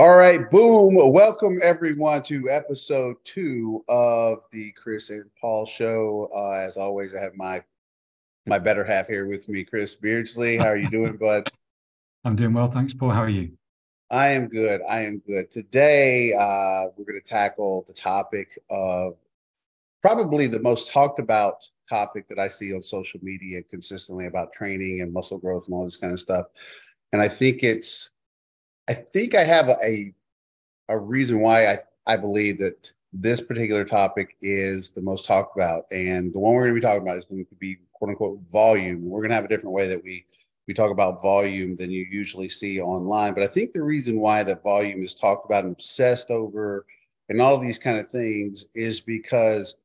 All right, boom. Welcome everyone to episode two of the Chris and Paul show. Uh, as always, I have my my better half here with me, Chris Beardsley. How are you doing, bud? I'm doing well, thanks, Paul. How are you? I am good. I am good. Today, uh, we're going to tackle the topic of probably the most talked about topic that I see on social media consistently about training and muscle growth and all this kind of stuff. And I think it's I think I have a a reason why I, I believe that this particular topic is the most talked about. And the one we're going to be talking about is going to be quote unquote volume. We're going to have a different way that we we talk about volume than you usually see online. But I think the reason why that volume is talked about and obsessed over and all of these kind of things is because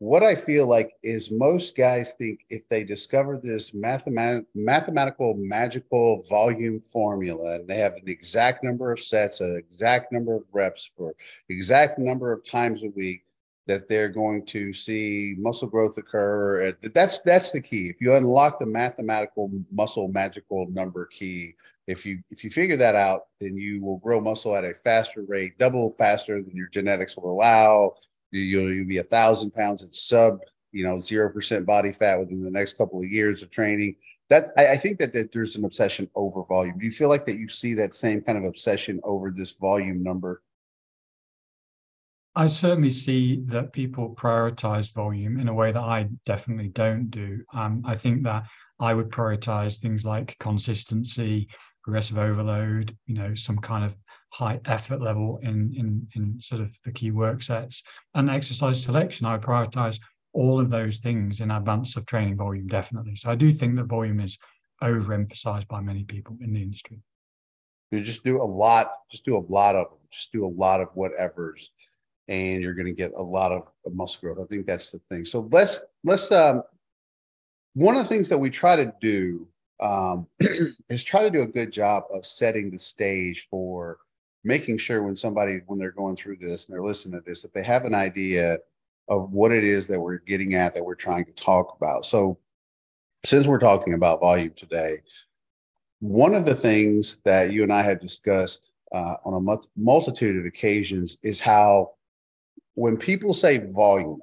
what I feel like is most guys think if they discover this mathemat- mathematical magical volume formula and they have an exact number of sets, an exact number of reps for exact number of times a week, that they're going to see muscle growth occur. That's that's the key. If you unlock the mathematical muscle magical number key, if you if you figure that out, then you will grow muscle at a faster rate, double faster than your genetics will allow You'll, you'll be a thousand pounds at sub, you know, zero percent body fat within the next couple of years of training. That I, I think that, that there's an obsession over volume. Do you feel like that you see that same kind of obsession over this volume number? I certainly see that people prioritize volume in a way that I definitely don't do. Um, I think that I would prioritize things like consistency, progressive overload, you know, some kind of high effort level in in in sort of the key work sets. And exercise selection i prioritize all of those things in advance of training volume definitely. So i do think that volume is overemphasized by many people in the industry. You just do a lot just do a lot of them just do a lot of whatever's and you're going to get a lot of, muscle growth. I think that's the thing. So let's let's um one of the things that we try to do um, is try to do a good job of setting the stage for making sure when somebody when they're going through this and they're listening to this that they have an idea of what it is that we're getting at that we're trying to talk about. So since we're talking about volume today one of the things that you and i have discussed uh, on a multitude of occasions is how when people say volume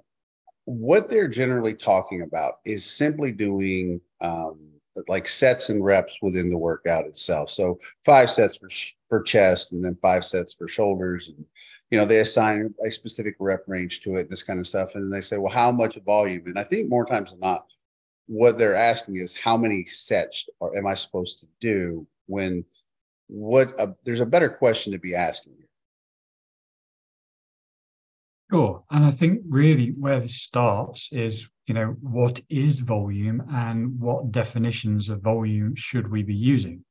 what they're generally talking about is simply doing um, like sets and reps within the workout itself. So five sets for for chest, and then five sets for shoulders, and you know they assign a specific rep range to it, this kind of stuff, and then they say, well, how much volume? And I think more times than not, what they're asking is how many sets or am I supposed to do when what there's a better question to be asking here. Sure. And I think really where this starts is you know, what is volume and what definitions of volume should we be using?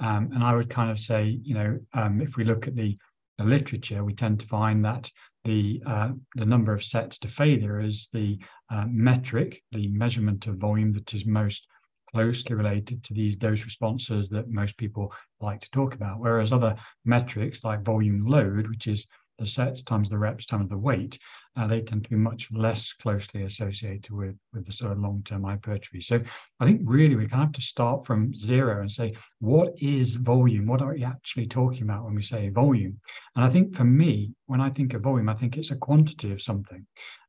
Um, and I would kind of say, you know, um, if we look at the, the, literature, we tend to find that the uh, the number of sets to failure is the uh, metric, the measurement of volume that is most closely related to these dose responses that most people like to talk about. Whereas other metrics like volume load, which is the sets times the reps times the weight, uh, they tend to be much less closely associated with, with the sort of long-term hypertrophy. So I think really we kind of have to start from zero and say, what is volume? What are we actually talking about when we say volume? And I think for me, when I think of volume, I think it's a quantity of something.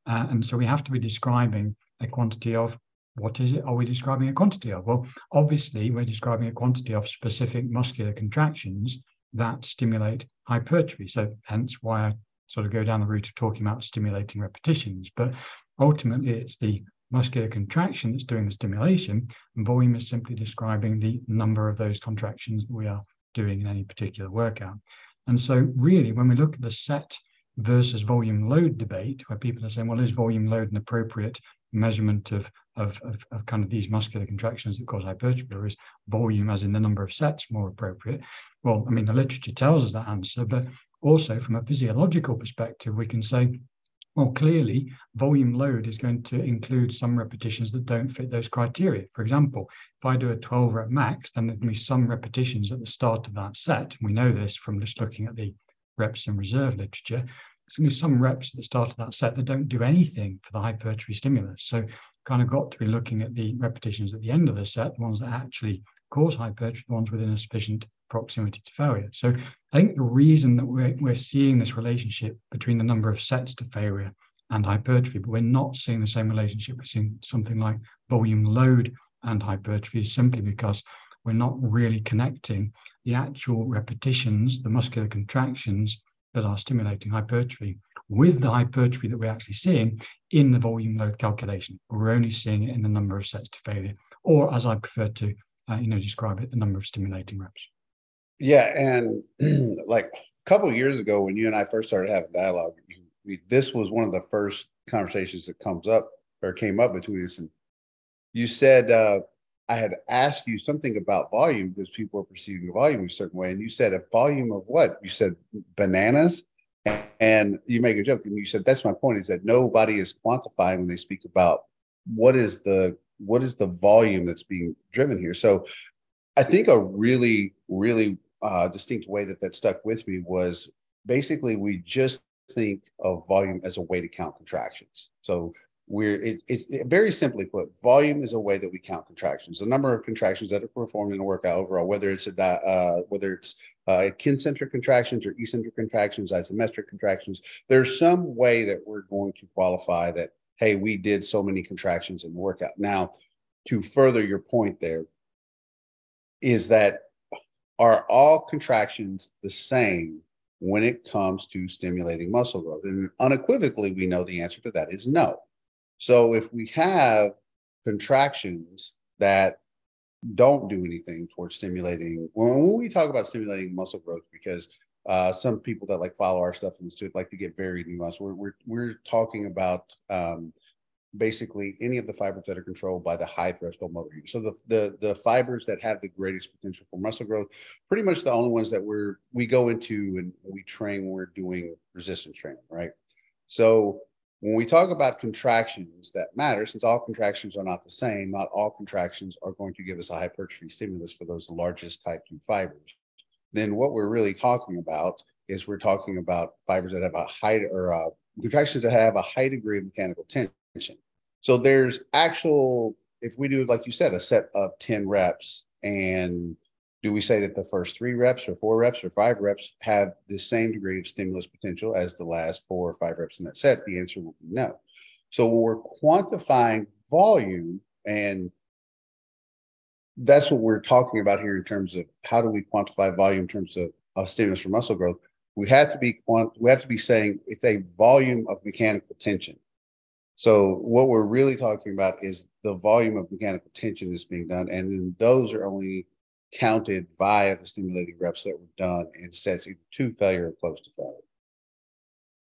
Uh, and so we have to be describing a quantity of what is it are we describing a quantity of? Well, obviously, we're describing a quantity of specific muscular contractions that stimulate hypertrophy. So hence why I sort of go down the route of talking about stimulating repetitions. But ultimately, it's the muscular contraction that's doing the stimulation, and volume is simply describing the number of those contractions that we are doing in any particular workout. And so, really, when we look at the set versus volume load debate, where people are saying, well, is volume load an appropriate measurement of, of, of, of, kind of these muscular contractions that cause hypertrophy, or is volume, as in the number of sets, more appropriate? Well, I mean, the literature tells us that answer, but also from a physiological perspective, we can say, well, clearly, volume load is going to include some repetitions that don't fit those criteria. For example, if I do a 12 rep max, then to be some repetitions at the start of that set. We know this from just looking at the reps and reserve literature there's going to be some reps at the start of that set that don't do anything for the hypertrophy stimulus. So kind of got to be looking at the repetitions at the end of the set, the ones that actually cause hypertrophy, the ones within a sufficient proximity to failure. So I think the reason that we're, we're seeing this relationship between the number of sets to failure and hypertrophy, but we're not seeing the same relationship between something like volume load and hypertrophy simply because we're not really connecting the actual repetitions, the muscular contractions that are stimulating hypertrophy with the hypertrophy that we're actually seeing in the volume load calculation. We're only seeing it in the number of sets to failure, or as I prefer to, uh, you know, describe it, the number of stimulating reps. Yeah, and like a couple years ago, when you and I first started having dialogue, we, this was one of the first conversations that comes up or came up between us, and you said uh, I had asked you something about volume because people are perceiving volume a certain way, and you said a volume of what? You said bananas, and you make a joke, and you said that's my point is that nobody is quantifying when they speak about what is the what is the volume that's being driven here. So, I think a really really uh, distinct way that that stuck with me was basically we just think of volume as a way to count contractions. So we're it, it, it, very simply put volume is a way that we count contractions the number of contractions that are performed in a workout overall whether it's a uh, whether it's uh, concentric contractions or eccentric contractions isometric contractions there's some way that we're going to qualify that hey we did so many contractions in the workout now to further your point there is that are all contractions the same when it comes to stimulating muscle growth and unequivocally we know the answer to that is no so if we have contractions that don't do anything towards stimulating, when we talk about stimulating muscle growth, because uh, some people that like follow our stuff institute like to get very nuanced. We're we're we're talking about um, basically any of the fibers that are controlled by the high threshold motor unit. So the, the the fibers that have the greatest potential for muscle growth, pretty much the only ones that we're we go into and we train when we're doing resistance training, right? So when we talk about contractions that matter, since all contractions are not the same, not all contractions are going to give us a hypertrophy stimulus for those largest type 2 fibers. Then what we're really talking about is we're talking about fibers that have a high or uh, contractions that have a high degree of mechanical tension. So there's actual, if we do, like you said, a set of 10 reps and do we say that the first three reps or four reps or five reps have the same degree of stimulus potential as the last four or five reps in that set? The answer will be no. So when we're quantifying volume, and that's what we're talking about here in terms of how do we quantify volume in terms of, of stimulus for muscle growth, we have to be quant- we have to be saying it's a volume of mechanical tension. So what we're really talking about is the volume of mechanical tension that's being done, and then those are only counted via the stimulating reps that were done in sets either to failure or close to failure.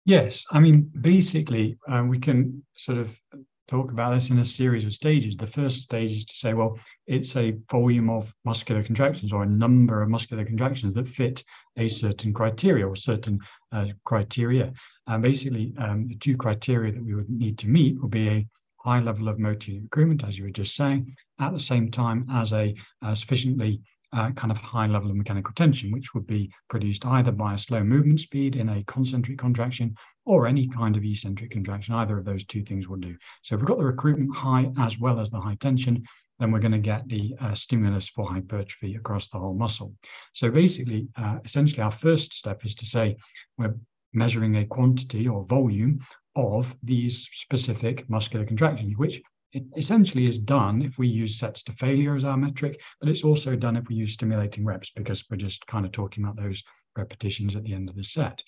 Yes, I mean, basically, uh, we can sort of talk about this in a series of stages. The first stage is to say, well, it's a volume of muscular contractions or a number of muscular contractions that fit a certain criteria or certain uh, criteria. And basically, um, the two criteria that we would need to meet would be a high level of motor recruitment, as you were just saying, at the same time as a, a sufficiently uh, kind of high level of mechanical tension, which would be produced either by a slow movement speed in a concentric contraction or any kind of eccentric contraction. Either of those two things will do. So if we've got the recruitment high as well as the high tension, then we're going to get the uh, stimulus for hypertrophy across the whole muscle. So basically, uh, essentially, our first step is to say we're measuring a quantity or volume of these specific muscular contractions, which it essentially is done if we use sets to failure as our metric, but it's also done if we use stimulating reps because we're just kind of talking about those repetitions at the end of the set.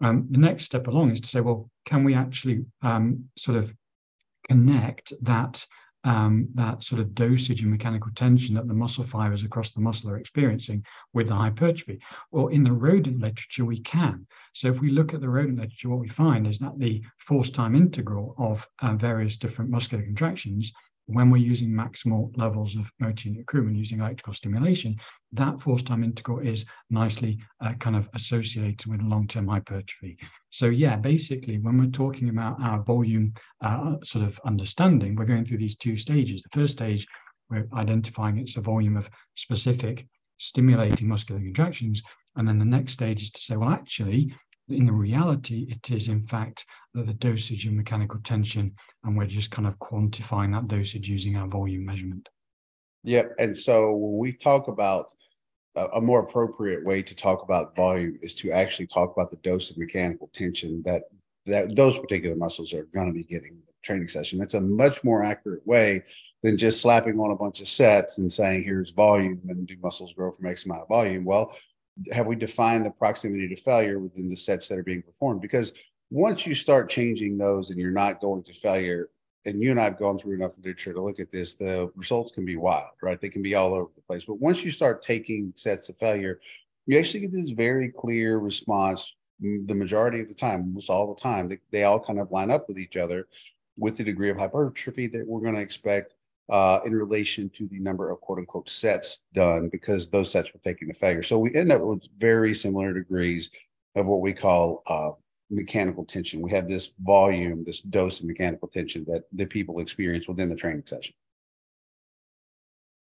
Um, the next step along is to say, well, can we actually um, sort of connect that um, that sort of dosage and mechanical tension that the muscle fibers across the muscle are experiencing with the hypertrophy? Well, in the rodent literature, we can. So if we look at the rodent literature, what we find is that the force time integral of uh, various different muscular contractions when we're using maximal levels of motor recruitment using electrical stimulation, that force time integral is nicely uh, kind of associated with long-term hypertrophy. So yeah, basically, when we're talking about our volume uh, sort of understanding, we're going through these two stages. The first stage, we're identifying it's a volume of specific stimulating muscular contractions. And then the next stage is to say, well, actually, in the reality, it is in fact the dosage of mechanical tension, and we're just kind of quantifying that dosage using our volume measurement. Yep. And so when we talk about a, a more appropriate way to talk about volume is to actually talk about the dose of mechanical tension that that those particular muscles are going to be getting the training session. That's a much more accurate way than just slapping on a bunch of sets and saying, here's volume and do muscles grow from X amount of volume. Well, have we defined the proximity to failure within the sets that are being performed? Because once you start changing those and you're not going to failure, and you and I have gone through enough literature to look at this, the results can be wild, right? They can be all over the place. But once you start taking sets of failure, you actually get this very clear response the majority of the time, almost all the time. They, they all kind of line up with each other with the degree of hypertrophy that we're going to expect uh, in relation to the number of quote unquote sets done because those sets were taken to failure. So we end up with very similar degrees of what we call uh, mechanical tension. We have this volume, this dose of mechanical tension that the people experience within the training session.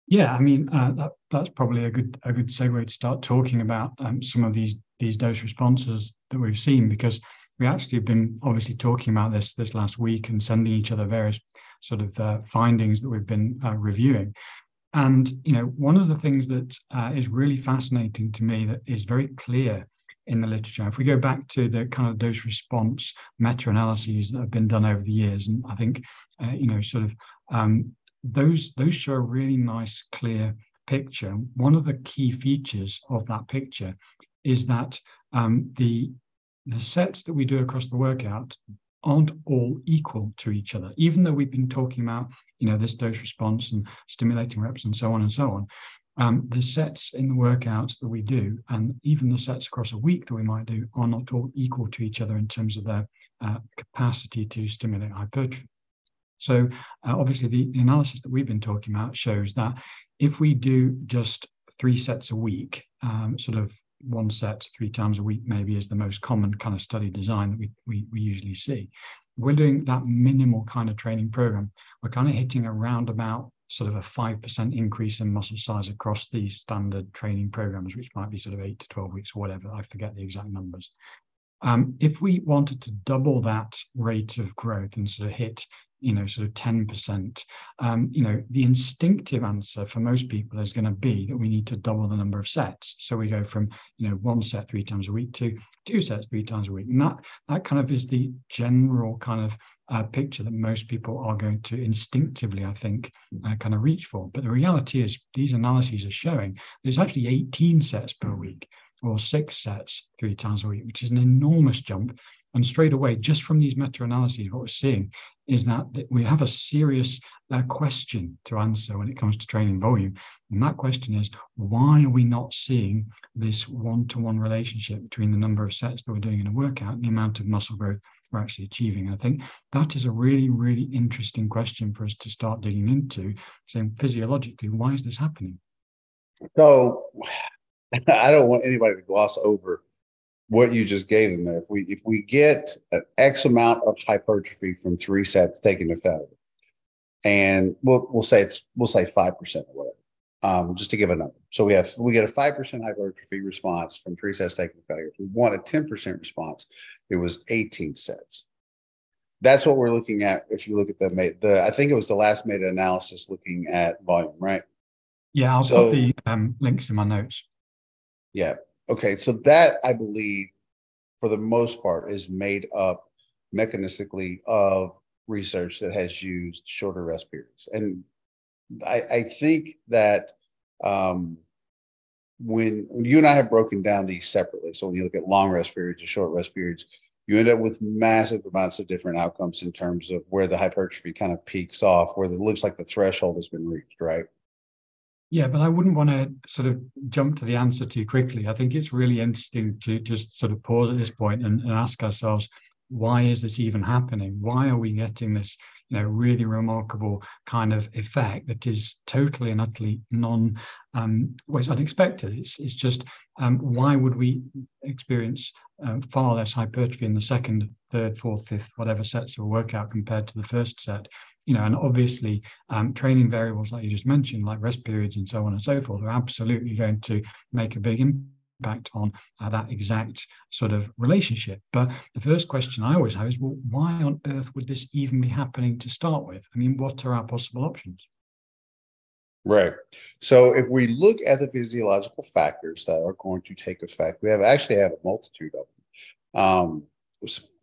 Yeah, I mean uh, that, that's probably a good a good segue to start talking about um, some of these these dose responses that we've seen because we actually have been obviously talking about this this last week and sending each other various sort of uh, findings that we've been uh, reviewing. And you know, one of the things that uh, is really fascinating to me that is very clear in the literature. If we go back to the kind of dose response meta analyses that have been done over the years, and I think uh, you know, sort of um, those those show a really nice, clear picture. One of the key features of that picture is that um, the the sets that we do across the workout aren't all equal to each other, even though we've been talking about, you know, this dose response and stimulating reps and so on and so on. Um, the sets in the workouts that we do, and even the sets across a week that we might do, are not all equal to each other in terms of their uh, capacity to stimulate hypertrophy. So, uh, obviously, the, analysis that we've been talking about shows that if we do just three sets a week, um, sort of one set three times a week maybe is the most common kind of study design that we, we, we usually see. We're doing that minimal kind of training program. We're kind of hitting around about sort of a 5% increase in muscle size across these standard training programs, which might be sort of eight to 12 weeks or whatever. I forget the exact numbers. Um, if we wanted to double that rate of growth and sort of hit you know, sort of 10%, um, you know, the instinctive answer for most people is going to be that we need to double the number of sets. So we go from, you know, one set three times a week to two sets three times a week. And that, that kind of is the general kind of uh, picture that most people are going to instinctively, I think, uh, kind of reach for. But the reality is these analyses are showing there's actually 18 sets per week or six sets three times a week, which is an enormous jump. And straight away, just from these meta analyses, what we're seeing is that we have a serious uh, question to answer when it comes to training volume. And that question is why are we not seeing this one to one relationship between the number of sets that we're doing in a workout and the amount of muscle growth we're actually achieving? I think that is a really, really interesting question for us to start digging into, saying physiologically, why is this happening? So I don't want anybody to gloss over what you just gave them there. If we if we get an X amount of hypertrophy from three sets taken to failure, and we'll we'll say it's we'll say five percent or whatever, um, just to give a number. So we have we get a five percent hypertrophy response from three sets taken to failure. If we want a ten percent response, it was eighteen sets. That's what we're looking at. If you look at the the I think it was the last meta analysis looking at volume, right? Yeah, I'll so, put the um, links in my notes. Yeah. Okay. So that I believe, for the most part, is made up mechanistically of research that has used shorter rest periods, and I, I think that um, when you and I have broken down these separately, so when you look at long rest periods and short rest periods, you end up with massive amounts of different outcomes in terms of where the hypertrophy kind of peaks off, where it looks like the threshold has been reached, right? Yeah, but I wouldn't want to sort of jump to the answer too quickly. I think it's really interesting to just sort of pause at this point and, and ask ourselves, why is this even happening? Why are we getting this, you know, really remarkable kind of effect that is totally and utterly non, um, well, it's unexpected. It's, it's just um, why would we experience um, far less hypertrophy in the second, third, fourth, fifth, whatever sets of a workout compared to the first set? You know, and obviously um, training variables like you just mentioned, like rest periods and so on and so forth, are absolutely going to make a big impact on uh, that exact sort of relationship. But the first question I always have is, well, why on earth would this even be happening to start with? I mean, what are our possible options? Right. So if we look at the physiological factors that are going to take effect, we have actually have a multitude of them. Um,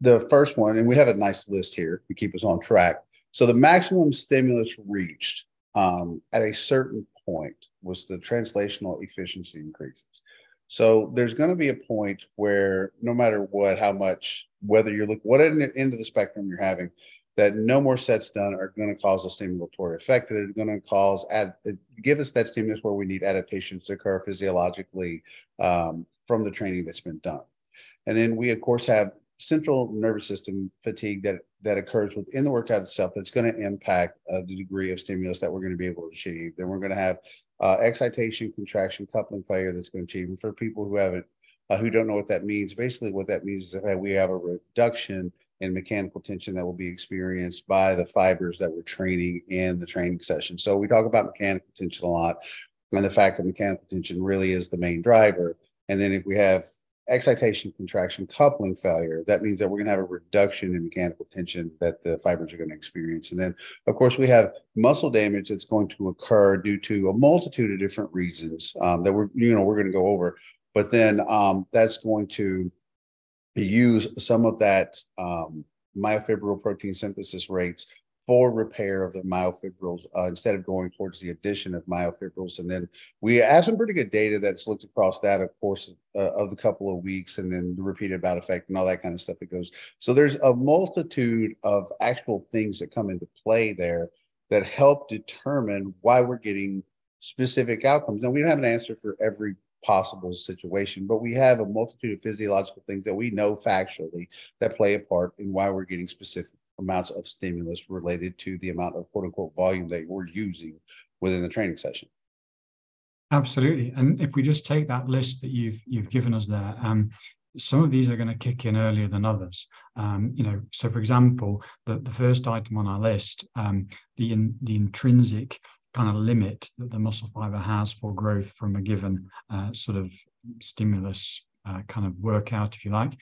the first one, and we have a nice list here to keep us on track. So the maximum stimulus reached um, at a certain point was the translational efficiency increases. So there's going to be a point where no matter what, how much, whether you're looking, what end of the spectrum you're having, that no more sets done are going to cause a stimulatory effect that are going to cause add give us that stimulus where we need adaptations to occur physiologically um, from the training that's been done and then we of course have central nervous system fatigue that that occurs within the workout itself that's going to impact uh, the degree of stimulus that we're going to be able to achieve then we're going to have uh, excitation contraction coupling failure that's going to achieve and for people who haven't uh, who don't know what that means basically what that means is that we have a reduction in mechanical tension that will be experienced by the fibers that we're training in the training session. So we talk about mechanical tension a lot and the fact that mechanical tension really is the main driver. And then if we have excitation, contraction, coupling failure, that means that we're going to have a reduction in mechanical tension that the fibers are going to experience. And then, of course, we have muscle damage that's going to occur due to a multitude of different reasons um, that we're, you know, we're going to go over. But then um, that's going to use some of that um, myofibril protein synthesis rates for repair of the myofibrils uh, instead of going towards the addition of myofibrils. And then we have some pretty good data that's looked across that, of course, uh, of the couple of weeks and then the repeated bout effect and all that kind of stuff that goes. So there's a multitude of actual things that come into play there that help determine why we're getting specific outcomes. Now, we don't have an answer for every possible situation. But we have a multitude of physiological things that we know factually that play a part in why we're getting specific amounts of stimulus related to the amount of quote unquote volume that you're using within the training session. Absolutely. And if we just take that list that you've you've given us there, um, some of these are going to kick in earlier than others. Um, you know, so for example, the, the first item on our list, um, the in, the intrinsic kind of limit that the muscle fiber has for growth from a given uh, sort of stimulus uh, kind of workout, if you like,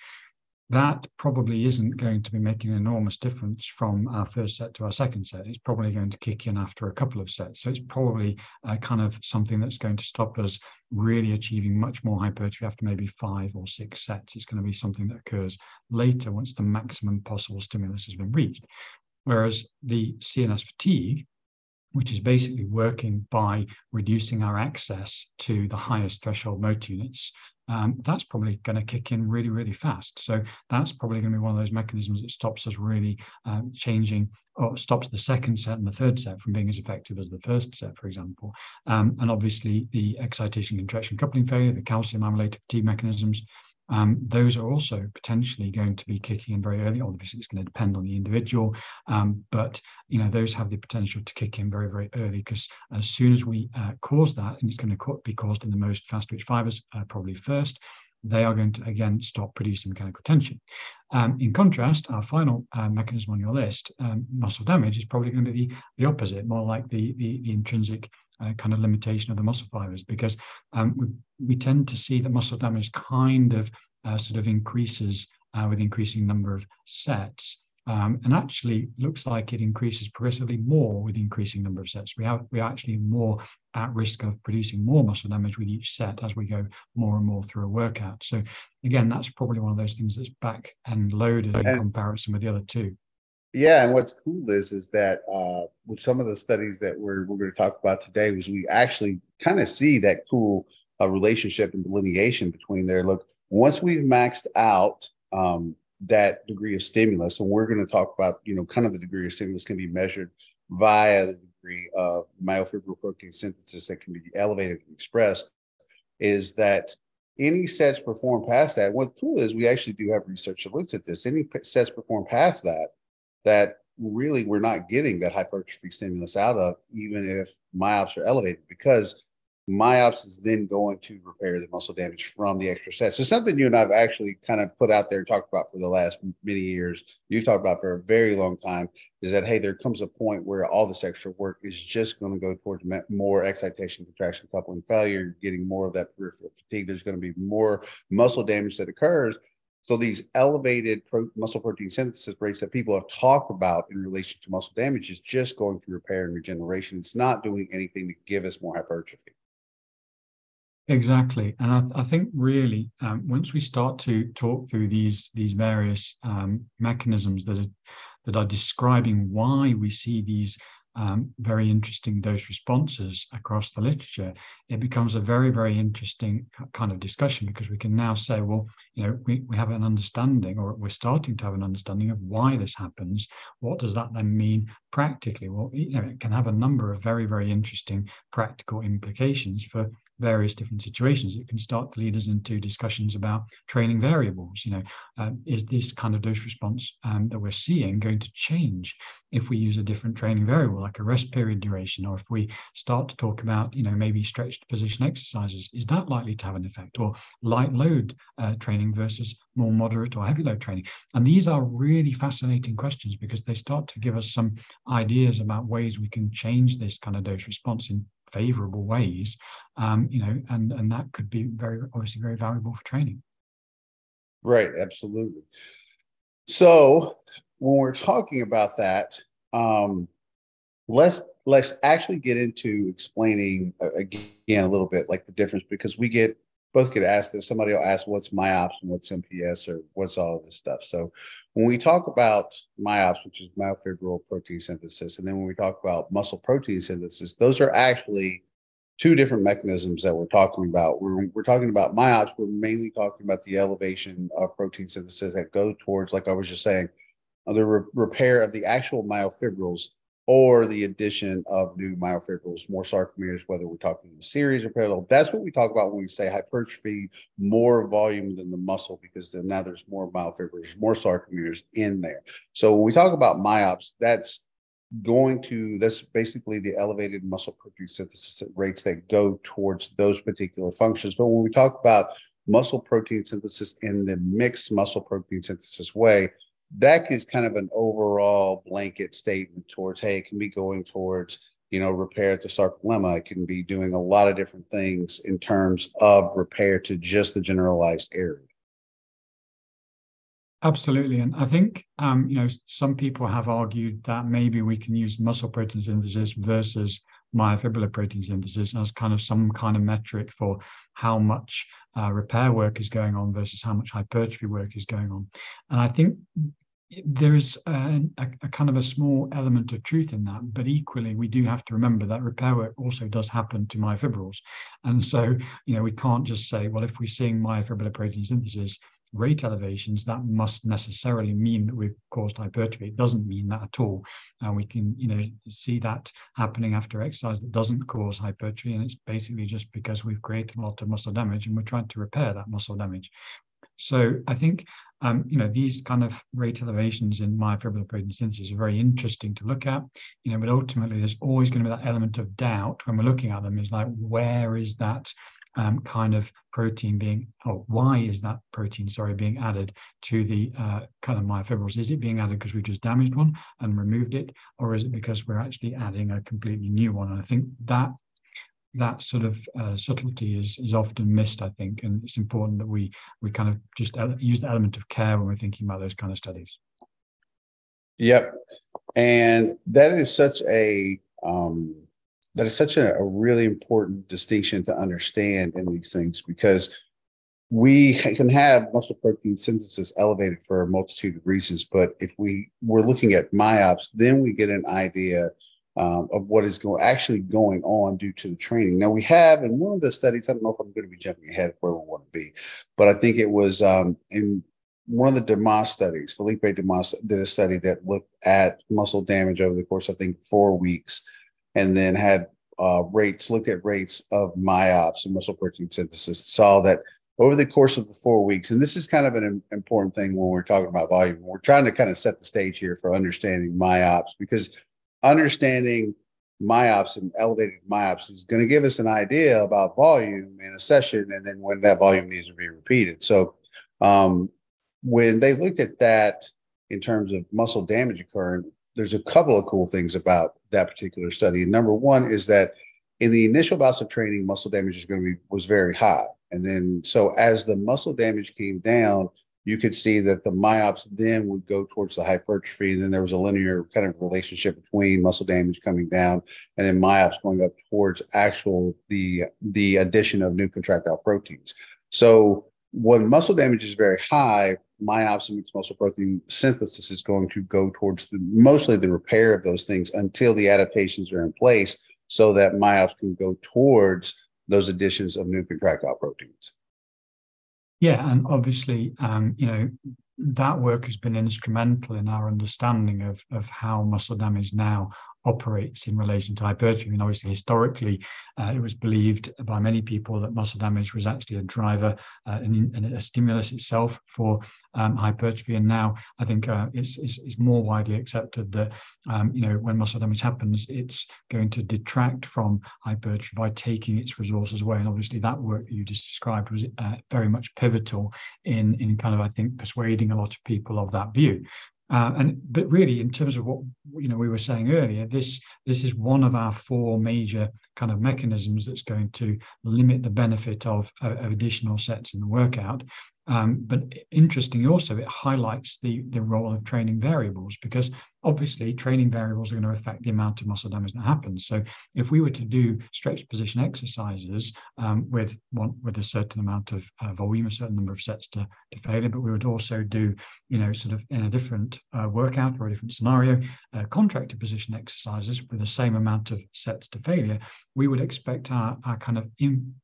that probably isn't going to be making an enormous difference from our first set to our second set. It's probably going to kick in after a couple of sets. So it's probably uh, kind of something that's going to stop us really achieving much more hypertrophy after maybe five or six sets. It's going to be something that occurs later once the maximum possible stimulus has been reached. Whereas the CNS fatigue, which is basically working by reducing our access to the highest threshold motor units, um, that's probably going to kick in really, really fast. So that's probably going to be one of those mechanisms that stops us really um, changing or stops the second set and the third set from being as effective as the first set, for example. Um, and obviously the excitation, contraction, coupling failure, the calcium amyloid mechanisms, um, those are also potentially going to be kicking in very early. Obviously, it's going to depend on the individual, um, but you know those have the potential to kick in very, very early because as soon as we uh, cause that, and it's going to be caused in the most fast-twitch fibers, uh, probably first, they are going to again stop producing mechanical tension. Um, in contrast, our final uh, mechanism on your list, um, muscle damage, is probably going to be the, the opposite, more like the, the, the intrinsic uh, kind of limitation of the muscle fibers because um, we, we tend to see that muscle damage kind of uh, sort of increases uh, with increasing number of sets. Um, and actually looks like it increases progressively more with increasing number of sets. We have we are actually more at risk of producing more muscle damage with each set as we go more and more through a workout. So again, that's probably one of those things that's back and loaded in comparison with the other two. Yeah, and what's cool is is that uh, with some of the studies that we're we're going to talk about today, was we actually kind of see that cool uh, relationship and delineation between there. Look, once we've maxed out um, that degree of stimulus, and we're going to talk about you know kind of the degree of stimulus can be measured via the degree of myofibril protein synthesis that can be elevated and expressed, is that any sets performed past that. What's cool is we actually do have research that looks at this. Any sets performed past that that really we're not getting that hypertrophy stimulus out of, even if myops are elevated, because myops is then going to repair the muscle damage from the extra sets. So something you and I've actually kind of put out there and talked about for the last many years. You've talked about for a very long time is that hey, there comes a point where all this extra work is just going to go towards more excitation, contraction, coupling failure. Getting more of that peripheral fatigue. There's going to be more muscle damage that occurs So these elevated pro- muscle protein synthesis rates that people have talked about in relation to muscle damage is just going through repair and regeneration. It's not doing anything to give us more hypertrophy. Exactly, and I, th- I think really um, once we start to talk through these these various um, mechanisms that are that are describing why we see these um, very interesting dose responses across the literature, it becomes a very, very interesting kind of discussion because we can now say, well, you know, we, we have an understanding or we're starting to have an understanding of why this happens. What does that then mean practically? Well, you know, it can have a number of very, very interesting practical implications for various different situations. It can start to lead us into discussions about training variables. You know, uh, is this kind of dose response um, that we're seeing going to change if we use a different training variable, like a rest period duration, or if we start to talk about, you know, maybe stretched position exercises? Is that likely to have an effect, or light load uh, training versus more moderate or heavy load training? And these are really fascinating questions because they start to give us some ideas about ways we can change this kind of dose response in favorable ways, um, you know, and and that could be very obviously very valuable for training. Right, absolutely. So when we're talking about that, um, let's let's actually get into explaining uh, again a little bit like the difference because we get both get asked this. Somebody will ask what's MYOPS and what's MPS or what's all of this stuff. So when we talk about MYOPS, which is myofibrillar protein synthesis, and then when we talk about muscle protein synthesis, those are actually two different mechanisms that we're talking about. We're, we're talking about MYOPS, we're mainly talking about the elevation of protein synthesis that go towards, like I was just saying, uh, the re- repair of the actual myofibrils or the addition of new myofibrils, more sarcomeres, whether we're talking in series or parallel. That's what we talk about when we say hypertrophy, more volume than the muscle, because then now there's more myofibrils, more sarcomeres in there. So when we talk about myops, that's going to that's basically the elevated muscle protein synthesis rates that go towards those particular functions. But when we talk about muscle protein synthesis in the mixed muscle protein synthesis way, that is kind of an overall blanket statement towards hey it can be going towards you know repair at the sarcolemma it can be doing a lot of different things in terms of repair to just the generalized area. Absolutely. And i think um, you know some people have argued that maybe we can use muscle protein synthesis versus myofibrillar protein synthesis as kind of some kind of metric for how much uh, repair work is going on versus how much hypertrophy work is going on. And I think there is a, a, a, kind of a small element of truth in that, but equally we do have to remember that repair work also does happen to myofibrils, and so you know we can't just say, well, if we're seeing myofibrillar protein synthesis, rate elevations, that must necessarily mean that we've caused hypertrophy. It doesn't mean that at all. And we can, you know, see that happening after exercise that doesn't cause hypertrophy. And it's basically just because we've created a lot of muscle damage and we're trying to repair that muscle damage. So I think, um, you know, these kind of rate elevations in myofibrillar protein synthesis are very interesting to look at, you know, but ultimately there's always going to be that element of doubt when we're looking at them is like, where is that um, kind of protein being, or why is that protein, sorry, being added to the uh, kind of myofibrils? Is it being added because we've just damaged one and removed it, or is it because we're actually adding a completely new one? And I think that that sort of uh, subtlety is is often missed, I think, and it's important that we we kind of just use the element of care when we're thinking about those kind of studies. Yep, and that is such a um, that is such a, a really important distinction to understand in these things because we can have muscle protein synthesis elevated for a multitude of reasons. But if we were looking at MYOPS, then we get an idea um, of what is going actually going on due to the training. Now we have in one of the studies, I don't know if I'm going to be jumping ahead of where we want to be, but I think it was um, in one of the Damas studies, Felipe Damas did a study that looked at muscle damage over the course, I think, four weeks and then had uh, rates, looked at rates of MYOPS and muscle protein synthesis, saw that over the course of the four weeks, and this is kind of an important thing when we're talking about volume, we're trying to kind of set the stage here for understanding MYOPS because understanding MYOPS and elevated MYOPS is going to give us an idea about volume in a session and then when that volume needs to be repeated. So um, when they looked at that in terms of muscle damage occurring, there's a couple of cool things about that particular study. number one is that in the initial bouts of training, muscle damage is going to be was very high, and then so as the muscle damage came down, you could see that the myops then would go towards the hypertrophy. And then there was a linear kind of relationship between muscle damage coming down and then myops going up towards actual the the addition of new contractile proteins. So when muscle damage is very high, myops and mixed muscle protein synthesis is going to go towards the, mostly the repair of those things until the adaptations are in place so that myops can go towards those additions of new contractile proteins. Yeah, and obviously, um, you know, that work has been instrumental in our understanding of of how muscle damage now operates in relation to hypertrophy. And obviously, historically, uh, it was believed by many people that muscle damage was actually a driver uh, and, and, a stimulus itself for um, hypertrophy. And now I think uh, it's, it's, it's, more widely accepted that um, you know when muscle damage happens, it's going to detract from hypertrophy by taking its resources away. And obviously, that work that you just described was uh, very much pivotal in in kind of I think persuading a lot of people of that view. Uh, and but really, in terms of what you know we were saying earlier, this this is one of our four major kind of mechanisms that's going to limit the benefit of, of additional sets in the workout. Um, but interestingly, also it highlights the the role of training variables because obviously training variables are going to affect the amount of muscle damage that happens. So if we were to do stretch position exercises um, with one with a certain amount of uh, volume, a certain number of sets to, to failure, but we would also do you know sort of in a different uh, workout or a different scenario, uh, contracted position exercises with the same amount of sets to failure, we would expect our, our kind of in,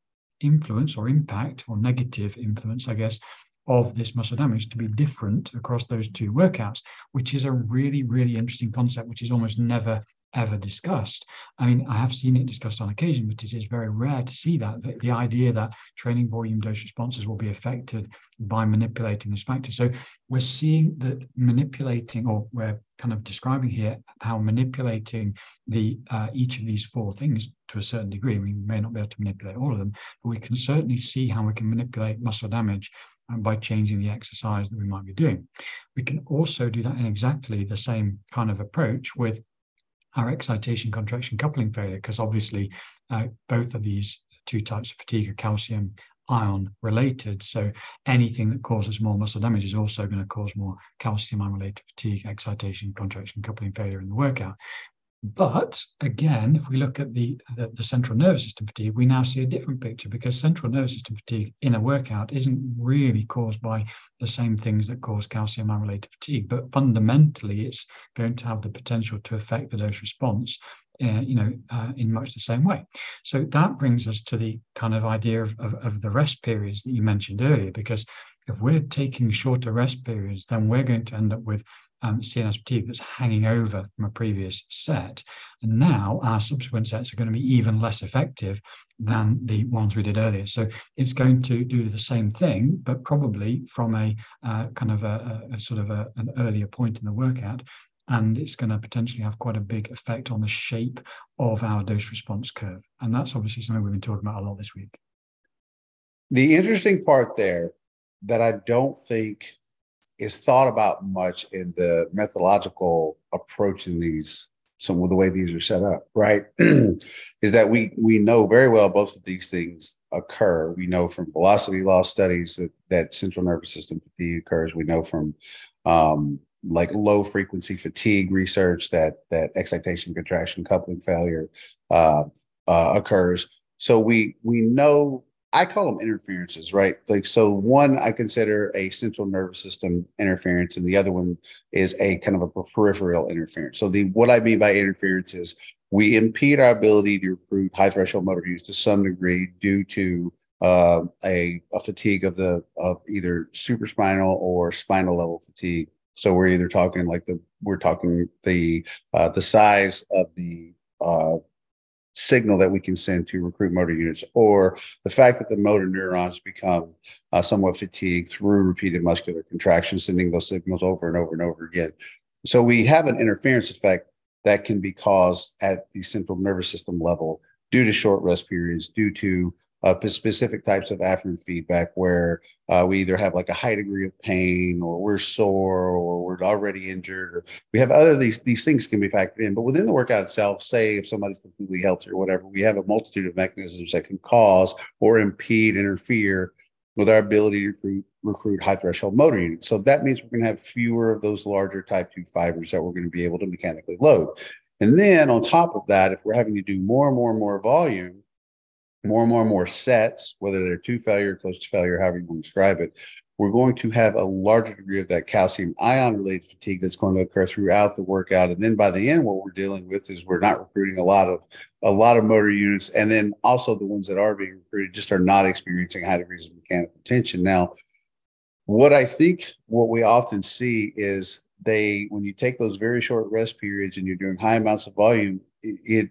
influence or impact or negative influence, I guess, of this muscle damage to be different across those two workouts, which is a really, really interesting concept, which is almost never ever discussed. I mean, I have seen it discussed on occasion, but it is very rare to see that. The, the, idea that training volume dose responses will be affected by manipulating this factor. So we're seeing that manipulating, or we're kind of describing here how manipulating the uh, each of these four things to a certain degree. We may not be able to manipulate all of them, but we can certainly see how we can manipulate muscle damage um, by changing the exercise that we might be doing. We can also do that in exactly the same kind of approach with our excitation contraction coupling failure, because obviously uh, both of these two types of fatigue are calcium ion related. So anything that causes more muscle damage is also going to cause more calcium ion related fatigue, excitation, contraction, coupling failure in the workout. But again, if we look at the, the, the, central nervous system fatigue, we now see a different picture because central nervous system fatigue in a workout isn't really caused by the same things that cause calcium ion related fatigue, but fundamentally it's going to have the potential to affect the dose response. Uh, you know, uh, in much the same way. So that brings us to the kind of idea of, of, of the rest periods that you mentioned earlier, because if we're taking shorter rest periods, then we're going to end up with um, CNS fatigue that's hanging over from a previous set. And now our subsequent sets are going to be even less effective than the ones we did earlier. So it's going to do the same thing, but probably from a uh, kind of a, a, sort of a, an earlier point in the workout. And it's going to potentially have quite a big effect on the shape of our dose response curve. And that's obviously something we've been talking about a lot this week. The interesting part there that I don't think is thought about much in the methodological approach in these some of the way these are set up right is that we we know very well both of these things occur we know from velocity loss studies that that central nervous system fatigue occurs we know from um, like low frequency fatigue research that that excitation contraction coupling failure uh, uh, occurs so we we know I call them interferences, right? Like, so one I consider a central nervous system interference, and the other one is a kind of a peripheral interference. So, the what I mean by interference is we impede our ability to recruit high threshold motor use to some degree due to uh, a, a fatigue of the of either supraspinal or spinal level fatigue. So we're either talking like the we're talking the uh, the size of the uh, signal that we can send to recruit motor units, or the fact that the motor neurons become uh, somewhat fatigued through repeated muscular contraction, sending those signals over and over and over again. So we have an interference effect that can be caused at the central nervous system level due to short rest periods, due to uh, specific types of afferent feedback where uh, we either have like a high degree of pain or we're sore or we're already injured or we have other these these things can be factored in but within the workout itself say if somebody's completely healthy or whatever we have a multitude of mechanisms that can cause or impede interfere with our ability to recruit, recruit high threshold motor units. So that means we're going to have fewer of those larger type 2 fibers that we're going to be able to mechanically load. And then on top of that, if we're having to do more and more and more volume, more and more and more sets, whether they're to failure, close to failure, however you want to describe it, we're going to have a larger degree of that calcium ion related fatigue that's going to occur throughout the workout. And then by the end, what we're dealing with is we're not recruiting a lot of a lot of motor units. And then also the ones that are being recruited just are not experiencing high degrees of mechanical tension. Now, what I think what we often see is they when you take those very short rest periods and you're doing high amounts of volume, it, it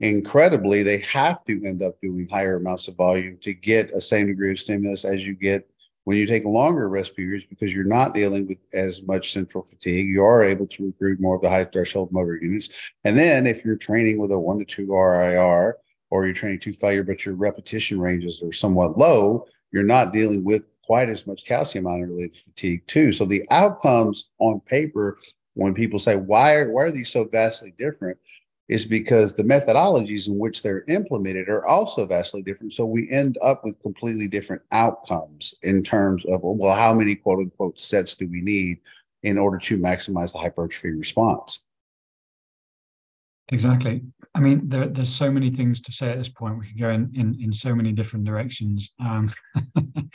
incredibly they have to end up doing higher amounts of volume to get a same degree of stimulus as you get when you take longer rest periods because you're not dealing with as much central fatigue, you are able to recruit more of the high threshold motor units. And then if you're training with a one to two RIR or you're training to failure, but your repetition ranges are somewhat low, you're not dealing with quite as much calcium ion related fatigue too. So the outcomes on paper, when people say, why are, why are these so vastly different? Is because the methodologies in which they're implemented are also vastly different. So we end up with completely different outcomes in terms of, well, how many quote unquote sets do we need in order to maximize the hypertrophy response? Exactly. I mean, there, there's so many things to say at this point. We could go in in, in so many different directions. Um,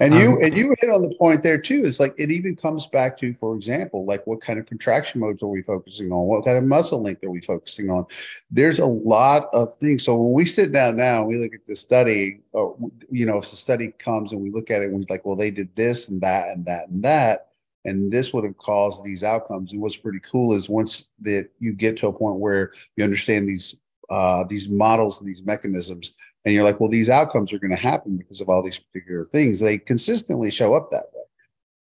and you um, and you hit on the point there too. Is like it even comes back to, for example, like what kind of contraction modes are we focusing on? What kind of muscle length are we focusing on? There's a lot of things. So when we sit down now, and we look at the study. Or, you know, if the study comes and we look at it, and we're like, well, they did this and that and that and that and this would have caused these outcomes. And what's pretty cool is once that you get to a point where you understand these uh, these models and these mechanisms, and you're like, well, these outcomes are going to happen because of all these particular things. They consistently show up that way.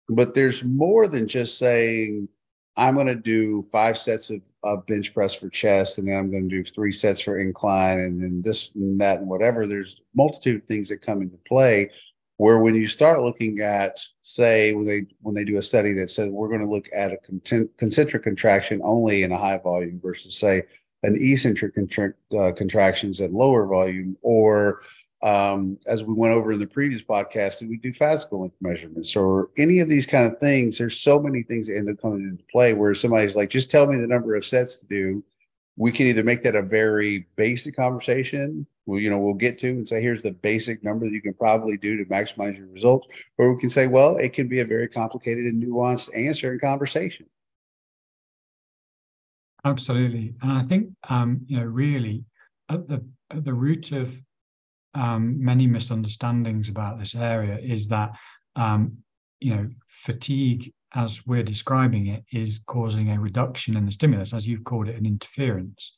But there's more than just saying, I'm going to do five sets of, of bench press for chest, and then I'm going to do three sets for incline, and then this and that and whatever. There's multitude of things that come into play where when you start looking at say when they when they do a study that says we're going to look at a concentric contraction only in a high volume versus say an eccentric contra- uh, contractions at lower volume or um, as we went over in the previous podcast, did we do fascicle length measurements or any of these kind of things? There's so many things that end up coming into play where somebody's like, just tell me the number of sets to do. We can either make that a very basic conversation we, you know, we'll get to and say, here's the basic number that you can probably do to maximize your results. Or we can say, well, it can be a very complicated and nuanced answer and conversation. Absolutely. And I think, um, you know, really at the, at the root of um, many misunderstandings about this area is that, um, you know, fatigue, as we're describing it, is causing a reduction in the stimulus, as you've called it, an interference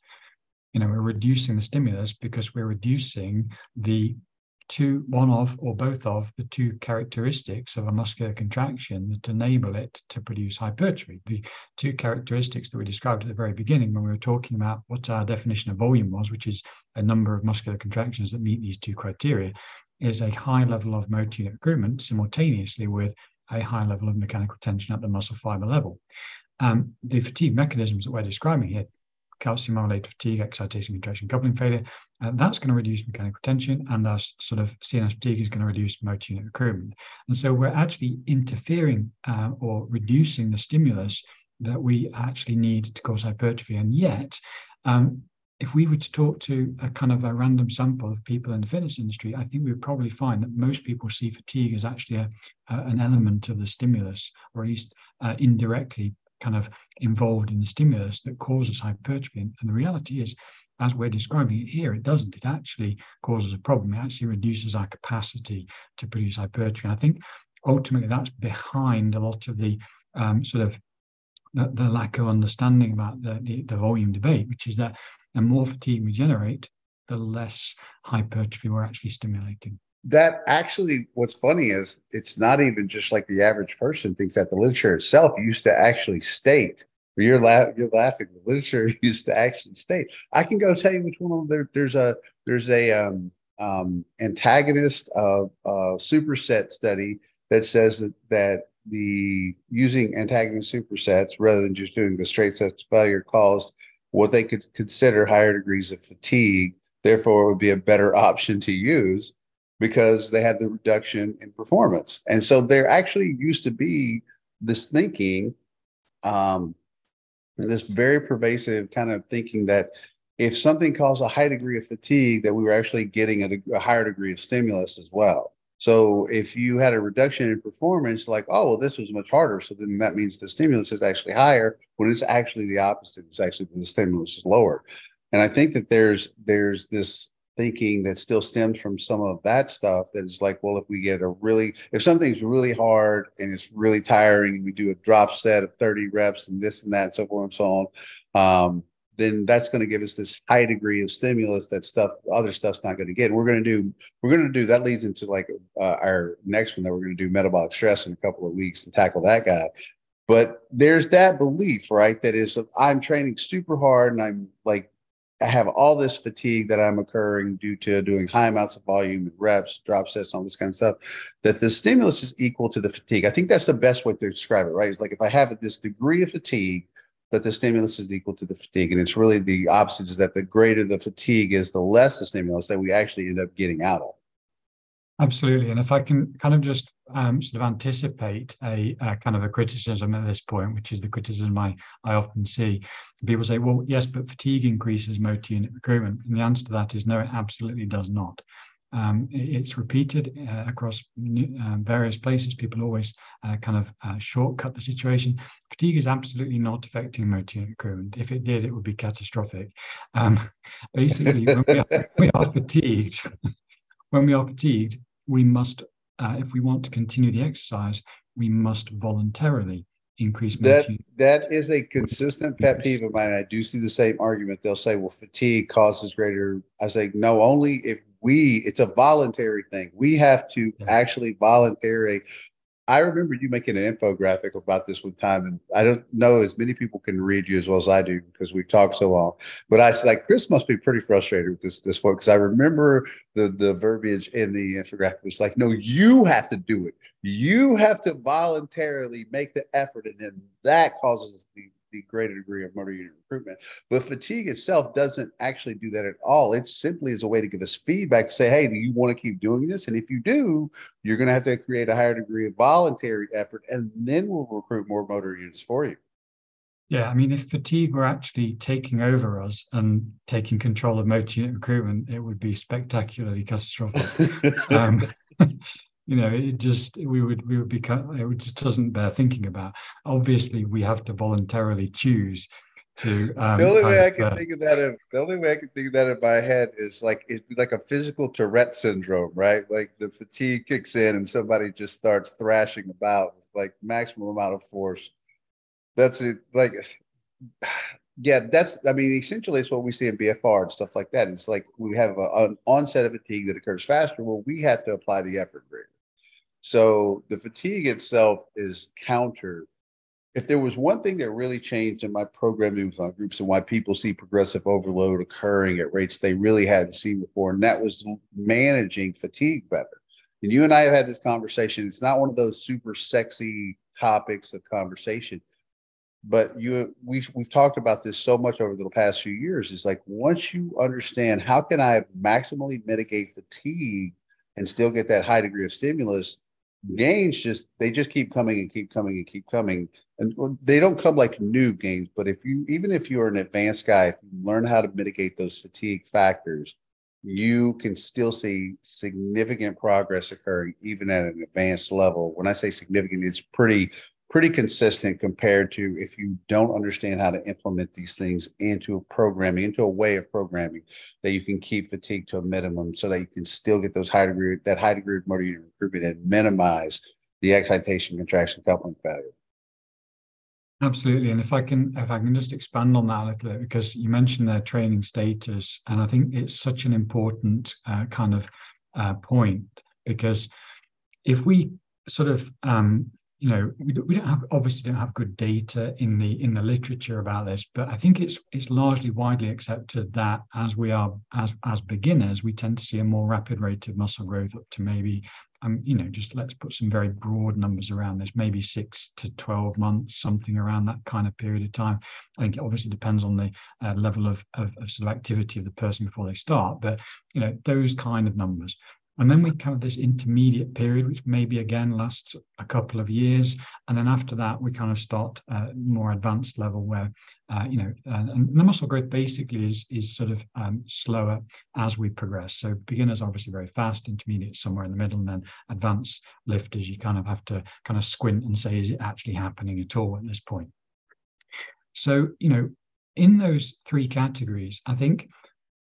you know, we're reducing the stimulus because we're reducing the two, one of or both of the two characteristics of a muscular contraction that enable it to produce hypertrophy. The two characteristics that we described at the very beginning when we were talking about what our definition of volume was, which is a number of muscular contractions that meet these two criteria, is a high level of motor unit recruitment simultaneously with a high level of mechanical tension at the muscle fiber level. Um, the fatigue mechanisms that we're describing here calcium related fatigue, excitation, contraction, coupling failure. Uh, that's going to reduce mechanical tension, and our sort of CNS fatigue is going to reduce motor unit recruitment. And so we're actually interfering uh, or reducing the stimulus that we actually need to cause hypertrophy. And yet, um, if we were to talk to a kind of a random sample of people in the fitness industry, I think we would probably find that most people see fatigue as actually a, an element of the stimulus, or at least uh, indirectly kind of involved in the stimulus that causes hypertrophy. And, the reality is, as we're describing it here, it doesn't. It actually causes a problem. It actually reduces our capacity to produce hypertrophy. And I think ultimately that's behind a lot of the um, sort of the, the, lack of understanding about the, the, the volume debate, which is that the more fatigue we generate, the less hypertrophy we're actually stimulating that actually what's funny is it's not even just like the average person thinks that the literature itself used to actually state you're, la- you're laughing the literature used to actually state. I can go tell you which one of them there, there's a there's a um, um, antagonist of uh, superset study that says that that the using antagonist supersets rather than just doing the straight sets failure caused what they could consider higher degrees of fatigue therefore it would be a better option to use because they had the reduction in performance. And so there actually used to be this thinking, um, this very pervasive kind of thinking that if something caused a high degree of fatigue, that we were actually getting a, a higher degree of stimulus as well. So if you had a reduction in performance, like, oh, well, this was much harder. So then that means the stimulus is actually higher when it's actually the opposite. It's actually the stimulus is lower. And I think that there's there's this thinking that still stems from some of that stuff that is like, well, if we get a really, if something's really hard and it's really tiring, we do a drop set of 30 reps and this and that and so forth and so on, um, then that's going to give us this high degree of stimulus that stuff, other stuff's not going to get. And we're going to do, we're going to do, that leads into like uh, our next one that we're going to do metabolic stress in a couple of weeks to tackle that guy. But there's that belief, right? That is, I'm training super hard and I'm like I have all this fatigue that I'm occurring due to doing high amounts of volume and reps, drop sets, all this kind of stuff, that the stimulus is equal to the fatigue. I think that's the best way to describe it, right? It's like if I have this degree of fatigue, that the stimulus is equal to the fatigue. And it's really the opposite is that the greater the fatigue is, the less the stimulus that we actually end up getting out of. Absolutely. And if I can kind of just um, sort of anticipate a, a, kind of a criticism at this point, which is the criticism I, I often see, people say, well, yes, but fatigue increases motor unit recruitment. And the answer to that is no, it absolutely does not. Um, it's repeated uh, across uh, various places. People always uh, kind of uh, shortcut the situation. Fatigue is absolutely not affecting motor unit recruitment. If it did, it would be catastrophic. Um, basically, when we are, we are fatigued, when we are fatigued, we must, uh, if we want to continue the exercise, we must voluntarily increase that that is a consistent pet peeve of mine. I do see the same argument. They'll say, "Well, fatigue causes greater." I say, "No, only if we. It's a voluntary thing. We have to yeah. actually voluntarily I remember you making an infographic about this one time, and I don't know as many people can read you as well as I do because we've talked so long. But I was like Chris must be pretty frustrated with this this one because I remember the the verbiage in the infographic was like, no, you have to do it. You have to voluntarily make the effort, and then that causes the the greater degree of motor unit recruitment. But fatigue itself doesn't actually do that at all. It simply is a way to give us feedback to say, hey, do you want to keep doing this? And if you do, you're going to have to create a higher degree of voluntary effort, and then we'll recruit more motor units for you. Yeah, I mean, if fatigue were actually taking over us and taking control of motor unit recruitment, it would be spectacularly catastrophic. um, you know it just we would we would become it just doesn't bear thinking about obviously we have to voluntarily choose to um, the only way I can uh, think of that in the only way I can think of that in my head is like it's like a physical Tourette syndrome, right? Like the fatigue kicks in and somebody just starts thrashing about with like maximum amount of force. That's it. Like, yeah, that's I mean, essentially, it's what we see in BFR and stuff like that. It's like we have a, an onset of fatigue that occurs faster. Well, we have to apply the effort greater. So the fatigue itself is counter. If there was one thing that really changed in my programming with our groups and why people see progressive overload occurring at rates they really hadn't seen before, and that was managing fatigue better. And you and I have had this conversation. It's not one of those super sexy topics of conversation, but you we've we've talked about this so much over the past few years. It's like once you understand how can I maximally mitigate fatigue and still get that high degree of stimulus, gains just they just keep coming and keep coming and keep coming. And they don't come like new gains but if you even if you're an advanced guy if you learn how to mitigate those fatigue factors you can still see significant progress occurring even at an advanced level. When i say significant it's pretty pretty consistent compared to if you don't understand how to implement these things into a programming, into a way of programming that you can keep fatigue to a minimum so that you can still get those high degree, that high degree of motor unit recruitment and minimize the excitation contraction coupling failure. Absolutely. And if I can if I can just expand on that a little bit, because you mentioned their training status, and I think it's such an important uh, kind of uh, point because if we sort of um, you know we don't, we don't have obviously don't have good data in the in the literature about this but i think it's it's largely widely accepted that as we are as as beginners we tend to see a more rapid rate of muscle growth up to maybe um you know just let's put some very broad numbers around this maybe 6 to 12 months something around that kind of period of time. I think it obviously depends on the uh, level of, of, of sort of activity of the person before they start but you know those kind of numbers And then we kind of this intermediate period, which maybe again lasts a couple of years. And then after that, we kind of start a more advanced level where, uh, you know, uh, and the muscle growth basically is, is sort of um, slower as we progress. So beginners obviously very fast, intermediate somewhere in the middle, and then advanced lifters, you kind of have to kind of squint and say, is it actually happening at all at this point? So, you know, in those three categories, I think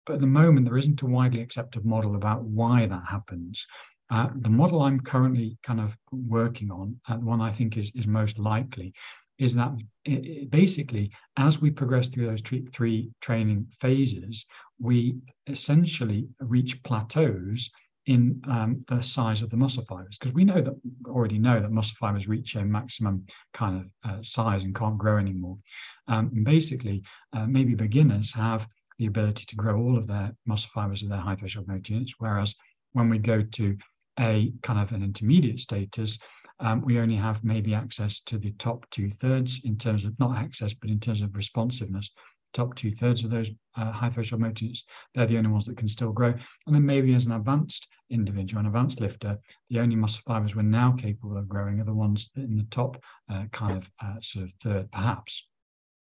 at the moment, there isn't a widely accepted model about why that happens. Uh, the model I'm currently kind of working on, and one I think is, is most likely, is that it, it basically, as we progress through those three, three training phases, we essentially reach plateaus in um, the size of the muscle fibers because we know that already know that muscle fibers reach a maximum kind of uh, size and can't grow anymore. Um, and basically, uh, maybe beginners have the ability to grow all of their muscle fibers of their high threshold units. Whereas when we go to a kind of an intermediate status, um, we only have maybe access to the top two thirds in terms of not access, but in terms of responsiveness. Top two thirds of those uh, high threshold units, they're the only ones that can still grow. And then maybe as an advanced individual, an advanced lifter, the only muscle fibers we're now capable of growing are the ones in the top uh, kind of uh, sort of third, perhaps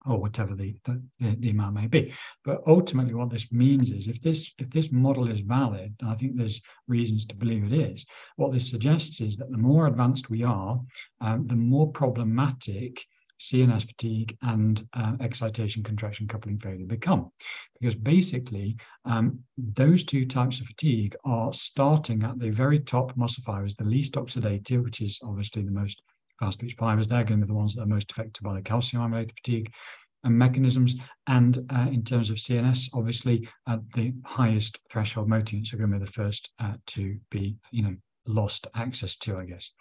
or whatever the, the, the, amount may be. But ultimately, what this means is if this if this model is valid, I think there's reasons to believe it is. What this suggests is that the more advanced we are, um, the more problematic CNS fatigue and uh, excitation contraction coupling failure become. Because basically, um, those two types of fatigue are starting at the very top muscle fibers, the least oxidative, which is obviously the most fast twitch fibers. They're going to be the ones that are most affected by the calcium related fatigue and mechanisms. And uh, in terms of CNS, obviously, uh, the highest threshold motor are going to be the first uh, to be, you know, lost access to, I guess.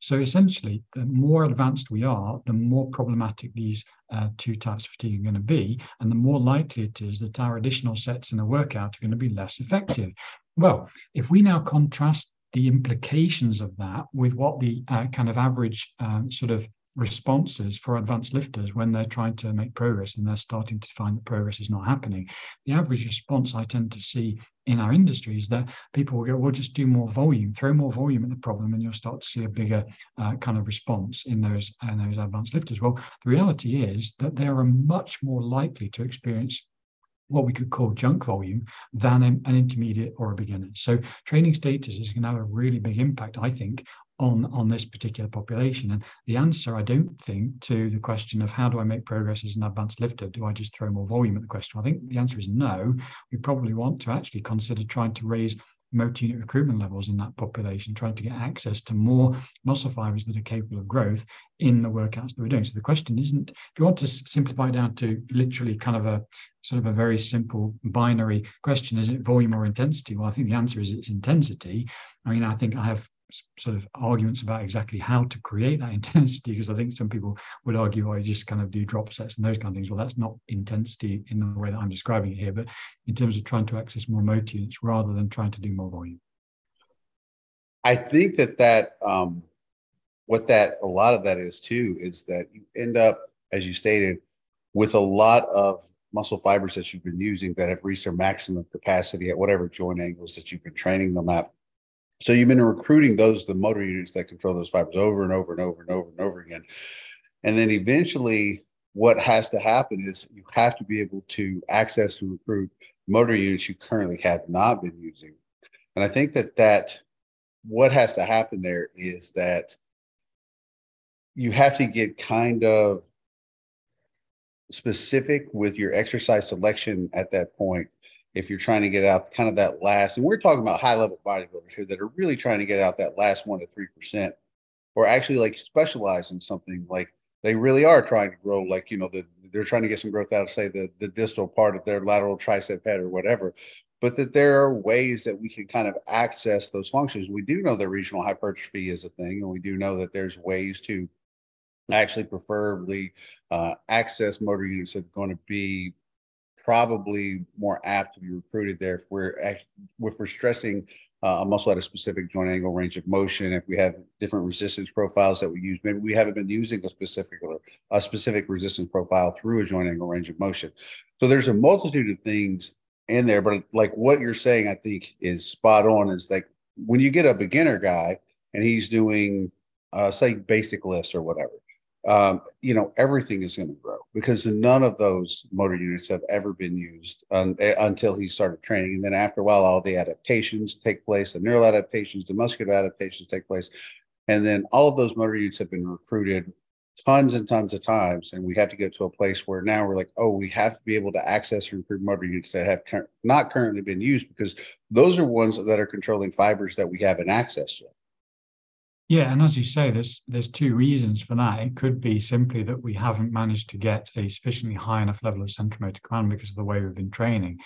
So essentially, the more advanced we are, the more problematic these uh, two types of fatigue are going to be, and the more likely it is that our additional sets in a workout are going to be less effective. Well, if we now contrast the implications of that with what the uh, kind of average um, sort of responses for advanced lifters when they're trying to make progress and they're starting to find that progress is not happening. The average response I tend to see in our industry is that people will go, well, just do more volume, throw more volume at the problem, and you'll start to see a bigger uh, kind of response in those, in those advanced lifters. Well, the reality is that they are much more likely to experience what we could call junk volume than an, intermediate or a beginner. So training status is going to have a really big impact, I think, on on this particular population. And the answer i don't think to the question of how do i make progress as an advanced lifter? Do i just throw more volume at the question? I think the answer is no. We probably want to actually consider trying to raise motor unit recruitment levels in that population, trying to get access to more muscle fibers that are capable of growth in the workouts that we're doing. So the question isn't, if you want to simplify down to literally kind of a sort of a very simple binary question, is it volume or intensity? Well, I think the answer is it's intensity. I mean, I think I have sort of arguments about exactly how to create that intensity because I think some people would argue, I oh, just kind of do drop sets and those kind of things. Well, that's not intensity in the way that I'm describing it here, but in terms of trying to access more units rather than trying to do more volume. I think that that um, what that a lot of that is too is that you end up, as you stated, with a lot of muscle fibers that you've been using that have reached their maximum capacity at whatever joint angles that you've been training them at so you've been recruiting those the motor units that control those fibers over and over and over and over and over again. And then eventually what has to happen is you have to be able to access and recruit motor units you currently have not been using. And I think that that what has to happen there is that you have to get kind of specific with your exercise selection at that point if you're trying to get out kind of that last, and we're talking about high level bodybuilders here that are really trying to get out that last one to three percent, or actually like specialize in something like they really are trying to grow, like you know, the, they're trying to get some growth out of say the the distal part of their lateral tricep head or whatever. But that there are ways that we can kind of access those functions. We do know that regional hypertrophy is a thing, and we do know that there's ways to actually preferably uh, access motor units that are going to be probably more apt to be recruited there if we're if we're stressing uh, a muscle at a specific joint angle range of motion. If we have different resistance profiles that we use, maybe we haven't been using a specific or a specific resistance profile through a joint angle range of motion. So there's a multitude of things in there, but like what you're saying, I think is spot on. Is like when you get a beginner guy and he's doing, uh, say, basic lifts or whatever, um, you know, everything is going to grow because none of those motor units have ever been used uh, until he started training. And then after a while, all the adaptations take place, the neural adaptations, the muscular adaptations take place. And then all of those motor units have been recruited tons and tons of times. And we have to get to a place where now we're like, oh, we have to be able to access and improve motor units that have cur- not currently been used because those are ones that are controlling fibers that we haven't accessed yet. Yeah, and as you say, there's there's two reasons for that. It could be simply that we haven't managed to get a sufficiently high enough level of central motor command because of the way we've been training.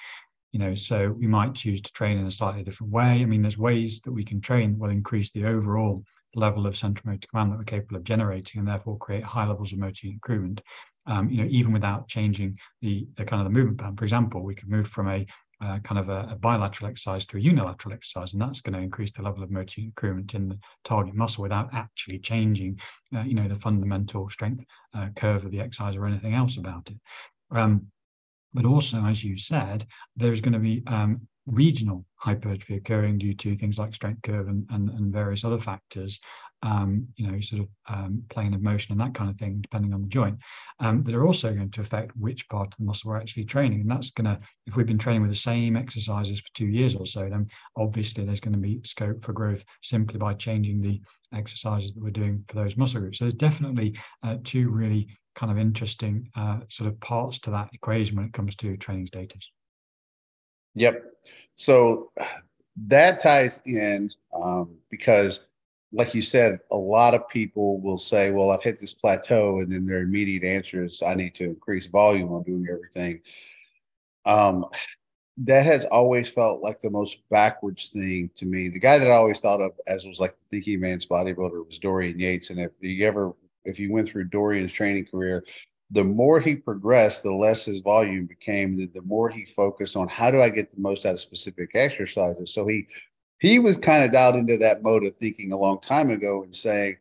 You know, so we might choose to train in a slightly different way. I mean, there's ways that we can train that will increase the overall level of central motor command that we're capable of generating, and therefore create high levels of motor improvement. Um, you know, even without changing the the kind of the movement pattern. For example, we could move from a kind of a, a, bilateral exercise to a unilateral exercise, and that's going to increase the level of motor recruitment in the target muscle without actually changing, uh, you know, the fundamental strength uh, curve of the exercise or anything else about it. Um, but also, as you said, there's going to be um, regional hypertrophy occurring due to things like strength curve and, and, and various other factors um, you know, sort of um, plane of motion and that kind of thing, depending on the joint, um, that are also going to affect which part of the muscle we're actually training. And that's going to, if we've been training with the same exercises for two years or so, then obviously there's going to be scope for growth simply by changing the exercises that we're doing for those muscle groups. So there's definitely uh, two really kind of interesting uh, sort of parts to that equation when it comes to training status. Yep. So that ties in um, because like you said, a lot of people will say, well, I've hit this plateau. And then their immediate answer is, I need to increase volume. I'm doing everything. Um, that has always felt like the most backwards thing to me. The guy that I always thought of as was like the thinking man's bodybuilder was Dorian Yates. And if you ever, if you went through Dorian's training career, the more he progressed, the less his volume became, the, the more he focused on how do I get the most out of specific exercises. So he he was kind of dialed into that mode of thinking a long time ago and saying,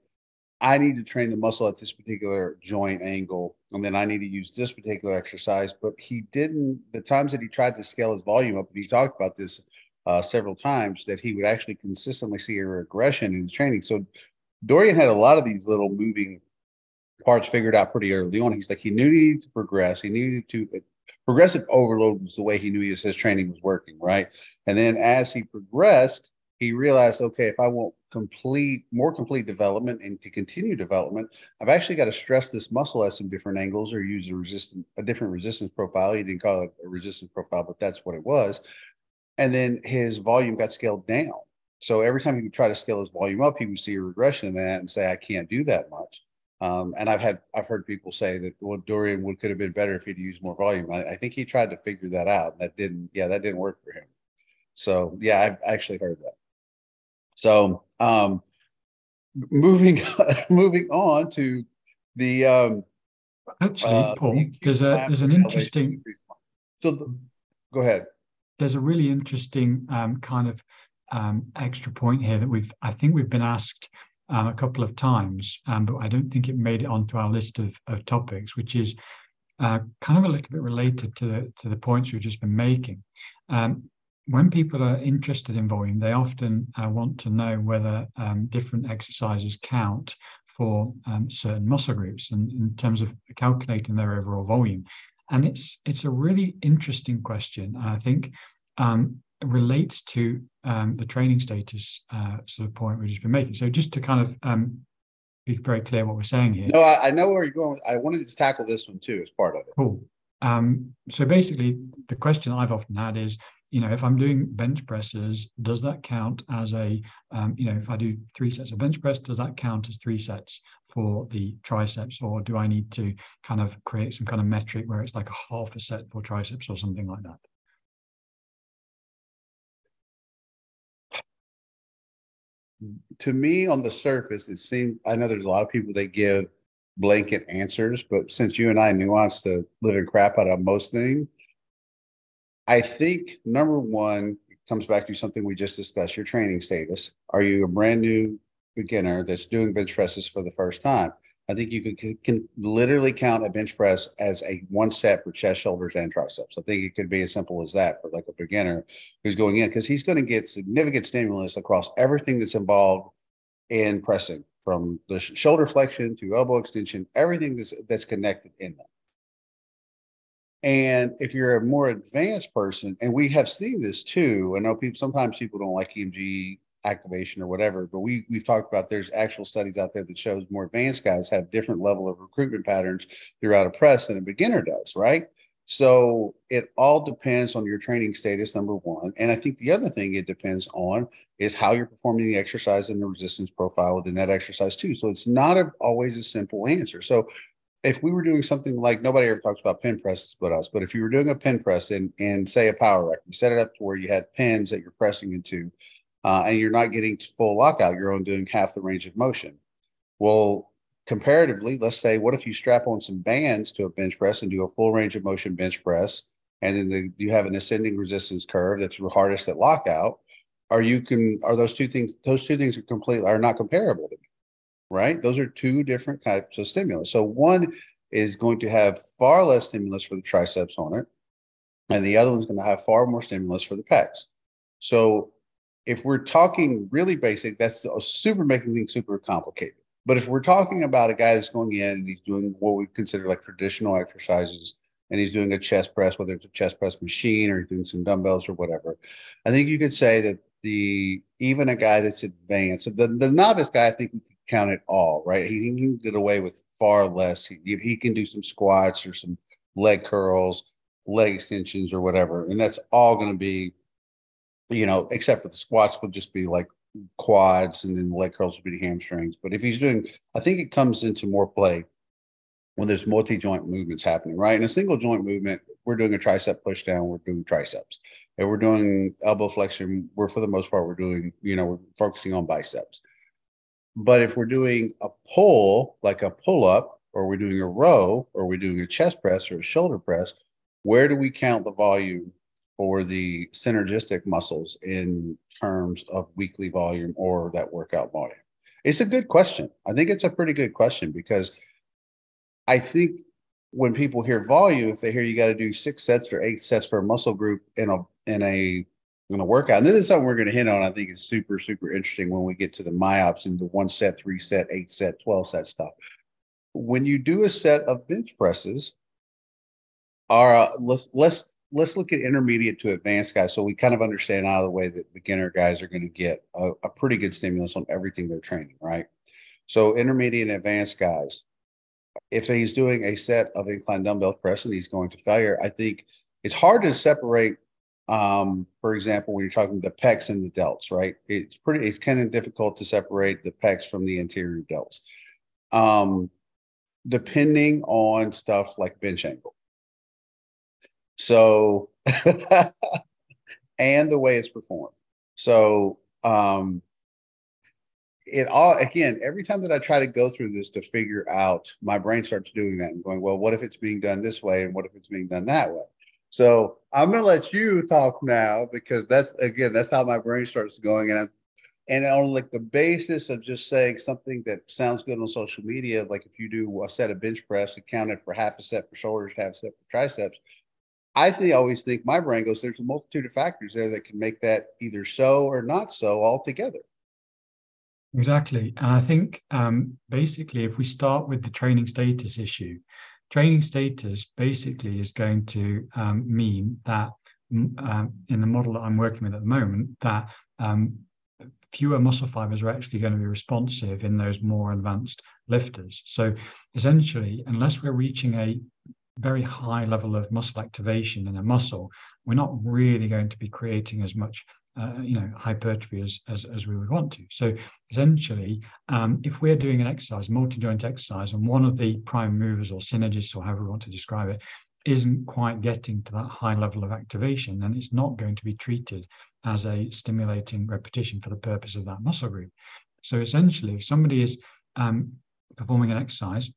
I need to train the muscle at this particular joint angle, and then I need to use this particular exercise. But he didn't, the times that he tried to scale his volume up, and he talked about this uh, several times, that he would actually consistently see a regression in his training. So Dorian had a lot of these little moving parts figured out pretty early on. He's like, he knew he needed to progress, he needed to progressive overload was the way he knew his, his training was working, right? And then as he progressed, he realized, okay, if I want complete, more complete development and to continue development, I've actually got to stress this muscle at some different angles or use a resistance, a different resistance profile. He didn't call it a resistance profile, but that's what it was. And then his volume got scaled down. So every time he would try to scale his volume up, he would see a regression in that and say, I can't do that much. Um, and I've had I've heard people say that well Dorian would could have been better if he'd used more volume. I, I think he tried to figure that out. That didn't yeah that didn't work for him. So yeah I've actually heard that. So um, moving moving on to the um, actually uh, Paul there's a there's an interesting so the, go ahead. There's a really interesting um, kind of um, extra point here that we've I think we've been asked um, a couple of times, um, but I don't think it made it onto our list of, of topics, which is uh, kind of a little bit related to the, to the points we've just been making. Um, when people are interested in volume, they often uh, want to know whether um, different exercises count for um, certain muscle groups and in terms of calculating their overall volume. And it's it's a really interesting question. I think um, relates to um, the training status uh, sort of point we've just been making. So just to kind of um, be very clear what we're saying here. No, I, I, know where you're going. I wanted to tackle this one too as part of it. Cool. Um, so basically, the question I've often had is, you know, if I'm doing bench presses, does that count as a, um, you know, if I do three sets of bench press, does that count as three sets for the triceps, or do I need to kind of create some kind of metric where it's like a half a set for triceps or something like that? To me on the surface, it seems I know there's a lot of people that give blanket answers, but since you and I nuance the living crap out of most things, I think number one comes back to something we just discussed your training status. Are you a brand new beginner that's doing bench presses for the first time? I think you can, can literally count a bench press as a one set for chest, shoulders, and triceps. I think it could be as simple as that for like a beginner who's going in because he's going to get significant stimulus across everything that's involved in pressing from the shoulder flexion to elbow extension, everything that's, that's connected in them. And if you're a more advanced person, and we have seen this too, I know people sometimes people don't like EMG activation or whatever, but we we've talked about there's actual studies out there that shows more advanced guys have different level of recruitment patterns throughout a press than a beginner does, right? So it all depends on your training status, number one. And I think the other thing it depends on is how you're performing the exercise and the resistance profile within that exercise too. So it's not a, always a simple answer. So if we were doing something like nobody ever talks about pin presses but us, but if you were doing a pin press and and say a power rack, you set it up to where you had pins that you're pressing into, uh, and you're not getting full lockout, you're only doing half the range of motion. Well, comparatively, let's say, what if you strap on some bands to a bench press and do a full range of motion bench press, and then the, you have an ascending resistance curve that's hardest at lockout? Are you can are those two things? Those two things are completely are not comparable to me right? Those are two different types of stimulus. So one is going to have far less stimulus for the triceps on it, and the other one's going to have far more stimulus for the pecs. So if we're talking really basic, that's super making things super complicated. But if we're talking about a guy that's going in and he's doing what we consider like traditional exercises, and he's doing a chest press, whether it's a chest press machine or he's doing some dumbbells or whatever, I think you could say that the even a guy that's advanced, the, the novice guy, I think we count it all, right? He, he can get away with far less. He, he can do some squats or some leg curls, leg extensions or whatever. And that's all going to be, you know, except for the squats would just be like quads and then the leg curls would be the hamstrings. But if he's doing, I think it comes into more play when there's multi-joint movements happening, right? In a single joint movement, we're doing a tricep push down, we're doing triceps. And we're doing elbow flexion, we're for the most part, we're doing, you know, we're focusing on biceps. But if we're doing a pull, like a pull up, or we're doing a row, or we're doing a chest press or a shoulder press, where do we count the volume for the synergistic muscles in terms of weekly volume or that workout volume? It's a good question. I think it's a pretty good question because I think when people hear volume, if they hear you got to do six sets or eight sets for a muscle group in a in a going to work out. And this is something we're going to hit on. I think is super, super interesting when we get to the MYOPS and the one set, three set, eight set, 12 set stuff. When you do a set of bench presses, are uh, let's let's let's look at intermediate to advanced guys so we kind of understand out of the way that beginner guys are going to get a, a pretty good stimulus on everything they're training, right? So intermediate and advanced guys, if he's doing a set of incline dumbbell press and he's going to failure, I think it's hard to separate um, for example, when you're talking the pecs and the delts, right? It's pretty, it's kind of difficult to separate the pecs from the anterior delts. Um, depending on stuff like bench angle. So, and the way it's performed. So, um, it all again every time that i try to go through this to figure out my brain starts doing that and going well what if it's being done this way and what if it's being done that way so I'm going to let you talk now because that's again that's how my brain starts going, and I'm and on like the basis of just saying something that sounds good on social media, like if you do a set of bench press, accounted for half a set for shoulders, half a set for triceps. I always think my brain goes, there's a multitude of factors there that can make that either so or not so altogether. Exactly. And I think um, basically, if we start with the training status issue, training status basically is going to um, mean that um, in the model that I'm working with at the moment, that um, fewer muscle fibers are actually going to be responsive in those more advanced lifters. So essentially, unless we're reaching a very high level of muscle activation in a muscle, we're not really going to be creating as much uh, you know hypertrophy as, as, as we would want to. So essentially, um, if we're doing an exercise, multi-joint exercise, and one of the prime movers or synergists or however we want to describe it isn't quite getting to that high level of activation, then it's not going to be treated as a stimulating repetition for the purpose of that muscle group. So essentially, if somebody is um, performing an exercise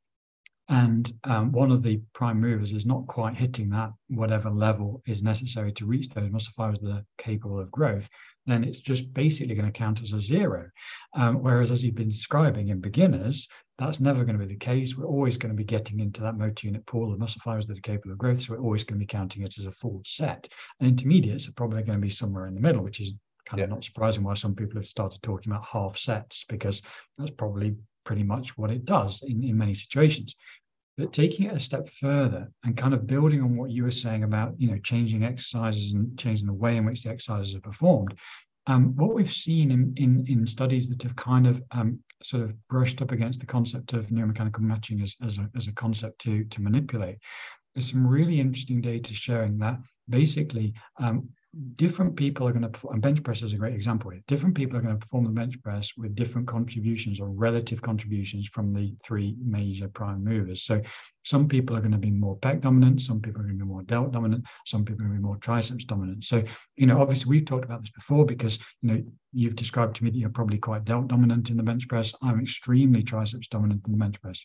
and um, one of the prime movers is not quite hitting that whatever level is necessary to reach those muscle fibers that are capable of growth, then it's just basically going to count as a zero. Um, whereas, as you've been describing in beginners, that's never going to be the case. We're always going to be getting into that motor unit pool of muscle fibers that are capable of growth. So we're always going to be counting it as a full set. And intermediates are probably going to be somewhere in the middle, which is kind yeah. of not surprising why some people have started talking about half sets, because that's probably pretty much what it does in, in many situations. But taking it a step further and kind of building on what you were saying about, you know, changing exercises and changing the way in which the exercises are performed, um, what we've seen in, in, in studies that have kind of um, sort of brushed up against the concept of neuromechanical matching as, as, a, as a concept to, to manipulate, there's some really interesting data showing that basically um, different people are going to and bench press is a great example here. Different people are going to perform the bench press with different contributions or relative contributions from the three major prime movers. So some people are going to be more pec dominant, some people are going to be more delt dominant, some people are going to be more triceps dominant. So, you know, obviously we've talked about this before because, you know, you've described to me that you're probably quite delt dominant in the bench press. I'm extremely triceps dominant in the bench press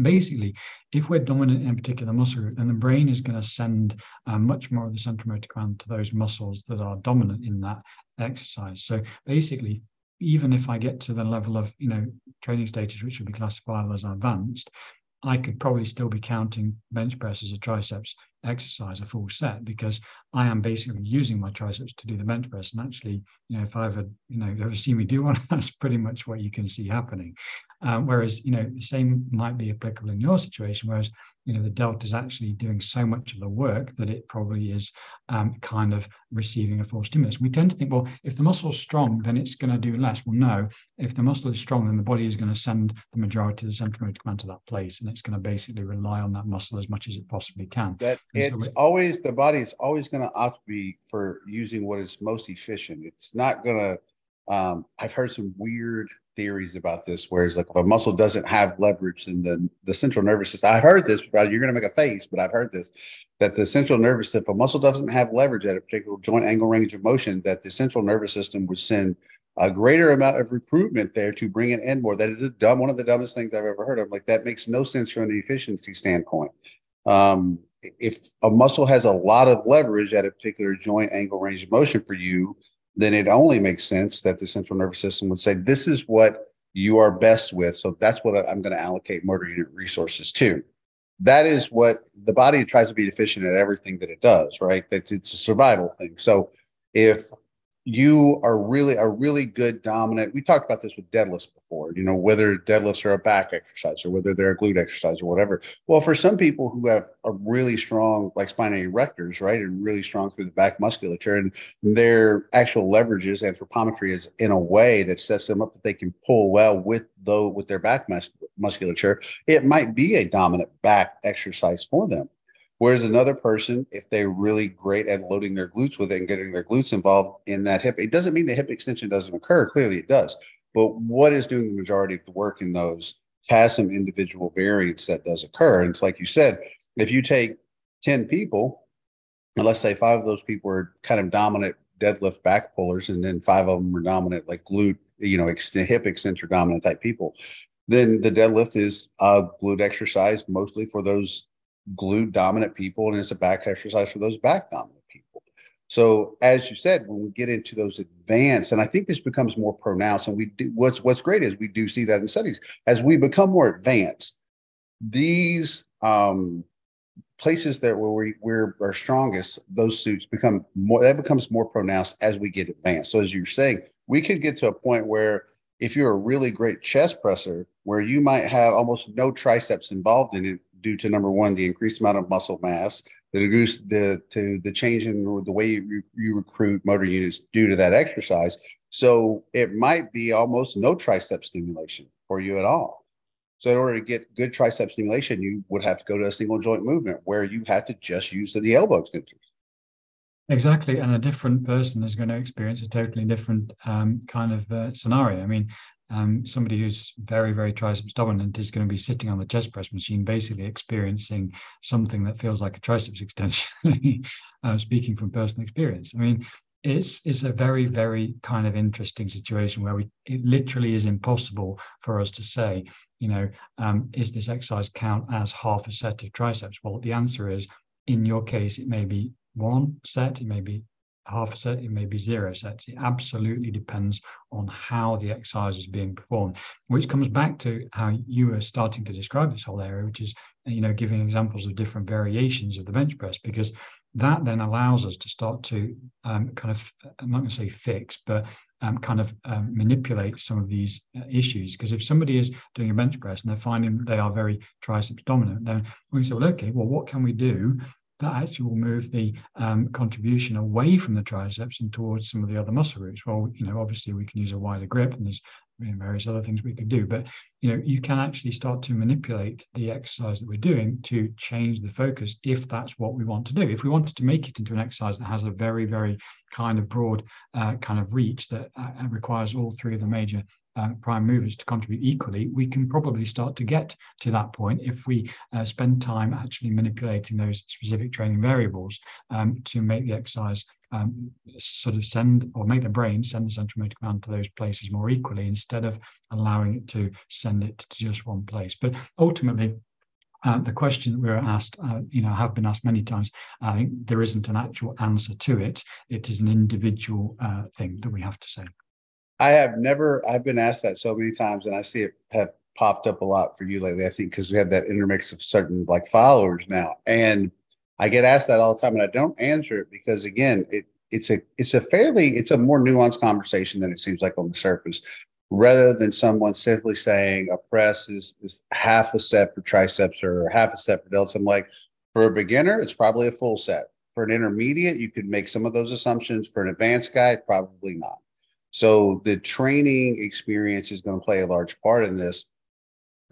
basically, if we're dominant in a particular muscle group, then the brain is going to send uh, much more of the central motor command to those muscles that are dominant in that exercise. So basically, even if I get to the level of you know training status, which would be classifiable as advanced, I could probably still be counting bench press as a triceps exercise, a full set, because I am basically using my triceps to do the bench press. And actually, you know, if I ever, you know, ever see me do one, that's pretty much what you can see happening. Um, whereas, you know, the same might be applicable in your situation, whereas, you know, the delta is actually doing so much of the work that it probably is um, kind of receiving a full stimulus. We tend to think, well, if the muscle is strong, then it's going to do less. Well, no, if the muscle is strong, then the body is going to send the majority of the central motor command to that place, and it's going to basically rely on that muscle as much as it possibly can. That it's always the body is always going to opt be for using what is most efficient. It's not going to. Um, I've heard some weird theories about this, whereas like if a muscle doesn't have leverage, then the the central nervous system. I heard this, but you're going to make a face, but I've heard this that the central nervous system, if a muscle doesn't have leverage at a particular joint angle range of motion, that the central nervous system would send a greater amount of recruitment there to bring it in more. That is a dumb, one of the dumbest things I've ever heard of. Like that makes no sense from an efficiency standpoint. Um, if a muscle has a lot of leverage at a particular joint angle range of motion for you, then it only makes sense that the central nervous system would say, this is what you are best with. So that's what I'm going to allocate motor unit resources to. That is what the body tries to be efficient at everything that it does, right? That it's a survival thing. So if you are really a really good dominant. We talked about this with deadlifts before, you know, whether deadlifts are a back exercise or whether they're a glute exercise or whatever. Well, for some people who have a really strong, like spinae erectors, right, and really strong through the back musculature, and their actual leverages anthropometry is in a way that sets them up that they can pull well with though with their back mus- musculature, it might be a dominant back exercise for them. Whereas another person, if they're really great at loading their glutes with it and getting their glutes involved in that hip, it doesn't mean the hip extension doesn't occur. Clearly it does. But what is doing the majority of the work in those has some individual variance that does occur. And it's like you said, if you take 10 people, and let's say five of those people are kind of dominant deadlift back pullers, and then five of them are dominant like glute, you know, hip extensor dominant type people, then the deadlift is a glute exercise mostly for those glute dominant people and it's a back exercise for those back dominant people. So as you said, when we get into those advanced, and I think this becomes more pronounced, and we do what's what's great is we do see that in studies as we become more advanced, these um, places that where we, we're our strongest, those suits become more that becomes more pronounced as we get advanced. So as you're saying, we could get to a point where if you're a really great chest presser, where you might have almost no triceps involved in it, due to number one, the increased amount of muscle mass, the the to the change in the way you, you recruit motor units due to that exercise. So it might be almost no tricep stimulation for you at all. So in order to get good tricep stimulation, you would have to go to a single joint movement where you have to just use the elbow extensors. Exactly, and a different person is going to experience a totally different um, kind of uh, scenario. I mean, um, somebody who's very, very triceps dominant is going to be sitting on the chest press machine, basically experiencing something that feels like a triceps extension. uh, speaking from personal experience, I mean, it's it's a very, very kind of interesting situation where we it literally is impossible for us to say, you know, um, is this exercise count as half a set of triceps? Well, the answer is, in your case, it may be one set, it may be half a set, it may be zero sets. It absolutely depends on how the exercise is being performed, which comes back to how you were starting to describe this whole area, which is, you know, giving examples of different variations of the bench press, because that then allows us to start to um, kind of, I'm not going to say fix, but um, kind of um, manipulate some of these uh, issues. Because if somebody is doing a bench press and they're finding they are very triceps dominant, then we say, well, okay, well, what can we do that actually will move the um, contribution away from the triceps and towards some of the other muscle groups. Well, you know, obviously we can use a wider grip and there's various other things we could do, but you know, you can actually start to manipulate the exercise that we're doing to change the focus if that's what we want to do. If we wanted to make it into an exercise that has a very, very kind of broad uh, kind of reach that uh, requires all three of the major uh, prime movers to contribute equally, we can probably start to get to that point if we uh, spend time actually manipulating those specific training variables um, to make the exercise um, sort of send or make the brain send the central motor command to those places more equally instead of allowing it to send it to just one place. But ultimately, uh, the question that we were asked, uh, you know, have been asked many times. I think there isn't an actual answer to it. It is an individual uh, thing that we have to say. I have never, I've been asked that so many times, and I see it have popped up a lot for you lately. I think because we have that intermix of certain like followers now, and I get asked that all the time, and I don't answer it because again, it it's a it's a fairly it's a more nuanced conversation than it seems like on the surface. Rather than someone simply saying a press is, is half a set for triceps or half a set for delts, I'm like, for a beginner, it's probably a full set. For an intermediate, you could make some of those assumptions. For an advanced guy, probably not. So the training experience is going to play a large part in this.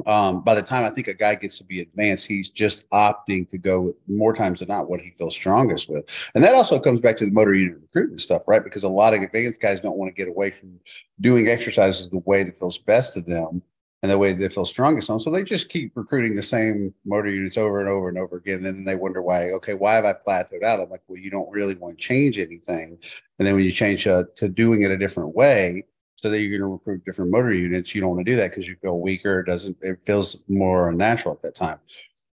Um, by the time I think a guy gets to be advanced, he's just opting to go with more times than not what he feels strongest with. And that also comes back to the motor unit recruitment stuff, right? Because a lot of advanced guys don't want to get away from doing exercises the way that feels best to them and the way they feel strongest on. So they just keep recruiting the same motor units over and over and over again. And then they wonder why, okay, why have I plateaued out? I'm like, well, you don't really want to change anything. And then when you change uh, to doing it a different way, so that you're going to recruit different motor units, you don't want to do that because you feel weaker. It doesn't, it feels more unnatural at that time.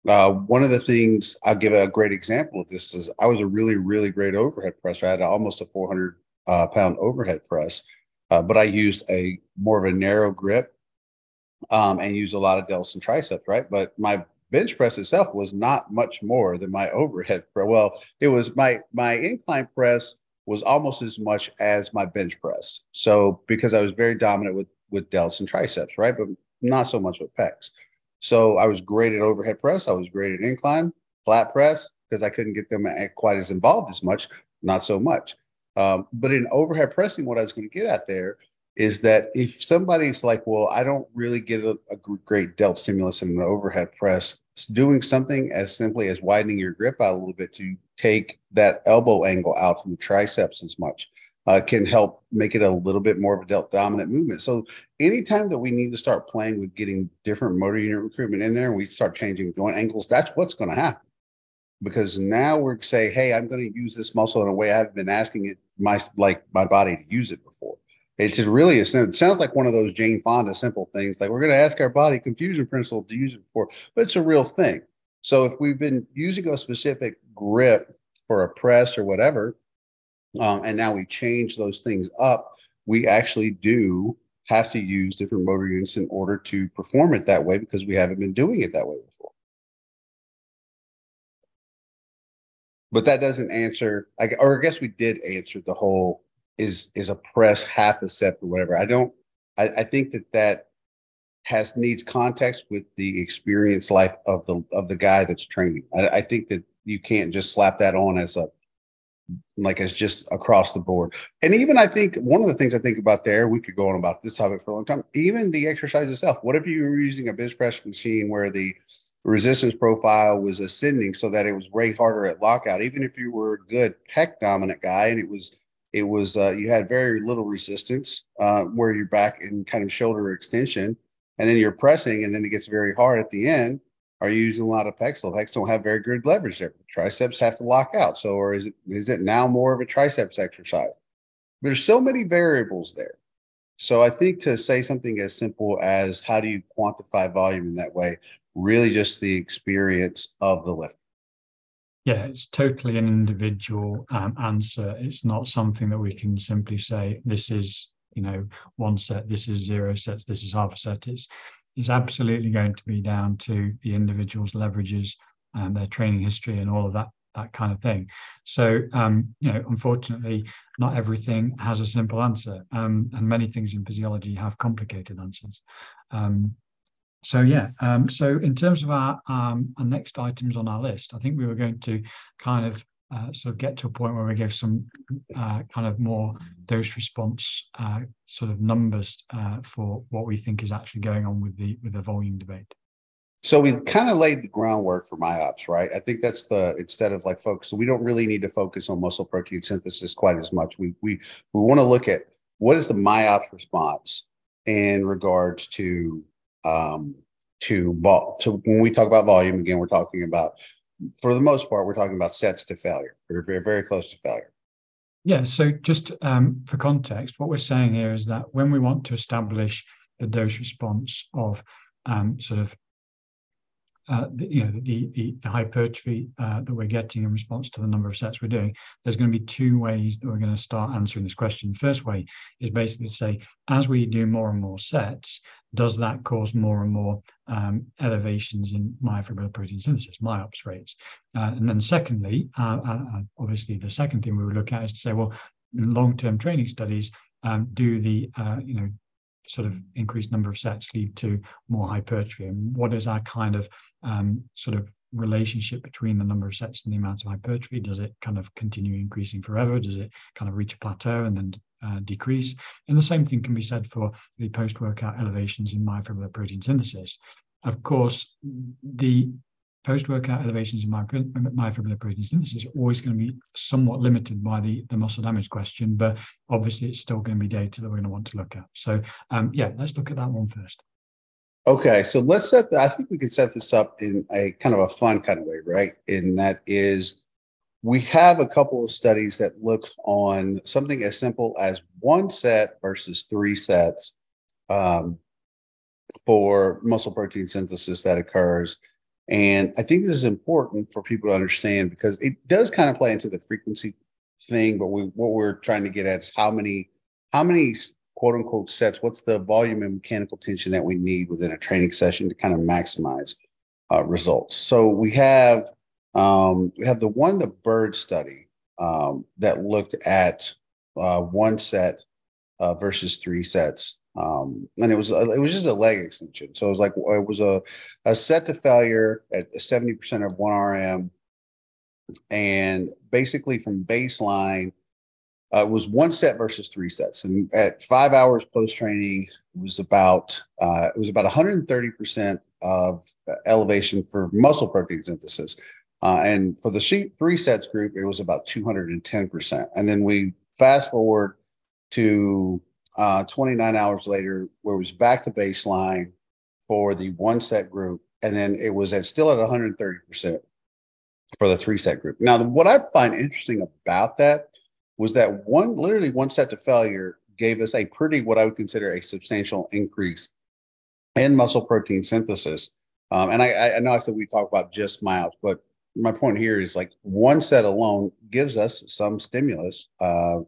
Uh, one of the things I'll give a great example of this is I was a really, really great overhead presser. I had almost a 400 uh, pound overhead press, uh, but I used a more of a narrow grip um, and use a lot of delts and triceps, right? But my bench press itself was not much more than my overhead. Well, it was my my incline press was almost as much as my bench press. So because I was very dominant with with delts and triceps, right? But not so much with pecs. So I was great at overhead press. I was great at incline, flat press because I couldn't get them quite as involved as much. Not so much. Um, but in overhead pressing, what I was going to get at there is that if somebody's like, well, I don't really get a, a great delt stimulus in an overhead press, doing something as simply as widening your grip out a little bit to take that elbow angle out from the triceps as much uh, can help make it a little bit more of a delt dominant movement. So anytime that we need to start playing with getting different motor unit recruitment in there, and we start changing joint angles, that's what's going to happen. Because now we're saying, hey, I'm going to use this muscle in a way I've been asking it my like my body to use it before. It's really a it sounds like one of those Jane Fonda simple things. Like we're going to ask our body confusion principle to use it for, but it's a real thing. So if we've been using a specific grip for a press or whatever, um, and now we change those things up, we actually do have to use different motor units in order to perform it that way because we haven't been doing it that way before. But that doesn't answer, or I guess we did answer the whole is is a press half a set or whatever. I don't. I, I think that that has needs context with the experience life of the of the guy that's training. I, I think that you can't just slap that on as a like as just across the board. And even I think one of the things I think about there, we could go on about this topic for a long time. Even the exercise itself. What if you were using a bench press machine where the resistance profile was ascending so that it was way harder at lockout, even if you were a good pec dominant guy and it was it was uh, you had very little resistance uh, where you're back in kind of shoulder extension, and then you're pressing, and then it gets very hard at the end. Are you using a lot of pecs? The pecs don't have very good leverage there. The triceps have to lock out. So, or is it is it now more of a triceps exercise? There's so many variables there. So I think to say something as simple as how do you quantify volume in that way, really just the experience of the lift. Yeah, it's totally an individual um, answer. It's not something that we can simply say, this is, you know, one set, this is zero sets, this is half a set. It's, it's absolutely going to be down to the individual's leverages and their training history and all of that that kind of thing. So, um, you know, unfortunately, not everything has a simple answer, um, and many things in physiology have complicated answers. Um, so yeah, um, so in terms of our, um, our next items on our list, I think we were going to kind of uh, sort of get to a point where we give some uh, kind of more dose response uh, sort of numbers uh, for what we think is actually going on with the with the volume debate. So we kind of laid the groundwork for MYOPS, right? I think that's the instead of like focus. So we don't really need to focus on muscle protein synthesis quite as much. We we we want to look at what is the MYOPS response in regards to um, to vol. So when we talk about volume, again, we're talking about, for the most part, we're talking about sets to failure. We're very, very close to failure. Yeah. So just um, for context, what we're saying here is that when we want to establish the dose response of um, sort of uh, the, you know the, the, the hypertrophy uh, that we're getting in response to the number of sets we're doing, there's going to be two ways that we're going to start answering this question. First way is basically to say, as we do more and more sets, does that cause more and more um, elevations in myofibrillar protein synthesis, MYOPS rates? Uh, and then secondly, uh, uh, obviously the second thing we would look at is to say, well, long-term training studies, um, do the you know sort of increased number of sets lead to more hypertrophy? And what is our kind of um, sort of relationship between the number of sets and the amount of hypertrophy? Does it kind of continue increasing forever? Does it kind of reach a plateau and then uh, decrease? And the same thing can be said for the post-workout elevations in myofibrillar protein synthesis. Of course the post-workout elevations in myofibrillar protein synthesis are always going to be somewhat limited by the, the muscle damage question, but obviously it's still going to be data that we're going to want to look at. So um, yeah, let's look at that one first. Okay, so let's set. The, I think we can set this up in a kind of a fun kind of way, right? And that is, we have a couple of studies that look on something as simple as one set versus three sets um, for muscle protein synthesis that occurs and I think this is important for people to understand because it does kind of play into the frequency thing, but we, what we're trying to get at is how many, how many quote unquote sets, what's the volume and mechanical tension that we need within a training session to kind of maximize uh, results. So we have, um, we have the one, the Burd study um, that looked at uh, one set uh, versus three sets um, and it was it was just a leg extension. So it was like it was a a set to failure at seventy percent of one RM, and basically from baseline, uh, it was one set versus three sets. And at five hours post training, it was about uh, it was about one hundred and thirty percent of elevation for muscle protein synthesis. Uh, and for the three sets group, it was about 210%. And then we fast forward to uh, 29 hours later, where it was back to baseline for the one set group, and then it was at still at 130% for the three set group. Now, what I find interesting about that was that one, literally one set to failure gave us a pretty, what I would consider a substantial increase in muscle protein synthesis. Um, and I, I know I said we talk about just miles, but my point here is like one set alone gives us some stimulus uh,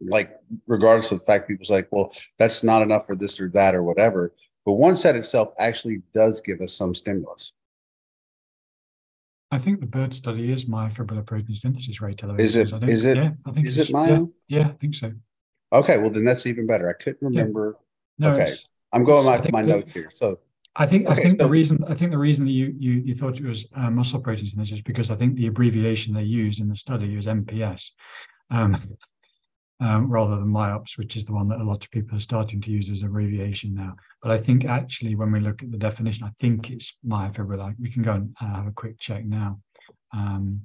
like regardless of the fact people's like, well, that's not enough for this or that or whatever. But one set itself actually does give us some stimulus. I think the Burd study is myofibrillar protein synthesis rate. Is it? Is it? Yeah, I think is it myo? Yeah, yeah, I think so. Okay, well then that's even better. I couldn't remember. Yeah. No, okay, I'm going my, my the, notes here. So I think okay, I think so, the reason I think the reason that you you, you thought it was uh, muscle protein synthesis is because I think the abbreviation they use in the study is MPS. Um, um, rather than MYOPS, which is the one that a lot of people are starting to use as abbreviation now. But I think actually, when we look at the definition, I think it's myofibrillar. We can go and uh, have a quick check now. Um,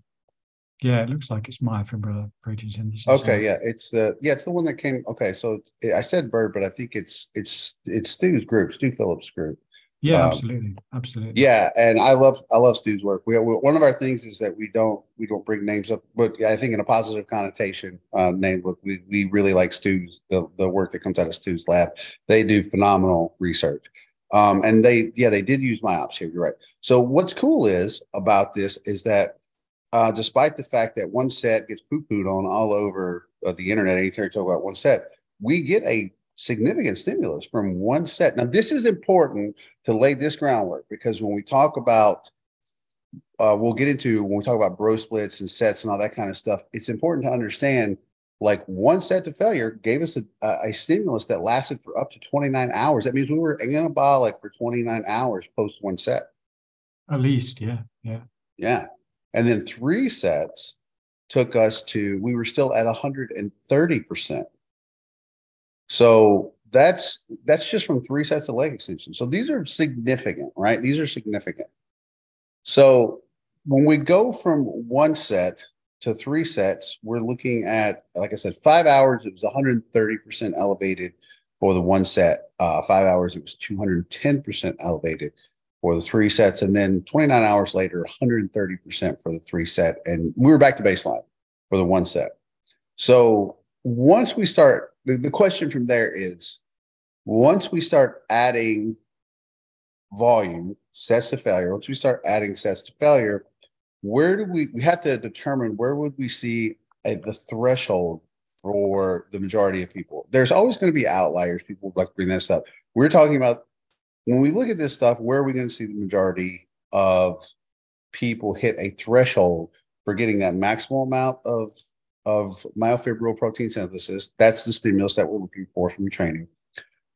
yeah, it looks like it's myofibrillar protein synthesis. Okay, yeah, it's the yeah, it's the one that came. Okay, so I said Burd, but I think it's it's it's Stu's group, Stu Phillips group. Yeah, um, absolutely, absolutely. Yeah, and I love I love Stu's work. We, we, one of our things is that we don't we don't bring names up, but I think in a positive connotation, uh, name look we we really like Stu's the the work that comes out of Stu's lab. They do phenomenal research. Um, and they yeah they did use MYOPS here. You're right. So what's cool is about this is that uh, despite the fact that one set gets poo pooed on all over uh, the internet anytime you talk about one set, we get a significant stimulus from one set. Now, this is important to lay this groundwork because when we talk about, uh, we'll get into when we talk about bro splits and sets and all that kind of stuff, it's important to understand like one set to failure gave us a, a stimulus that lasted for up to 29 hours. That means we were anabolic for 29 hours post one set. At least, yeah, yeah. Yeah. And then three sets took us to, we were still at 130%. So that's that's just from three sets of leg extensions. So these are significant, right? These are significant. So when we go from one set to three sets, we're looking at, like I said, five hours, it was 130% elevated for the one set. Uh, five hours, it was 210% elevated for the three sets. And then 29 hours later, 130% for the three set. And we were back to baseline for the one set. So once we start, the, the question from there is once we start adding volume, sets to failure, once we start adding sets to failure, where do we, we have to determine where would we see a, the threshold for the majority of people. There's always going to be outliers. People like bring this up. We're talking about when we look at this stuff, where are we going to see the majority of people hit a threshold for getting that maximal amount of of myofibril protein synthesis? That's the stimulus that we're looking for from training.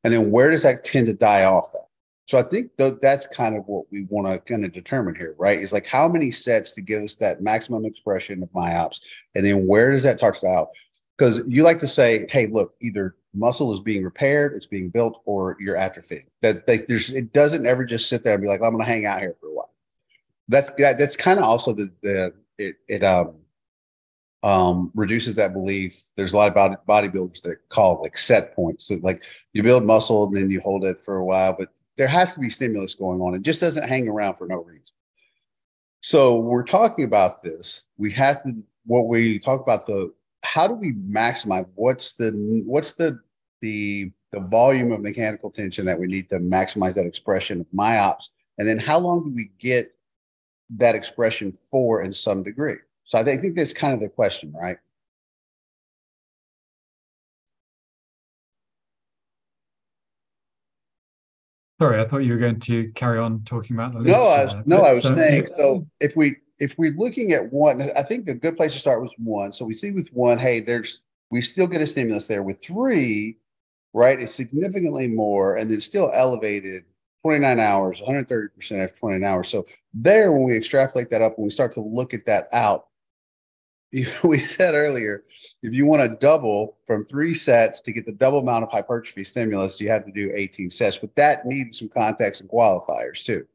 And then where does that tend to die off at? So I think th- that's kind of what we want to kind of determine here, right? Is like how many sets to give us that maximum expression of myops, and then where does that start out? Because you like to say, hey, look, either muscle is being repaired, it's being built, or you're atrophying. That they, there's it doesn't ever just sit there and be like, I'm going to hang out here for a while. That's that, that's kind of also the the it it um um reduces that belief. There's a lot of body, bodybuilders that call it like set points. So like you build muscle and then you hold it for a while, but there has to be stimulus going on. It just doesn't hang around for no reason. So we're talking about this. We have to what we talk about the how do we maximize what's the what's the the the volume of mechanical tension that we need to maximize that expression of myops and then how long do we get that expression for in some degree so i think, that's kind of the question right Sorry, I thought you were going to carry on talking about the. No, I was no, I was saying so. If we if we're looking at one, I think a good place to start was one. So we see with one, hey, there's we still get a stimulus there. With three, right, it's significantly more, and then still elevated 29 hours, 130% after 29 hours. So there, when we extrapolate that up, when we start to look at that out, we said earlier, if you want to double from three sets to get the double amount of hypertrophy stimulus, you have to do 18 sets. But that needs some context and qualifiers too.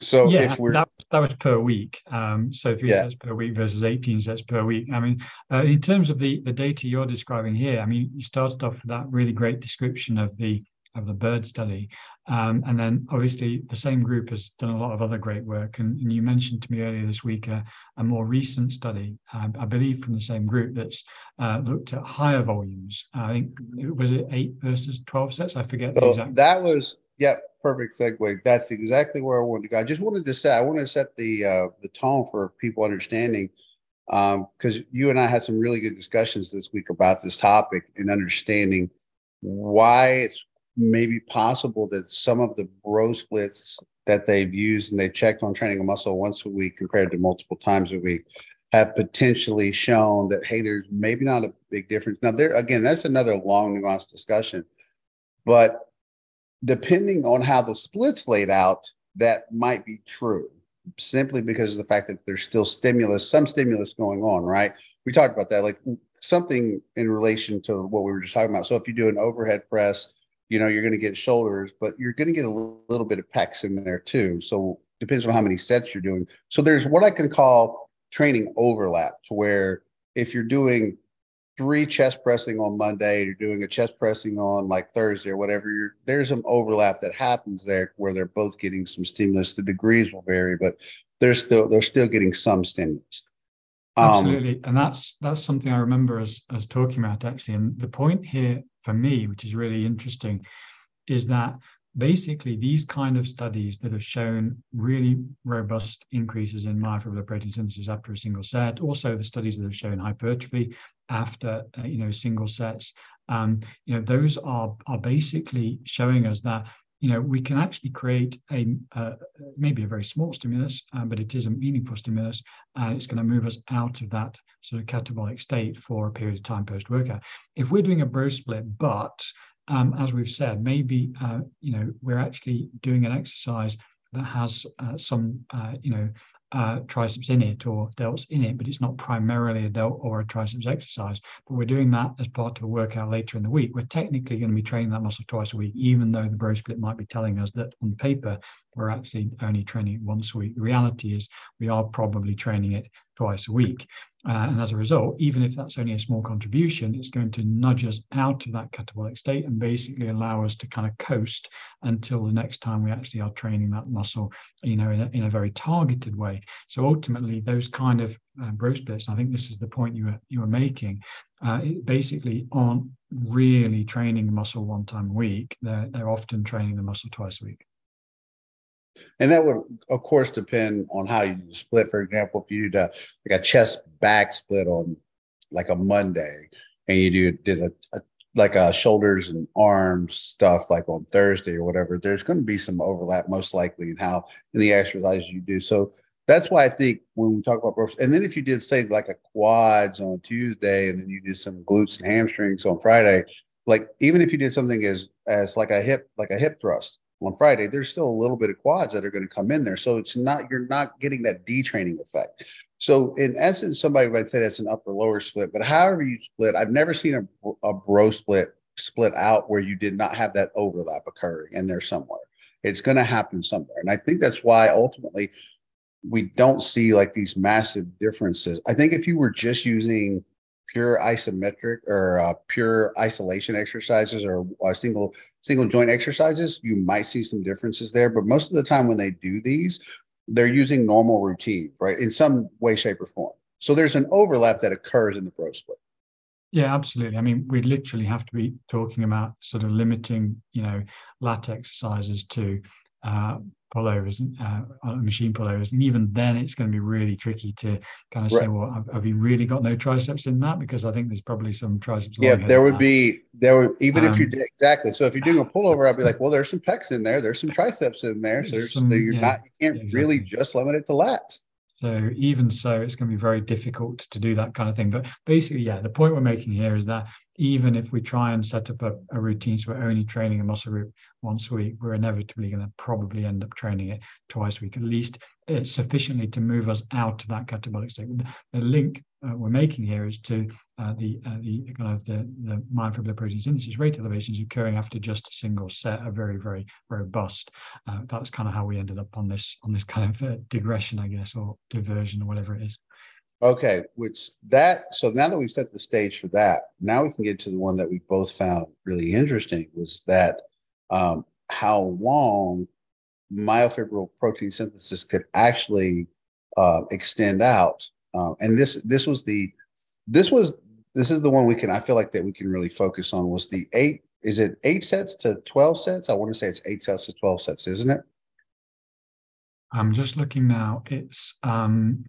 So yeah, if we're that, that was per week. Um, so three yeah. sets per week versus 18 sets per week. I mean, uh, in terms of the the data you're describing here, I mean, you started off with that really great description of the of the Burd study, um, and then obviously the same group has done a lot of other great work. And, and you mentioned to me earlier this week a, a more recent study, uh, I believe from the same group that's uh, looked at higher volumes. I think it was it eight versus 12 sets. I forget so the exact. That was Yep, perfect segue. That's exactly where I wanted to go. I just wanted to say I want to set the uh, the tone for people understanding because um, you and I had some really good discussions this week about this topic and understanding why it's maybe possible that some of the bro splits that they've used and they checked on training a muscle once a week compared to multiple times a week have potentially shown that hey there's maybe not a big difference now there again that's another long nuanced discussion but depending on how the splits laid out, that might be true simply because of the fact that there's still stimulus, some stimulus going on, right? We talked about that, like something in relation to what we were just talking about. So if you do an overhead press, you know, you're going to get shoulders, but you're going to get a little bit of pecs in there too. So depends on how many sets you're doing. So there's what I can call training overlap to where if you're doing three chest pressing on Monday, you're doing a chest pressing on like Thursday or whatever, there's some overlap that happens there where they're both getting some stimulus. The degrees will vary, but they're still they're still getting some stimulus. Um, Absolutely, and that's that's something I remember as as talking about actually. And the point here for me, which is really interesting, is that basically these kind of studies that have shown really robust increases in myofibrillar protein synthesis after a single set, also the studies that have shown hypertrophy after uh, you know single sets, um, you know those are are basically showing us that you know, we can actually create a uh, maybe a very small stimulus, um, but it is a meaningful stimulus, and it's going to move us out of that sort of catabolic state for a period of time post workout. If we're doing a bro split, but um, as we've said, maybe uh, you know we're actually doing an exercise that has uh, some uh, you know uh, triceps in it or delts in it, but it's not primarily a delt or a triceps exercise. But we're doing that as part of a workout later in the week. We're technically going to be training that muscle twice a week, even though the bro split might be telling us that on paper we're actually only training it once a week. The reality is we are probably training it twice a week. Uh, and as a result, even if that's only a small contribution, it's going to nudge us out of that catabolic state and basically allow us to kind of coast until the next time we actually are training that muscle, you know, in a, in a very targeted way. So ultimately, those kind of uh, bro splits, I think this is the point you were you were making, uh, basically aren't really training the muscle one time a week. They're they're often training the muscle twice a week. And that would, of course, depend on how you do the split. For example, if you did a, like a chest back split on like a Monday, and you do did a, a like a shoulders and arms stuff like on Thursday or whatever, there's going to be some overlap most likely in how in the exercises you do. So that's why I think when we talk about bro, and then if you did say like a quads on Tuesday, and then you did some glutes and hamstrings on Friday, like even if you did something as as like a hip like a hip thrust, on Friday, there's still a little bit of quads that are going to come in there. So it's not, you're not getting that detraining effect. So in essence, somebody might say that's an upper lower split, but however you split, I've never seen a, a bro split split out where you did not have that overlap occurring in there somewhere. It's going to happen somewhere. And I think that's why ultimately we don't see like these massive differences. I think if you were just using pure isometric or uh, pure isolation exercises or a single single joint exercises, you might see some differences there. But most of the time when they do these, they're using normal routine, right? In some way, shape, or form. So there's an overlap that occurs in the bro split. Yeah, absolutely. I mean, we literally have to be talking about sort of limiting, you know, lat exercises to uh, pullovers, uh, uh, machine pullovers, and even then it's going to be really tricky to kind of right. say, well, have, have, you really got no triceps in that? Because I think there's probably some triceps. Yeah, there would be there would even um, if you um, did exactly. So if you're doing a pullover, I'd be like, well, there's some pecs in there, there's some triceps in there, so some, you're yeah, not you can't yeah, exactly. really just limit it to lats. So even so, it's going to be very difficult to do that kind of thing. But basically, yeah, the point we're making here is that even if we try and set up a, a routine, so we're only training a muscle group once a week, we're inevitably going to probably end up training it twice a week, at least it's sufficiently to move us out of that catabolic state. The link uh, we're making here is to uh, the uh, the kind of the, the myofibrillar protein synthesis rate elevations occurring after just a single set are very very robust. Uh, that's kind of how we ended up on this on this kind of uh, digression, I guess, or diversion or whatever it is. Okay, which that so now that we've set the stage for that, now we can get to the one that we both found really interesting was that um, how long myofibrillar protein synthesis could actually uh, extend out. Uh, and this this was the this was this is the one we can I feel like that we can really focus on was the eight is it eight sets to 12 sets? I want to say it's eight sets to 12 sets, isn't it? I'm just looking now. It's um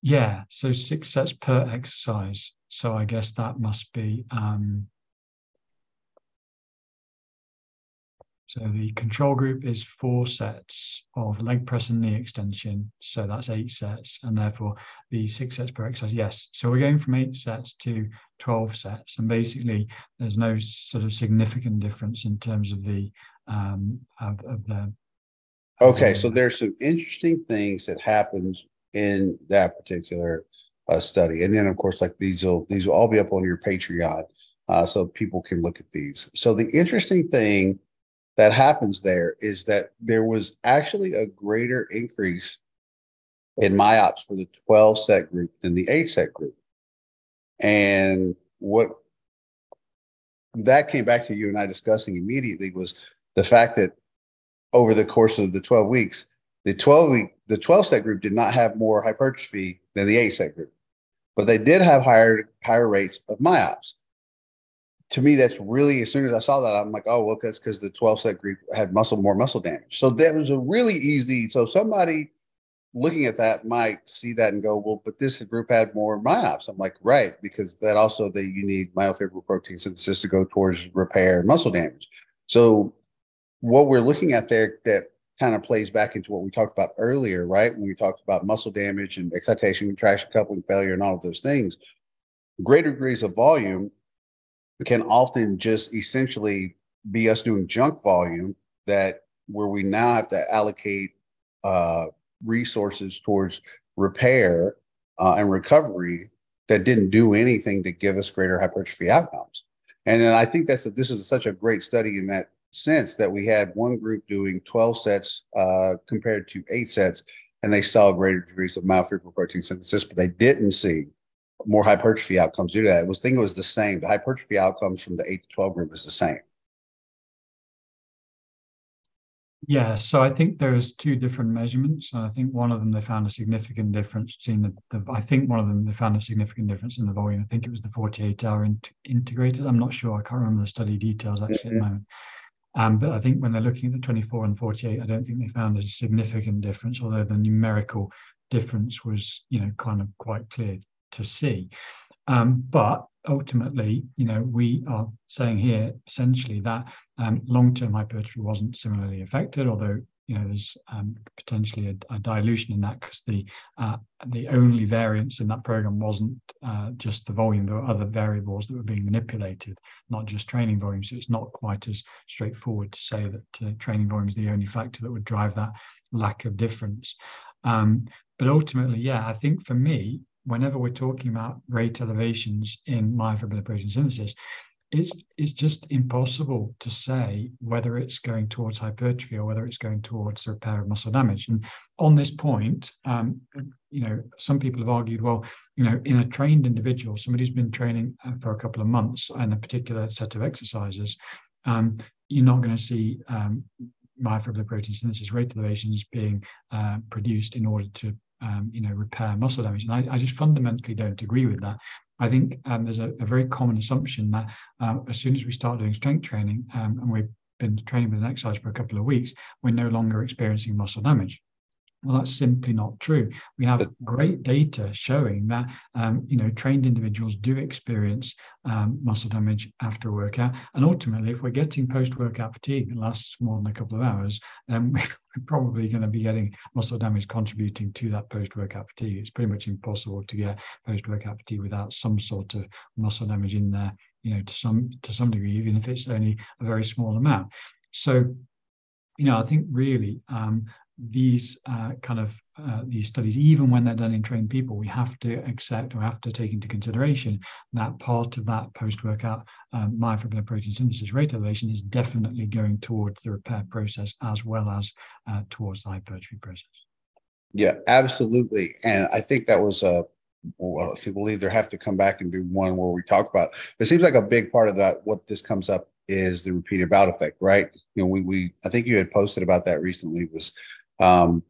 yeah, so six sets per exercise. So I guess that must be um So the control group is four sets of leg press and knee extension. So that's eight sets, and therefore the six sets per exercise. Yes. So we're going from eight sets to 12 sets. And basically, there's no sort of significant difference in terms of the um of, of the Okay, so there's some interesting things that happens in that particular uh, study, and then of course, like these will these will all be up on your Patreon, uh, so people can look at these. So the interesting thing that happens there is that there was actually a greater increase in myops for the 12 set group than the 8 set group. And what that came back to you and I discussing immediately was the fact that over the course of the 12 weeks, the 12 week, the 12 set group did not have more hypertrophy than the 8 set group, but they did have higher higher rates of myops. To me, that's really as soon as I saw that, I'm like, oh, well, that's because the 12 set group had muscle more muscle damage. So that was a really easy. So somebody looking at that might see that and go, well, but this group had more myops. I'm like, right, because that also that you need myofibrillar protein synthesis to go towards repair muscle damage. So what we're looking at there that kind of plays back into what we talked about earlier, right? When we talked about muscle damage and excitation, contraction, coupling failure, and all of those things, greater degrees of volume can often just essentially be us doing junk volume that where we now have to allocate uh, resources towards repair uh, and recovery that didn't do anything to give us greater hypertrophy outcomes. And then I think that's a, this is such a great study in that sense that we had one group doing 12 sets uh, compared to eight sets, and they saw greater degrees of myofibrillar protein synthesis, but they didn't see more hypertrophy outcomes due to that. I was thinking it was the same. The hypertrophy outcomes from the eight to 12 group is the same. Yeah, so I think there's two different measurements. And I think one of them they found a significant difference between the, the I think one of them they found a significant difference in the volume. I think it was the 48 hour in, integrated. I'm not sure. I can't remember the study details actually mm-hmm. at the mm-hmm. moment. Um, but I think when they're looking at the 24 and 48, I don't think they found a significant difference, although the numerical difference was, you know, kind of quite clear to see. Um, but ultimately, you know, we are saying here essentially that um, long-term hypertrophy wasn't similarly affected, although you know there's um, potentially a, a, dilution in that because the uh, the only variance in that program wasn't uh, just the volume; there were other variables that were being manipulated, not just training volume. So it's not quite as straightforward to say that uh, training volume is the only factor that would drive that lack of difference. Um, but ultimately, yeah, I think for me, whenever we're talking about rate elevations in myofibrillar protein synthesis, it's, it's just impossible to say whether it's going towards hypertrophy or whether it's going towards the repair of muscle damage. And on this point, um, you know, some people have argued, well, you know, in a trained individual, somebody who's been training uh, for a couple of months and a particular set of exercises, um, you're not going to see um, myofibrillar protein synthesis rate elevations being uh, produced in order to um, you know, repair muscle damage. And I, I, just fundamentally don't agree with that. I think um, there's a, a, very common assumption that um, as soon as we start doing strength training um, and we've been training with an exercise for a couple of weeks, we're no longer experiencing muscle damage. Well, that's simply not true. We have great data showing that um, you know trained individuals do experience um, muscle damage after a workout, and ultimately, if we're getting post-workout fatigue that lasts more than a couple of hours, then we're probably going to be getting muscle damage contributing to that post-workout fatigue. It's pretty much impossible to get post-workout fatigue without some sort of muscle damage in there, you know, to some to some degree, even if it's only a very small amount. So you know, I think really um, these uh, kind of uh, these studies, even when they're done in trained people, we have to accept or have to take into consideration that part of that post-workout um, myofibrillar protein synthesis rate elevation is definitely going towards the repair process as well as uh, towards the hypertrophy process. Yeah, absolutely, and I think that was a. Well, if you believe there have to come back and do one where we talk about. It seems like a big part of that. What this comes up is the repeated bout effect, right? You know, we we I think you had posted about that recently. Was um,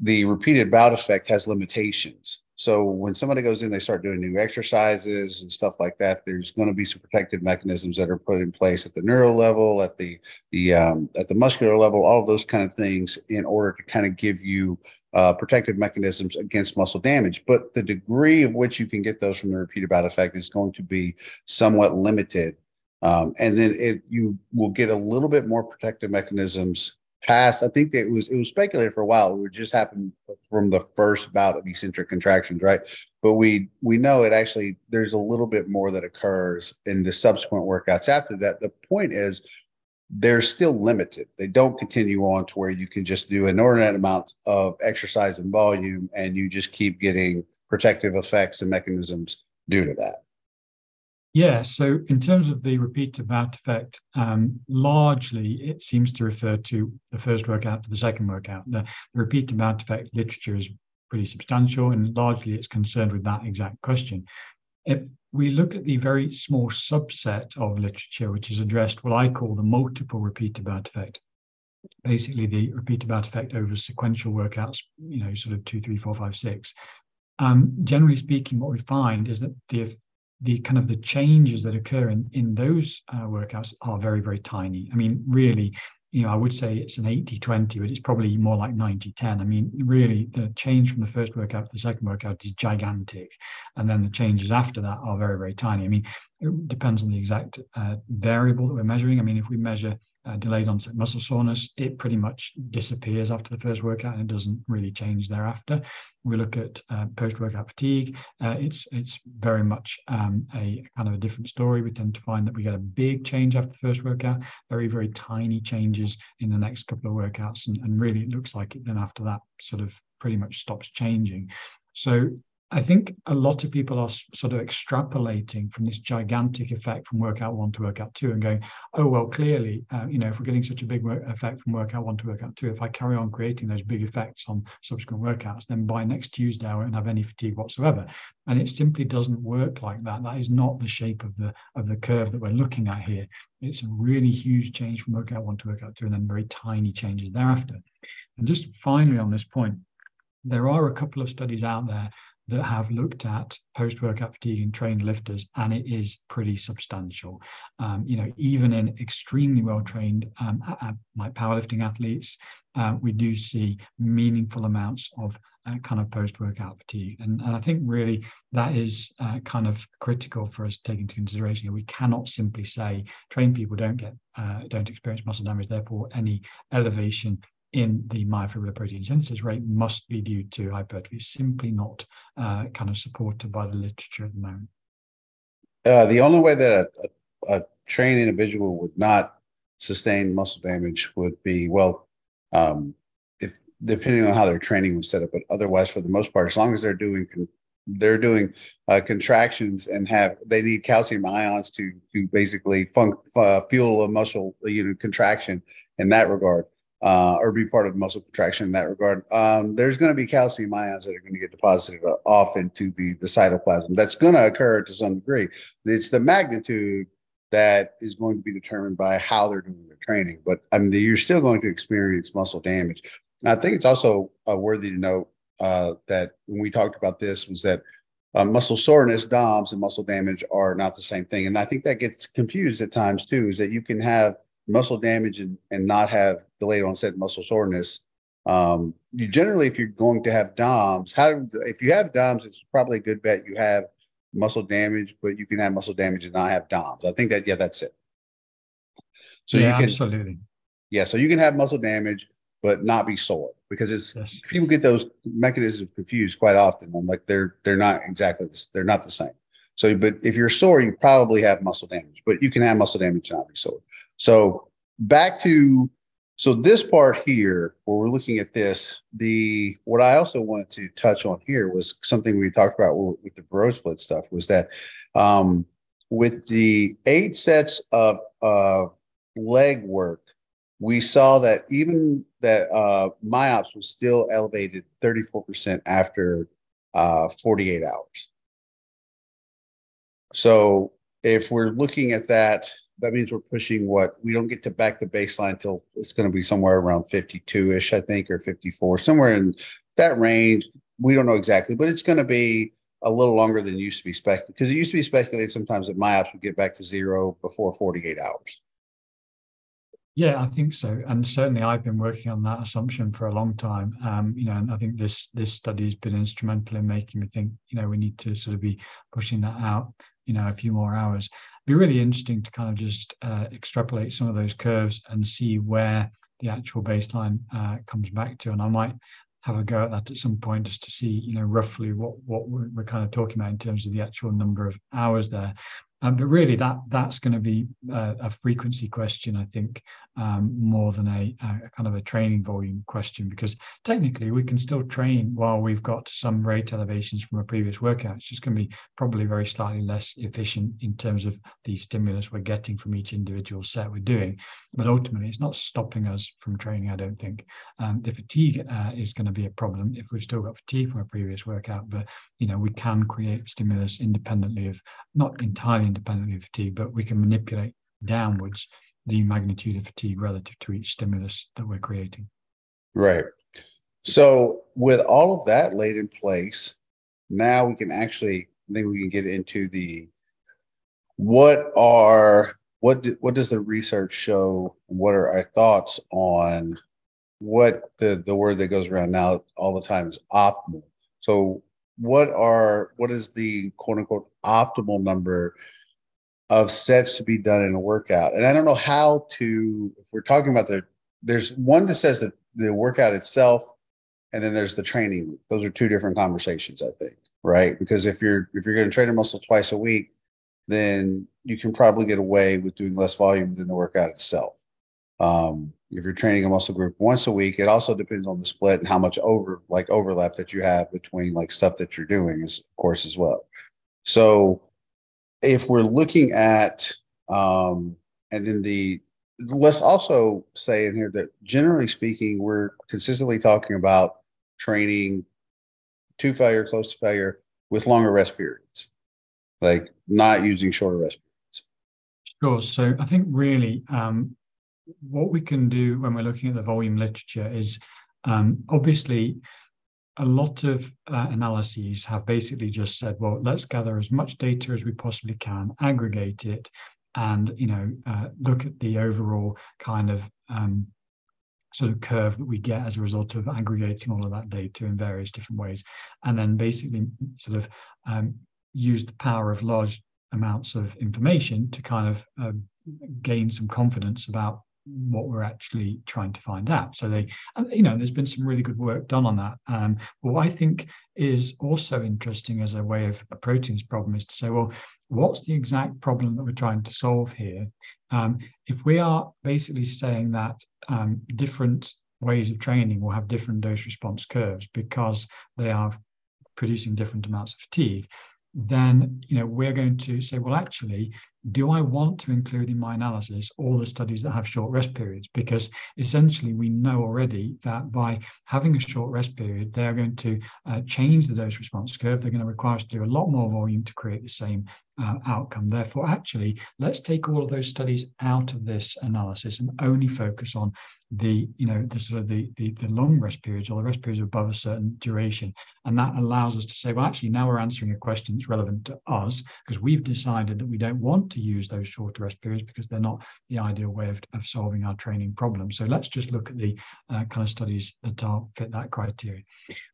the repeated bout effect has limitations. So when somebody goes in, they start doing new exercises and stuff like that. There's going to be some protective mechanisms that are put in place at the neural level, at the the um, at the muscular level, all of those kind of things, in order to kind of give you uh, protective mechanisms against muscle damage. But the degree of which you can get those from the repeated bout effect is going to be somewhat limited. Um, and then it you will get a little bit more protective mechanisms past. I think that it was it was speculated for a while. It would just happen from the first bout of eccentric contractions, right? But we we know it actually there's a little bit more that occurs in the subsequent workouts after that. The point is they're still limited. They don't continue on to where you can just do an inordinate amount of exercise and volume and you just keep getting protective effects and mechanisms due to that. Yeah, so in terms of the repeated bout effect, um, largely it seems to refer to the first workout to the second workout. The, the repeated bout effect literature is pretty substantial, and largely it's concerned with that exact question. If we look at the very small subset of literature which is addressed what I call the multiple repeated bout effect, basically the repeated bout effect over sequential workouts, you know, sort of two, three, four, five, six. Um, generally speaking, what we find is that the the kind of the changes that occur in in those uh, workouts are very very tiny. I mean, really, you know, I would say it's an 80 20, but it's probably more like 90 10. I mean, really, the change from the first workout to the second workout is gigantic. And then the changes after that are very, very tiny. I mean, it depends on the exact uh, variable that we're measuring. I mean, if we measure uh, delayed onset muscle soreness, it pretty much disappears after the first workout and it doesn't really change thereafter. We look at uh, post-workout fatigue. Uh, it's it's very much um, a kind of a different story. We tend to find that we get a big change after the first workout, very very tiny changes in the next couple of workouts, and, and really it looks like it then after that sort of pretty much stops changing. So I think a lot of people are sort of extrapolating from this gigantic effect from workout one to workout two and going, oh, well, clearly, uh, you know, if we're getting such a big work effect from workout one to workout two, if I carry on creating those big effects on subsequent workouts, then by next Tuesday, I won't have any fatigue whatsoever. And it simply doesn't work like that. That is not the shape of the of the curve that we're looking at here. It's a really huge change from workout one to workout two, and then very tiny changes thereafter. And just finally on this point, there are a couple of studies out there that have looked at post-workout fatigue in trained lifters, and it is pretty substantial. Um, you know, even in extremely well-trained, um, like powerlifting athletes, uh, we do see meaningful amounts of uh, kind of post-workout fatigue, and, and, I think really that is uh, kind of critical for us to take into consideration. We cannot simply say trained people don't get uh, don't experience muscle damage, therefore any elevation in the myofibrillar protein synthesis rate must be due to hypertrophy, simply not uh, kind of supported by the literature at the moment. Uh, the only way that a, a, a, trained individual would not sustain muscle damage would be well, um, if depending on how their training was set up, but otherwise, for the most part, as long as they're doing con- they're doing uh, contractions and have they need calcium ions to to basically fun, uh, fuel a muscle you know contraction in that regard uh, or be part of muscle contraction in that regard. Um, there's going to be calcium ions that are going to get deposited off into the, the cytoplasm. That's going to occur to some degree. It's the magnitude that is going to be determined by how they're doing their training. But I mean, you're still going to experience muscle damage. And I think it's also uh, worthy to note uh, that when we talked about this was that uh, muscle soreness, DOMS, and muscle damage are not the same thing. And I think that gets confused at times too, is that you can have muscle damage and, and not have delayed onset muscle soreness. Um, you generally, if you're going to have DOMS, how if you have DOMS, it's probably a good bet you have muscle damage, but you can have muscle damage and not have DOMS. I think that yeah, that's it. So yeah, you can absolutely. Yeah, so you can have muscle damage but not be sore because it's yes. people get those mechanisms confused quite often. I'm like they're they're not exactly this, they're not the same. So, but if you're sore, you probably have muscle damage, but you can have muscle damage and not be sore. So back to so this part here, where we're looking at this, the what I also wanted to touch on here was something we talked about with the bro split stuff was that um, with the eight sets of of leg work, we saw that even that uh, myops was still elevated 34% after uh, 48 hours. So if we're looking at that, that means we're pushing what we don't get to back the baseline until it's going to be somewhere around 52 ish, I think, or 54, somewhere in that range. We don't know exactly, but it's going to be a little longer than used to be speculated because it used to be speculated sometimes that myops would get back to zero before 48 hours. Yeah, I think so, and certainly I've been working on that assumption for a long time. Um, you know, and I think this this study has been instrumental in making me think. You know, we need to sort of be pushing that out. You know, a few more hours be really interesting to kind of just uh, extrapolate some of those curves and see where the actual baseline uh, comes back to. And I might have a go at that at some point just to see, you know, roughly what what we're, we're kind of talking about in terms of the actual number of hours there. Um, but really, that that's going to be a, a, frequency question, I think, um, more than a, a, kind of a training volume question, because technically we can still train while we've got some rate elevations from a previous workout. It's just going to be probably very slightly less efficient in terms of the stimulus we're getting from each individual set we're doing. But ultimately, it's not stopping us from training, I don't think. Um, the fatigue uh, is going to be a problem if we've still got fatigue from a previous workout, but you know we can create stimulus independently of not entirely independently of fatigue, but we can manipulate downwards the magnitude of fatigue relative to each stimulus that we're creating. Right. So, with all of that laid in place, now we can actually, I think we can get into the what are what do, what does the research show? What are our thoughts on what the the word that goes around now all the time is optimal? So what are what is the quote unquote optimal number of sets to be done in a workout? And I don't know how to if we're talking about the there's one that says that the workout itself and then there's the training those are two different conversations i think right? Because if you're if you're going to train a muscle twice a week then you can probably get away with doing less volume than the workout itself. Um, if you're training a muscle group once a week it also depends on the split and how much over like overlap that you have between like stuff that you're doing is of course as well. So if we're looking at um, and then the let's also say in here that generally speaking we're consistently talking about training to failure, close to failure with longer rest periods, like not using shorter rest periods. Sure. So I think really um, what we can do when we're looking at the volume literature is um, obviously a lot of uh, analyses have basically just said, well, let's gather as much data as we possibly can, aggregate it, and you know uh, look at the overall kind of um, sort of curve that we get as a result of aggregating all of that data in various different ways, and then basically sort of um, use the power of large amounts of information to kind of uh, gain some confidence about what we're actually trying to find out. So they, you know, there's been some really good work done on that. Um, what I think is also interesting as a way of approaching this problem is to say, well, what's the exact problem that we're trying to solve here? Um, if we are basically saying that um, different ways of training will have different dose response curves because they are producing different amounts of fatigue, then you know we're going to say, well, actually, do I want to include in my analysis all the studies that have short rest periods? Because essentially, we know already that by having a short rest period, they're going to uh, change the dose response curve. They're going to require us to do a lot more volume to create the same uh, outcome. Therefore, actually, let's take all of those studies out of this analysis and only focus on the, you know, the sort of the, the, the long rest periods or the rest periods above a certain duration. And that allows us to say, well, actually, now we're answering a question that's relevant to us because we've decided that we don't want to use those shorter rest periods because they're not the ideal way of, of solving our training problem. So let's just look at the uh, kind of studies that are, fit that criteria.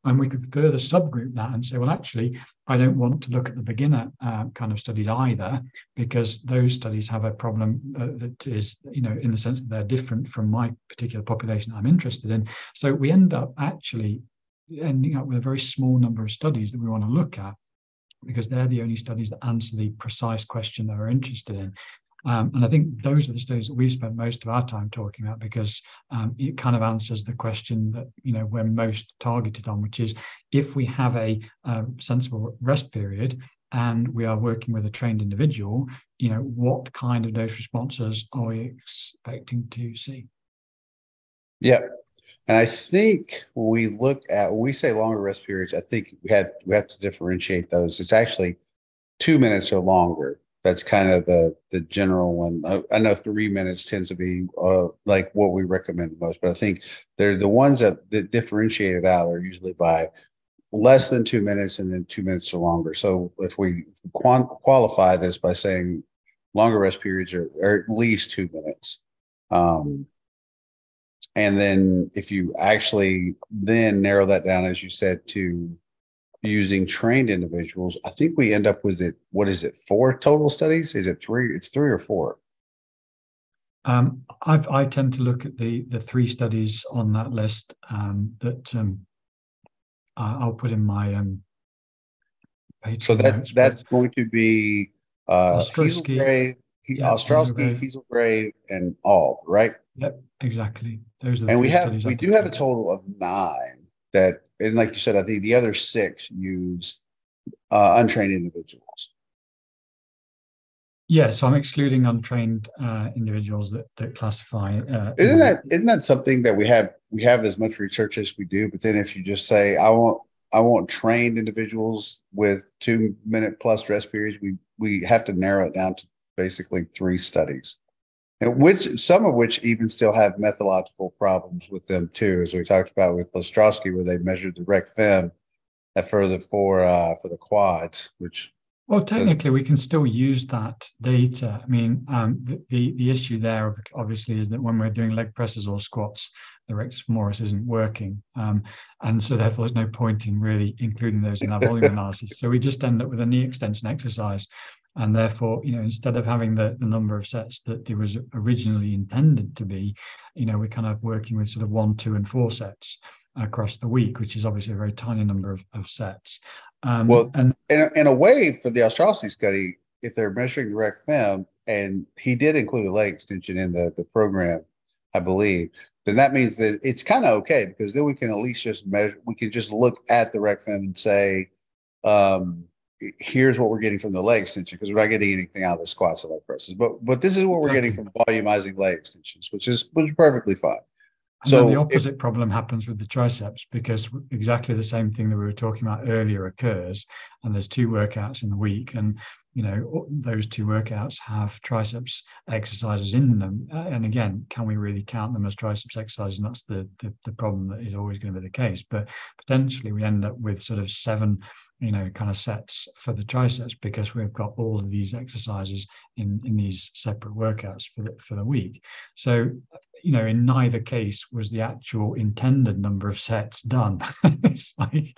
And we could further subgroup that and say, well, actually, I don't want to look at the beginner uh, kind of studies either, because those studies have a problem uh, that is, you know, in the sense that they're different from my particular population I'm interested in. So we end up actually ending up with a very small number of studies that we want to look at because they're the only studies that answer the precise question that we're interested in. Um, and I think those are the studies that we've spent most of our time talking about because um, it kind of answers the question that you know we're most targeted on, which is if we have a, a sensible rest period and we are working with a trained individual, you know what kind of dose responses are we expecting to see? Yeah, and I think when we look at when we say longer rest periods, I think we had we have to differentiate those. It's actually two minutes or longer. That's kind of the the general one. I, I know three minutes tends to be uh, like what we recommend the most, but I think they're the ones that, that differentiate it out are usually by less than two minutes and then two minutes or longer. So if we qualify this by saying longer rest periods are, are at least two minutes. Um, and then if you actually then narrow that down, as you said, to using trained individuals, I think we end up with it. What is it? Four total studies? Is it three? It's three or four. Um, I've, I tend to look at the the three studies on that list um, that um, I'll put in my um, page. So that's that's going to be uh, Heaselgrave, yeah, Ostrowski, and all right. Yep, exactly. Those are and we have we do have a total of nine that, and like you said, I think the other six use uh, untrained individuals. Yeah, so I'm excluding untrained uh, individuals that that classify. Uh, isn't that isn't that something that we have we have as much research as we do? But then if you just say I want I want trained individuals with two minute plus rest periods, we we have to narrow it down to basically three studies which some of which even still have methodological problems with them too, as we talked about with Ostrowski, where they measured the rec fem at further for uh, for the quads, which Well, technically, we can still use that data. I mean, um, the, the, the issue there obviously is that when we're doing leg presses or squats, the rectus femoris isn't working, um, and so therefore there's no point in really including those in our volume analysis. So we just end up with a knee extension exercise, and therefore, you know, instead of having the, the number of sets that it was originally intended to be, you know, we're kind of working with sort of one, two, and four sets across the week, which is obviously a very tiny number of, of sets. Um, well, and in a, in a way, for the Ostrowski study, if they're measuring the rec fem, and he did include a leg extension in the the program, I believe, then that means that it's kind of okay because then we can at least just measure. We can just look at the rec fem and say, um, here's what we're getting from the leg extension because we're not getting anything out of the squats and leg presses. But but this is what we're getting from volumizing leg extensions, which is which is perfectly fine. And so the opposite if, problem happens with the triceps because exactly the same thing that we were talking about earlier occurs, and there's two workouts in the week, and you know those two workouts have triceps exercises in them. And again, can we really count them as triceps exercises? And that's the, the the problem that is always going to be the case. But potentially, we end up with sort of seven you know kind of sets for the triceps because we've got all of these exercises in in these separate workouts for the for the week so you know, in neither case was the actual intended number of sets done. it's like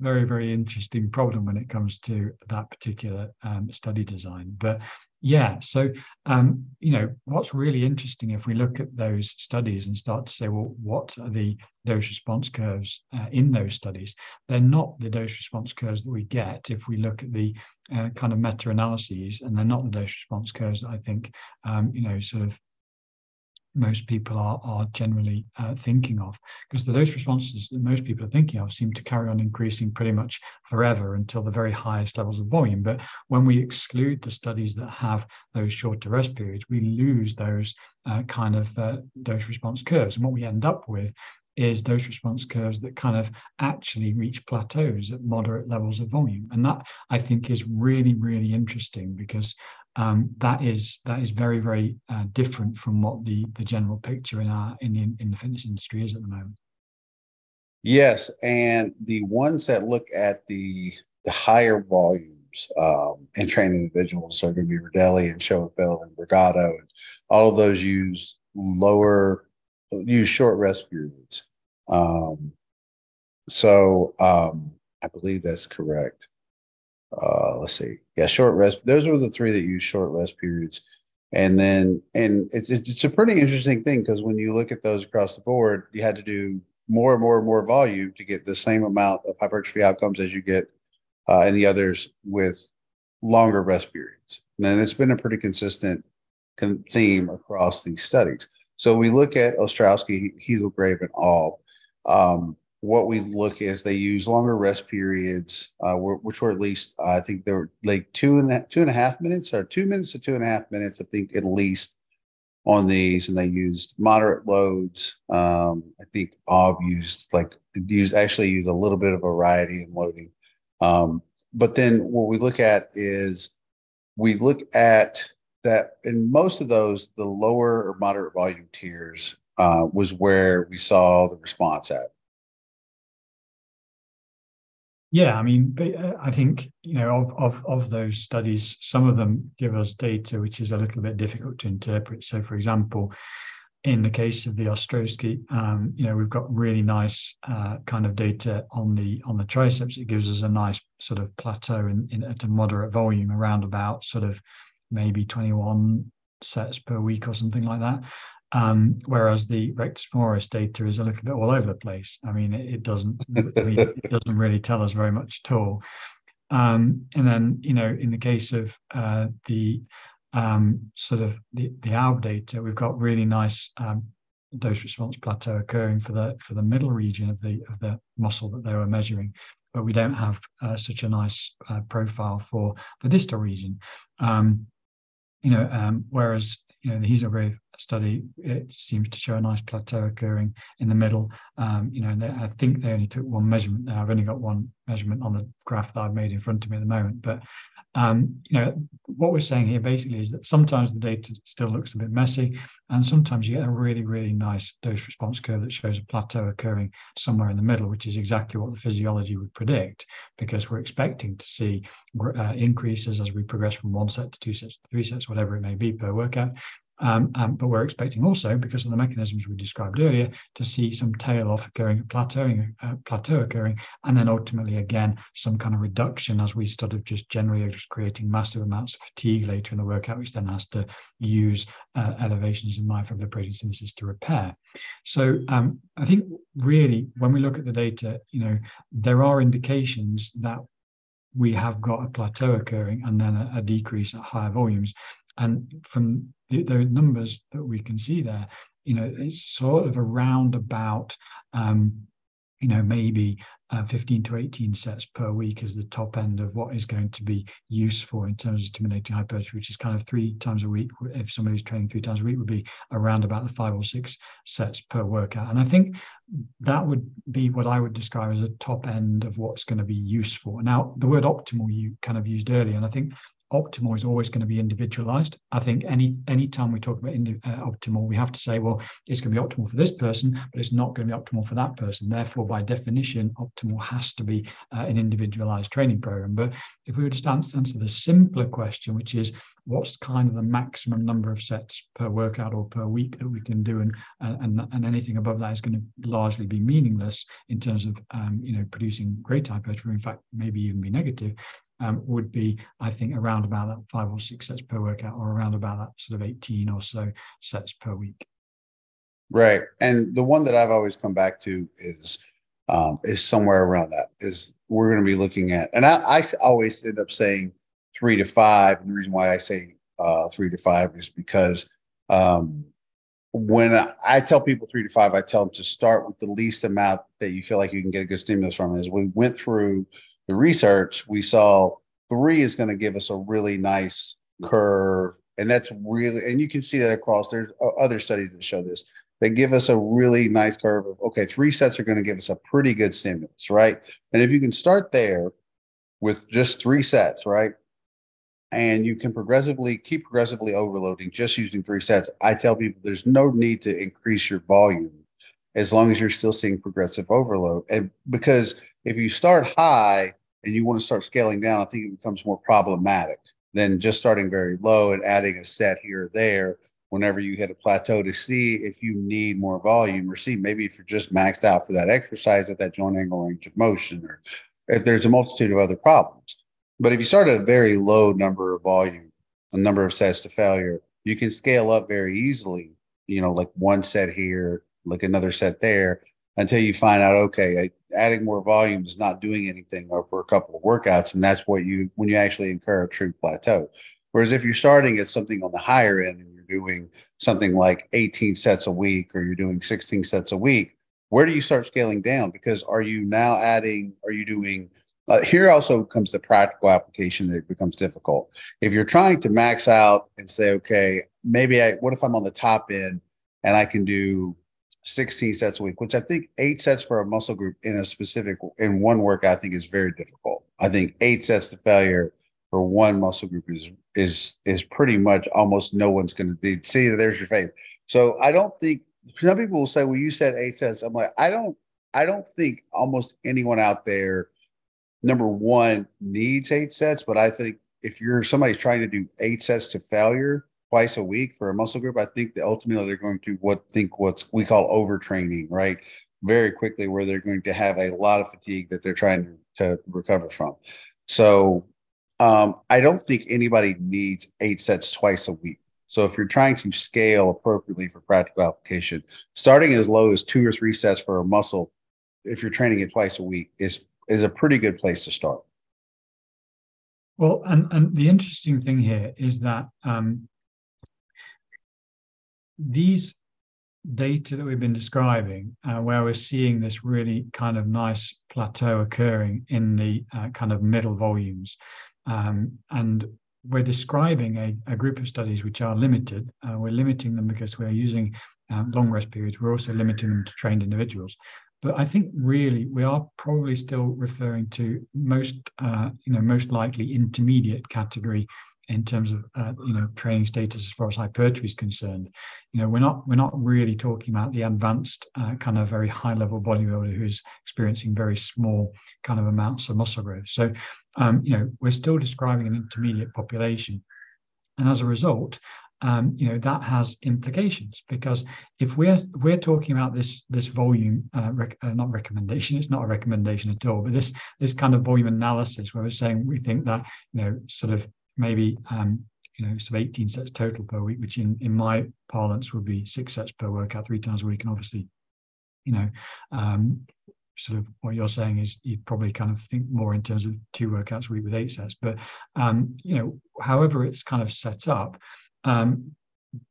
very, very interesting problem when it comes to that particular um, study design. But yeah, so um, you know, what's really interesting if we look at those studies and start to say, well, what are the dose response curves uh, in those studies? They're not the dose response curves that we get if we look at the uh, kind of meta analyses, and they're not the dose response curves that I think um, you know sort of most people are, are generally uh, thinking of. Because the dose responses that most people are thinking of seem to carry on increasing pretty much forever until the very highest levels of volume. But when we exclude the studies that have those shorter rest periods we lose those uh, kind of uh, dose response curves. And what we end up with is dose response curves that kind of actually reach plateaus at moderate levels of volume. And that i think is really really interesting because um, that is that is very very uh, different from what the the general picture in our in the, in the fitness industry is at the moment. Yes, and the ones that look at the the higher volumes um, and train individuals are going to be Radaelli and Schoenfeld and Brigatto, and all of those use lower use short rest periods. Um, so um, I believe that's correct uh, let's see, yeah, short rest. Those were the three that use short rest periods. And then, and it's, it's a pretty interesting thing because when you look at those across the board, you had to do more and more and more volume to get the same amount of hypertrophy outcomes as you get uh, in the others with longer rest periods. And it's been a pretty consistent con- theme across these studies. So we look at Ostrowski, Heaselgrave, and all. Um, what we look is they use longer rest periods, uh, which were at least I think they were like two and a, two and a half minutes or two minutes to two and a half minutes. I think at least on these, and they used moderate loads. Um, I think Bob used like used actually used a little bit of variety in loading. Um, but then what we look at is we look at that in most of those, the lower or moderate volume tiers uh, was where we saw the response at. Yeah, I mean, uh, I think you know of, of of those studies, some of them give us data which is a little bit difficult to interpret. So, for example, in the case of the Ostrowski, um, you know, we've got really nice uh, kind of data on the on the triceps. It gives us a nice sort of plateau in, in at a moderate volume, around about sort of maybe 21 sets per week or something like that. Um, whereas the rectus femoris data is a little bit all over the place. I mean, it, it doesn't it doesn't really tell us very much at all. Um, and then, you know, in the case of uh, the um, sort of the, the ALB data, we've got really nice um, dose response plateau occurring for the for the middle region of the of the muscle that they were measuring, but we don't have uh, such a nice uh, profile for the distal region. Um, you know, um, whereas you know, the Heaselgrave study, it seems to show a nice plateau occurring in the middle. Um, you know, and they, I think they only took one measurement now. I've only got one measurement on the graph that I've made in front of me at the moment, but um, you know, what we're saying here basically is that sometimes the data still looks a bit messy, and sometimes you get a really, really nice dose response curve that shows a plateau occurring somewhere in the middle, which is exactly what the physiology would predict, because we're expecting to see uh, increases as we progress from one set to two sets to three sets, whatever it may be per workout. Um, um, but we're expecting also, because of the mechanisms we described earlier, to see some tail off occurring, plateauing, uh, plateau occurring, and then ultimately again some kind of reduction as we sort of just generally just creating massive amounts of fatigue later in the workout, which then has to use uh, elevations in myofibrillary synthesis to repair. So um, I think really when we look at the data, you know, there are indications that we have got a plateau occurring and then a, a decrease at higher volumes. And from the, the, numbers that we can see there, you know, it's sort of around about, um, you know, maybe uh, 15 to 18 sets per week is the top end of what is going to be useful in terms of stimulating hypertrophy, which is kind of three times a week. If somebody's training three times a week, would be around about the five or six sets per workout. And I think that would be what I would describe as a top end of what's going to be useful. Now, the word optimal you kind of used earlier, and I think optimal is always going to be individualized. I think any any time we talk about indi- uh, optimal, we have to say, well, it's going to be optimal for this person, but it's not going to be optimal for that person. Therefore, by definition, optimal has to be uh, an individualized training program. But if we were to answer, the simpler question, which is what's kind of the maximum number of sets per workout or per week that we can do, and and, and anything above that is going to largely be meaningless in terms of um, you know producing great hypertrophy. In fact, maybe even be negative um, would be, I think, around about that five or six sets per workout, or around about that sort of 18 or so sets per week. Right. And the one that I've always come back to is um, is somewhere around that. Is we're going to be looking at, and I, I always end up saying three to five. And the reason why I say uh, three to five is because um, when I tell people three to five, I tell them to start with the least amount that you feel like you can get a good stimulus from. As we went through the research, we saw three is going to give us a really nice curve. And that's really, and you can see that across, there's uh, other studies that show this. They give us a really nice curve of, okay, three sets are going to give us a pretty good stimulus, right? And if you can start there with just three sets, right? And you can progressively keep progressively overloading just using three sets. I tell people there's no need to increase your volume as long as you're still seeing progressive overload. And because if you start high and you want to start scaling down, I think it becomes more problematic than just starting very low and adding a set here or there whenever you hit a plateau to see if you need more volume or see maybe if you're just maxed out for that exercise at that joint angle range of motion or if there's a multitude of other problems. But if you start at a very low number of volume, a number of sets to failure, you can scale up very easily, you know, like one set here, like another set there until you find out okay adding more volume is not doing anything for a couple of workouts and that's what you when you actually incur a true plateau. Whereas if you're starting at something on the higher end and you're doing something like 18 sets a week or you're doing 16 sets a week where do you start scaling down? Because are you now adding are you doing uh, here also comes the practical application that becomes difficult. If you're trying to max out and say okay maybe i what if i'm on the top end and i can do 16 sets a week, which I think eight sets for a muscle group in a specific in one workout, I think is very difficult. I think eight sets to failure for one muscle group is is is pretty much almost no one's going to see. That there's your faith. So I don't think some people will say, "Well, you said eight sets." I'm like, I don't. I don't think almost anyone out there, number one, needs eight sets. But I think if you're somebody's trying to do eight sets to failure, twice a week for a muscle group, I think that ultimately they're going to what think what's we call overtraining, right? Very quickly, where they're going to have a lot of fatigue that they're trying to recover from. So um, I don't think anybody needs eight sets twice a week. So if you're trying to scale appropriately for practical application, starting as low as two or three sets for a muscle, if you're training it twice a week, is is a pretty good place to start. Well, and and the interesting thing here is that um, these data that we've been describing, uh, where we're seeing this really kind of nice plateau occurring in the uh, kind of middle volumes, um, and we're describing a, a, group of studies which are limited. Uh, we're limiting them because we're using um, long rest periods. We're also limiting them to trained individuals. But I think really we are probably still referring to most, uh, you know, most likely intermediate category in terms of uh, you know training status as far as hypertrophy is concerned. You know, we're not we're not really talking about the advanced uh, kind of very high level bodybuilder who's experiencing very small kind of amounts of muscle growth. So, um, you know, we're still describing an intermediate population, and as a result, um, you know that has implications because if we're we're talking about this this volume uh, rec- uh, not recommendation it's not a recommendation at all but this this kind of volume analysis where we're saying we think that you know sort of maybe um, you know sort of 18 sets total per week which in in my parlance would be six sets per workout three times a week and obviously you know um, sort of what you're saying is you probably kind of think more in terms of two workouts a week with eight sets but um, you know however it's kind of set up um,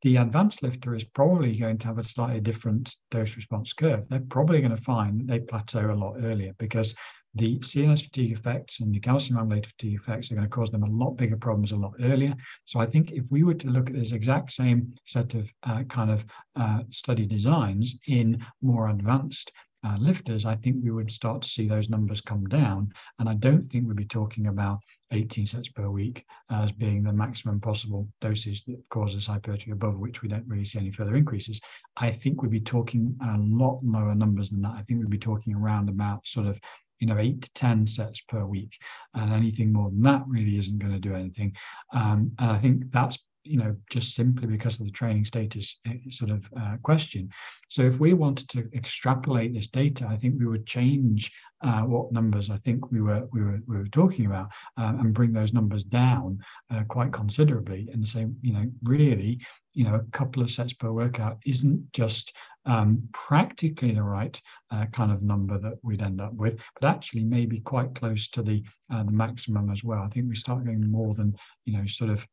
the advanced lifter is probably going to have a slightly different dose response curve. They're probably going to find that they plateau a lot earlier because the CNS fatigue effects and the calcium amylase fatigue effects are going to cause them a lot bigger problems a lot earlier. So I think if we were to look at this exact same set of uh, kind of uh, study designs in more advanced uh, lifters, I think we would start to see those numbers come down. And I don't think we'd be talking about 18 sets per week as being the maximum possible dosage that causes hypertrophy, above which we don't really see any further increases. I think we'd be talking a lot lower numbers than that. I think we'd be talking around about sort of you know, eight to 10 sets per week. And anything more than that really isn't going to do anything. Um, and I think that's you know, just simply because of the training status eh, sort of uh, question. So if we wanted to extrapolate this data, I think we would change uh, what numbers I think we were we were we were talking about uh, and bring those numbers down uh, quite considerably and say, you know, really, you know, a couple of sets per workout isn't just um, practically the right uh, kind of number that we'd end up with, but actually maybe quite close to the uh, the maximum as well. I think we start going more than you know, sort of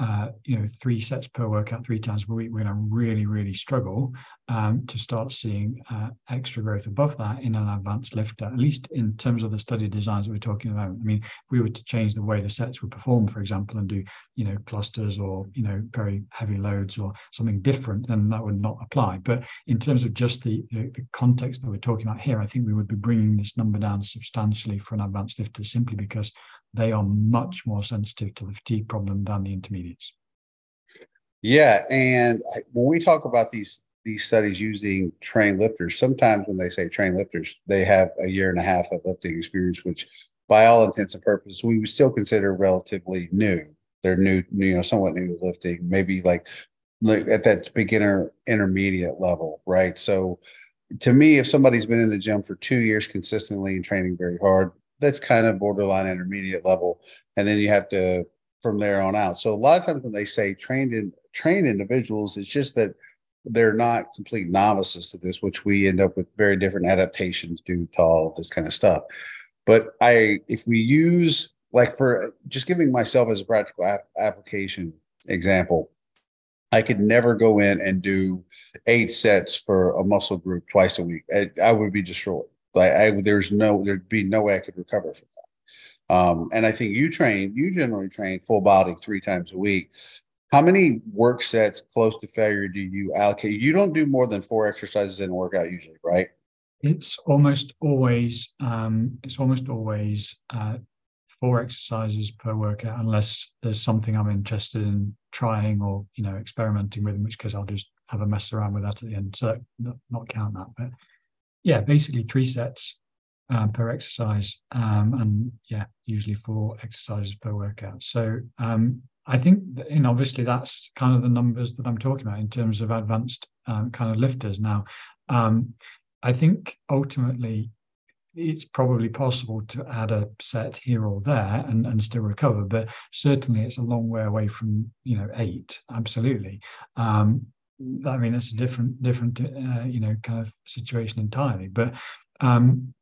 uh, you know, three sets per workout three times per week, we're going to really, really struggle um, to start seeing uh, extra growth above that in an advanced lifter, at least in terms of the study designs that we're talking about. I mean, if we were to change the way the sets were performed, for example, and do, you know, clusters or, you know, very heavy loads or something different, then that would not apply. But in terms of just the, the, the context that we're talking about here, I think we would be bringing this number down substantially for an advanced lifter simply because they are much more sensitive to the fatigue problem than the intermediates. Yeah, and when we talk about these these studies using trained lifters, sometimes when they say trained lifters, they have a year and a half of lifting experience, which by all intents and purposes, we would still consider relatively new. They're new, you know, somewhat new to lifting, maybe like at that beginner intermediate level, right? So to me, if somebody's been in the gym for two years consistently and training very hard, that's kind of borderline intermediate level, and then you have to from there on out. So a lot of times when they say trained in trained individuals, it's just that they're not complete novices to this, which we end up with very different adaptations due to all this kind of stuff. But I, if we use like for just giving myself as a practical ap- application example, I could never go in and do eight sets for a muscle group twice a week. I, I would be destroyed. Like I, there's no, there'd be no way I could recover from that. Um, and I think you train, you generally train full body three times a week. How many work sets close to failure do you allocate? You don't do more than four exercises in a workout usually, right? It's almost always, um, it's almost always uh, four exercises per workout, unless there's something I'm interested in trying or you know experimenting with, in which case I'll just have a mess around with that at the end. So not, not count that, but yeah, basically three sets um, per exercise, um, and yeah, usually four exercises per workout. So um, I think, you obviously that's kind of the numbers that I'm talking about in terms of advanced um, kind of lifters. Now, um, I think ultimately it's probably possible to add a set here or there and, and still recover, but certainly it's a long way away from you know eight. Absolutely. Um, I mean, it's a different, different, uh, you know, kind of situation entirely. But um,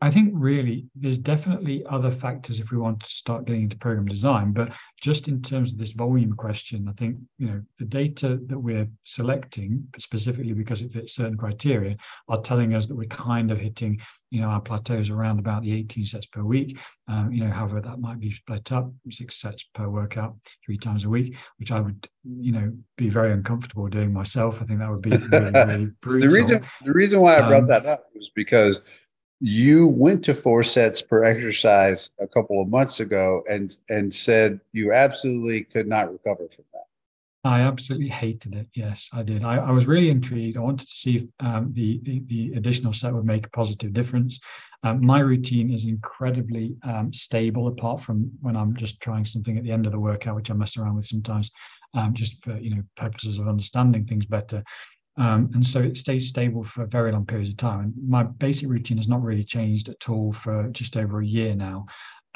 I think really there's definitely other factors if we want to start getting into program design, but just in terms of this volume question, I think you know the data that we're selecting specifically because it fits certain criteria are telling us that we're kind of hitting you know our plateaus around about the 18 sets per week. Um, you know, however that might be split up six sets per workout, three times a week, which I would you know be very uncomfortable doing myself. I think that would be really, really brutal. the reason the reason why I brought um, that up was because you went to four sets per exercise a couple of months ago and and said you absolutely could not recover from that i absolutely hated it yes i did i, I was really intrigued i wanted to see if um, the, the, the additional set would make a positive difference um, my routine is incredibly um, stable apart from when i'm just trying something at the end of the workout which i mess around with sometimes um, just for you know purposes of understanding things better um, and so it stays stable for very long periods of time. And my basic routine has not really changed at all for just over a year now.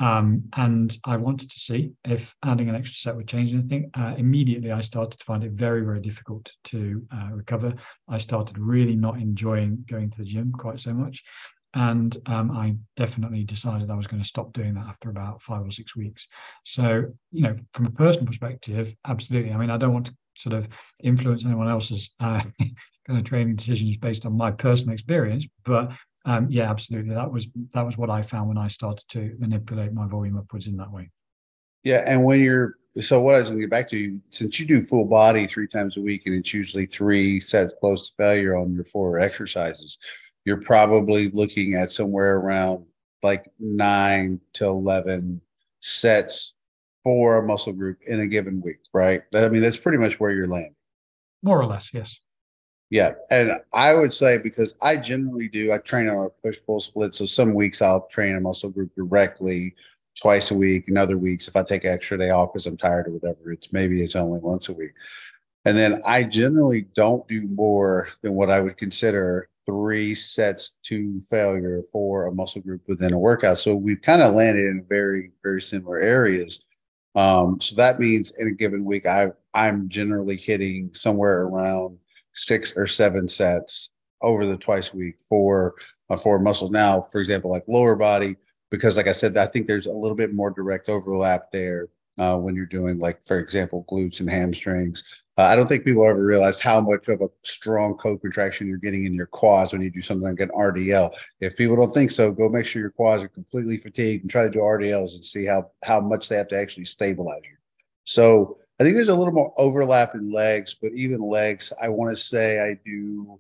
Um, and I wanted to see if adding an extra set would change anything. Uh, immediately, I started to find it very, very difficult to uh, recover. I started really not enjoying going to the gym quite so much. And um, I definitely decided I was going to stop doing that after about five or six weeks. So, you know, from a personal perspective, absolutely. I mean, I don't want to sort of influence anyone else's uh, kind of training decisions based on my personal experience. But um, yeah, absolutely, that was that was what I found when I started to manipulate my volume upwards in that way. Yeah, and when you're so what I was going to get back to, you, since you do full body three times a week, and it's usually three sets close to failure on your four exercises, you're probably looking at somewhere around like nine to eleven sets for a muscle group in a given week, right? I mean, that's pretty much where you're landing. More or less, yes. Yeah. And I would say because I generally do, I train on a push pull split. So some weeks I'll train a muscle group directly twice a week, and other weeks, if I take an extra day off because I'm tired or whatever, it's maybe it's only once a week. And then I generally don't do more than what I would consider three sets to failure for a muscle group within a workout. So we've kind of landed in very, very similar areas. Um, so that means in a given week, I I'm generally hitting somewhere around six or seven sets over the twice a week for uh, for muscles. Now, for example, like lower body, because like I said, I think there's a little bit more direct overlap there uh, when you're doing like, for example, glutes and hamstrings. Uh, I don't think people ever realize how much of a strong co-contraction you're getting in your quads when you do something like an RDL. If people don't think so, go make sure your quads are completely fatigued and try to do RDLs and see how how much they have to actually stabilize you. So I think there's a little more overlap in legs, but even legs, I want to say I do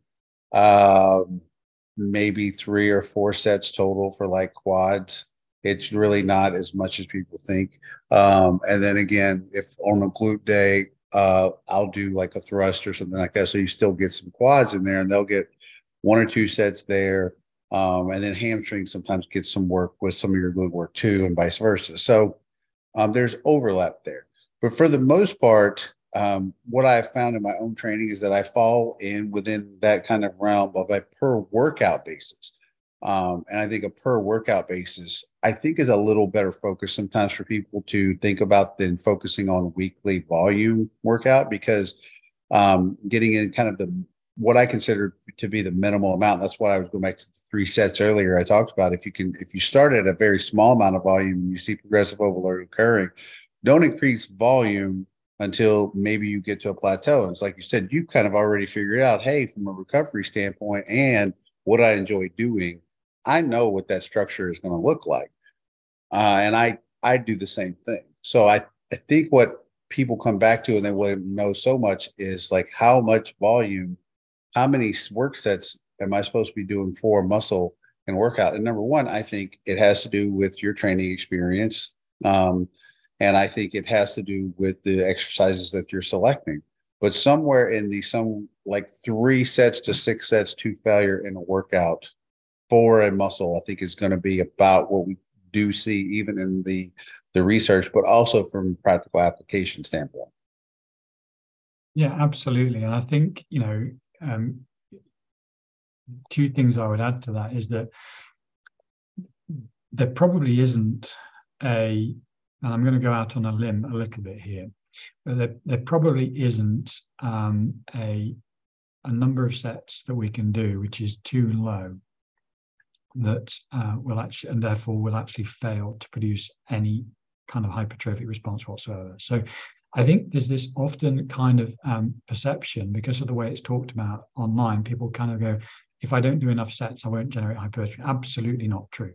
um, maybe three or four sets total for like quads. It's really not as much as people think. Um, and then again, if on a glute day, uh, I'll do like a thrust or something like that. So you still get some quads in there and they'll get one or two sets there. Um, and then hamstring sometimes gets some work with some of your glute work too, and vice versa. So um, there's overlap there. But for the most part, um, what I've found in my own training is that I fall in within that kind of realm of a per workout basis. Um, and I think a per workout basis, I think is a little better focus sometimes for people to think about than focusing on weekly volume workout because um, getting in kind of the what I consider to be the minimal amount. That's what I was going back to the three sets earlier. I talked about if you can if you start at a very small amount of volume and you see progressive overload occurring, don't increase volume until maybe you get to a plateau. And it's like you said, you kind of already figured out, hey, from a recovery standpoint and what I enjoy doing, I know what that structure is going to look like. Uh, and I I do the same thing. So I, I think what people come back to and they want to know so much is like how much volume, how many work sets am I supposed to be doing for muscle and workout? And number one, I think it has to do with your training experience. Um, and I think it has to do with the exercises that you're selecting. But somewhere in the some like three sets to six sets to failure in a workout for a muscle, I think is going to be about what we do see even in the the research, but also from practical application standpoint. Yeah, absolutely. And I think, you know, um, two things I would add to that is that there probably isn't a, and I'm going to go out on a limb a little bit here, but there, there probably isn't um, a a number of sets that we can do which is too low that uh, will actually, and therefore will actually fail to produce any kind of hypertrophic response whatsoever. So I think there's this often kind of um, perception because of the way it's talked about online. People kind of go, if I don't do enough sets, I won't generate hypertrophy. Absolutely not true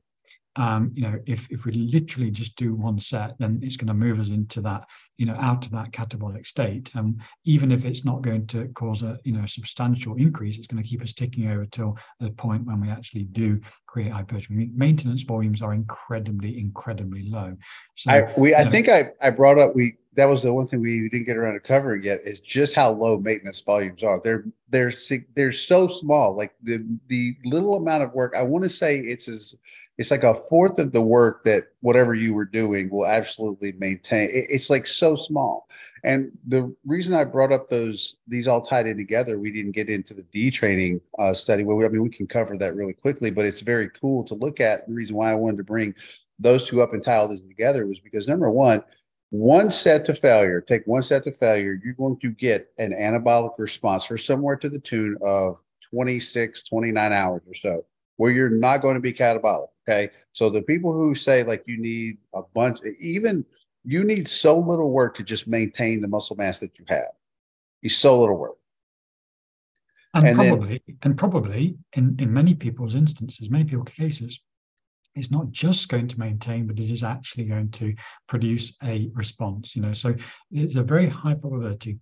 um, you know, if if we literally just do one set, then it's going to move us into that, you know, out of that catabolic state. And even if it's not going to cause a, you know, substantial increase, it's going to keep us ticking over till the point when we actually do create hypertrophy. Maintenance volumes are incredibly, incredibly low. So I we I know, think I I brought up we that was the one thing we didn't get around to covering yet is just how low maintenance volumes are. They're they're they're so small. Like the the little amount of work. I want to say it's as it's like a fourth of the work that whatever you were doing will absolutely maintain. It's like so small. And the reason i brought up those these all tied in together we didn't get into the detraining uh, study well i mean we can cover that really quickly but it's very cool to look at. The reason why i wanted to bring those two up and tie all this together was because number one one set to failure take one set to failure you're going to get an anabolic response for somewhere to the tune of 26 29 hours or so where you're not going to be catabolic. Okay. So the people who say like you need a bunch, even you need so little work to just maintain the muscle mass that you have. It's so little work. And, and probably, then, and probably in, in many people's instances, many people's cases, it's not just going to maintain, but it is actually going to produce a response. You know, so it's a very high probability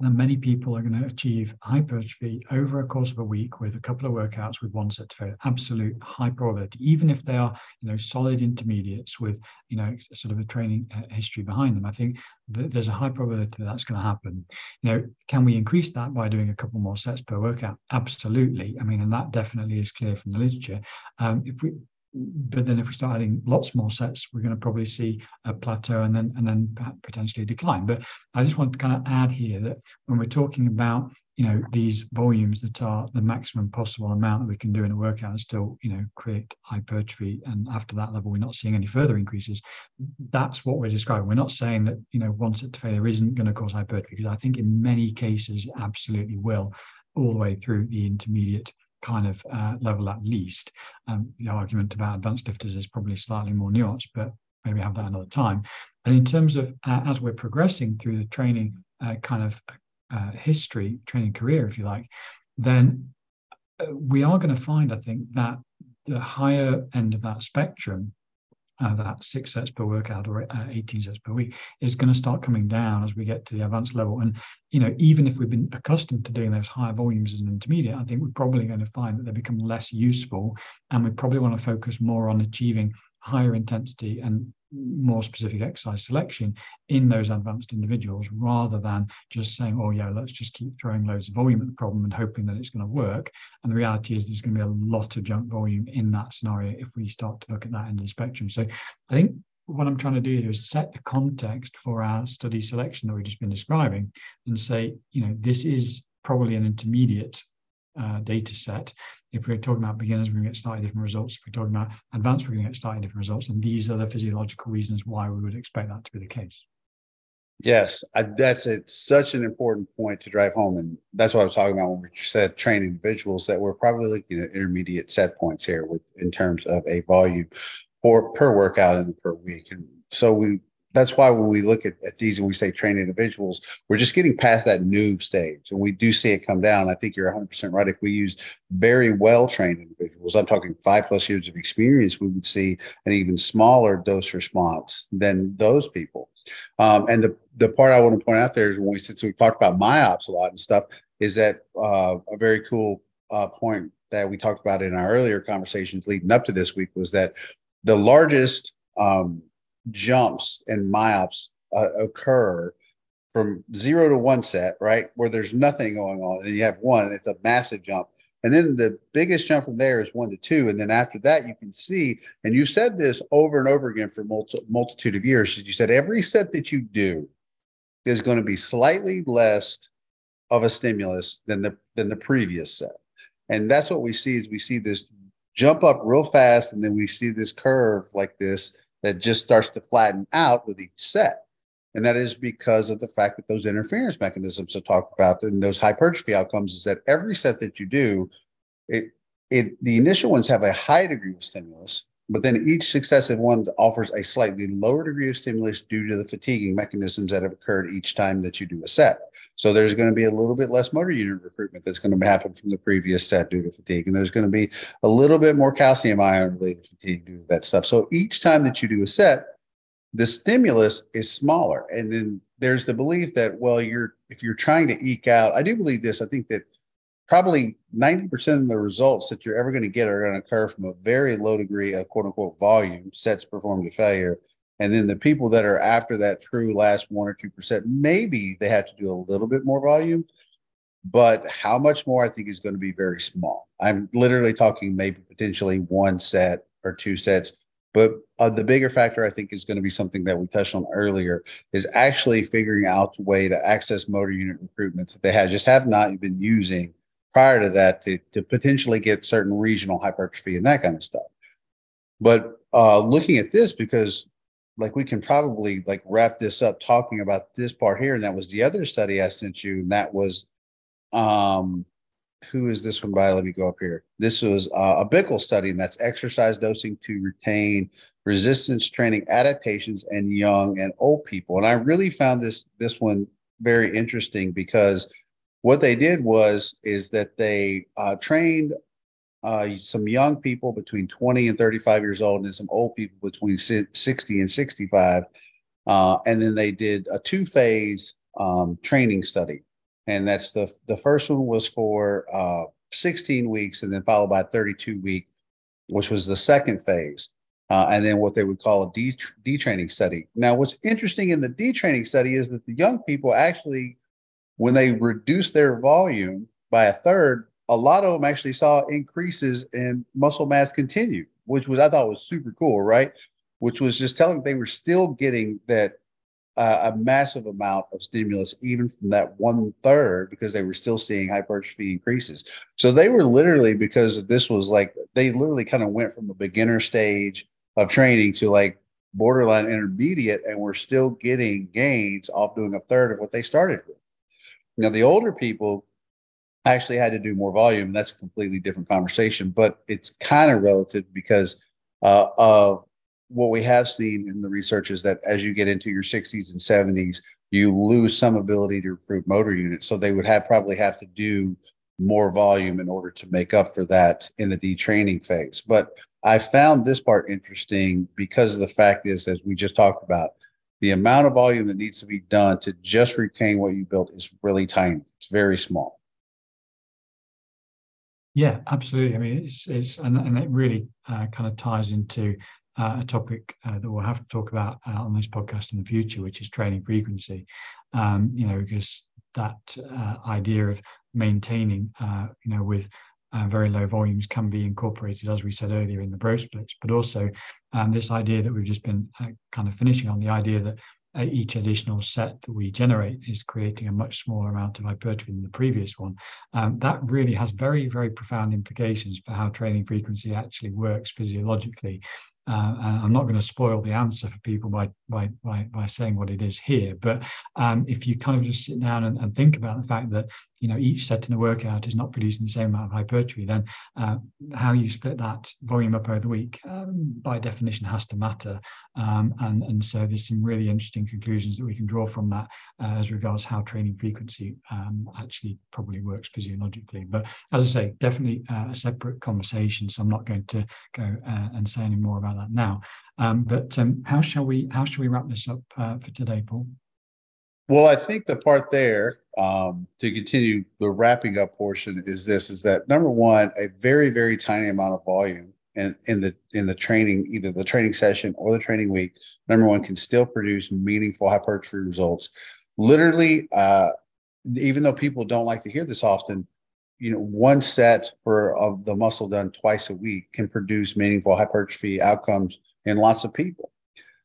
and many people are going to achieve hypertrophy over a course of a week with a couple of workouts with one set to failure. Absolute high probability, even if they are, you know, solid intermediates with, you know, sort of a training uh, history behind them. I think there's a high probability that that's going to happen. You know, can we increase that by doing a couple more sets per workout? Absolutely. I mean, and that definitely is clear from the literature. Um, if we but then if we start adding lots more sets, we're going to probably see a plateau and then and then potentially a decline. But I just want to kind of add here that when we're talking about you know these volumes that are the maximum possible amount that we can do in a workout and still you know create hypertrophy and after that level we're not seeing any further increases that's what we're describing we're not saying that you know one set failure isn't going to cause hypertrophy because i think in many cases it absolutely will all the way through the intermediate kind of uh, level at least. Um, the argument about advanced lifters is probably slightly more nuanced, but maybe have that another time. And in terms of uh, as we're progressing through the training uh, kind of uh, history, training career, if you like, then uh, we are going to find, I think, that the higher end of that spectrum uh, that six sets per workout or uh, 18 sets per week is going to start coming down as we get to the advanced level. And, you know, even if we've been accustomed to doing those higher volumes as an intermediate, I think we're probably going to find that they become less useful. And we probably want to focus more on achieving higher intensity and more specific exercise selection in those advanced individuals rather than just saying, oh, yeah, let's just keep throwing loads of volume at the problem and hoping that it's going to work. And the reality is there's going to be a lot of junk volume in that scenario if we start to look at that end of the spectrum. So I think what I'm trying to do here is set the context for our study selection that we've just been describing and say, you know, this is probably an intermediate uh, data set. If we're talking about beginners, we're going to get slightly different results. If we're talking about advanced, we're going to get slightly different results. And these are the physiological reasons why we would expect that to be the case. Yes, I, that's a, such an important point to drive home. And that's what I was talking about when we said train individuals that we're probably looking at intermediate set points here with in terms of a volume or per workout and per week. And so we that's why when we look at, at these and we say train individuals, we're just getting past that noob stage. And we do see it come down. I think you're 100% right. If we use very well trained individuals, I'm talking five plus years of experience, we would see an even smaller dose response than those people. Um, and the, the part I want to point out there is when we, since we talked about MyoPS a lot and stuff, is that uh, a very cool uh, point that we talked about in our earlier conversations leading up to this week was that the largest um, jumps and MyoPS uh, occur from zero to one set, right? Where there's nothing going on, and you have one, it's a massive jump. And then the biggest jump from there is one to two. And then after that, you can see, and you said this over and over again for multi, multitude of years. You said every set that you do is going to be slightly less of a stimulus than the than the previous set. And that's what we see is we see this jump up real fast, and then we see this curve like this that just starts to flatten out with each set. And that is because of the fact that those interference mechanisms I talked about and those hypertrophy outcomes is that every set that you do, it it the initial ones have a high degree of stimulus, but then each successive one offers a slightly lower degree of stimulus due to the fatiguing mechanisms that have occurred each time that you do a set. So there's going to be a little bit less motor unit recruitment that's going to happen from the previous set due to fatigue. And there's going to be a little bit more calcium ion related fatigue due to that stuff. So each time that you do a set, the stimulus is smaller. And then there's the belief that, well, you're if you're trying to eke out, I do believe this. I think that probably 90% of the results that you're ever going to get are going to occur from a very low degree of quote unquote volume sets performed to failure. And then the people that are after that true last one or two percent, maybe they have to do a little bit more volume, but how much more I think is going to be very small. I'm literally talking maybe potentially one set or two sets. But uh, the bigger factor, I think, is going to be something that we touched on earlier, is actually figuring out a way to access motor unit recruitment that they have just have not been using prior to that to, to potentially get certain regional hypertrophy and that kind of stuff. But uh, looking at this, because like we can probably like wrap this up talking about this part here, and that was the other study I sent you, and that was um who is this one by? Let me go up here. This was uh, a Bickel study, and that's exercise dosing to retain resistance training adaptations in young and old people. And I really found this this one very interesting because what they did was is that they uh, trained uh, some young people between 20 and 35 years old and some old people between 60 and 65 uh, and then they did a two phase um, training study. And that's the the first one was for uh, 16 weeks and then followed by 32 week which was the second phase uh, and then what they would call a D, detraining study. Now what's interesting in the detraining study is that the young people actually when they reduced their volume by a third, a lot of them actually saw increases in muscle mass continue, which was I thought was super cool, right? Which was just telling they were still getting that uh, a massive amount of stimulus, even from that one third, because they were still seeing hypertrophy increases. So they were literally because this was like they literally kind of went from a beginner stage of training to like borderline intermediate, and we're still getting gains off doing a third of what they started with. Now, the older people actually had to do more volume, and that's a completely different conversation, but it's kind of relative because uh, of what we have seen in the research is that as you get into your 60s and 70s, you lose some ability to recruit motor units. So they would have probably have to do more volume in order to make up for that in the detraining phase. But I found this part interesting because of the fact is, as we just talked about, the amount of volume that needs to be done to just retain what you built is really tiny. It's very small. Yeah, absolutely. I mean, it's it's and, and it really uh, kind of ties into uh, a topic uh, that we'll have to talk about uh, on this podcast in the future, which is training frequency. Um, you know, because that uh, idea of maintaining, uh, you know, with very low volumes can be incorporated, as we said earlier, in the bro splits, but also um, this idea that we've just been uh, kind of finishing on the idea that uh, each additional set that we generate is creating a much smaller amount of hypertrophy than the previous one. Um, that really has very, very profound implications for how training frequency actually works physiologically. Uh, I'm not going to spoil the answer for people by by by, by saying what it is here, but um, if you kind of just sit down and, and, think about the fact that you know each set in the workout is not producing the same amount of hypertrophy, then uh, how you split that volume up over the week, um, by definition, has to matter. Um, and and so there's some really interesting conclusions that we can draw from that uh, as regards how training frequency um, actually probably works physiologically. But as I say, definitely uh, a separate conversation. So I'm not going to go uh, and say any more about that now. Um, but um, how shall we how shall we wrap this up uh, for today, Paul? Well, I think the part there um, to continue the wrapping up portion is this: is that number one, a very very tiny amount of volume in, in the in the training, either the training session or the training week, number one can still produce meaningful hypertrophy results. Literally, uh, even though people don't like to hear this often, you know, one set for of the muscle done twice a week can produce meaningful hypertrophy outcomes in lots of people.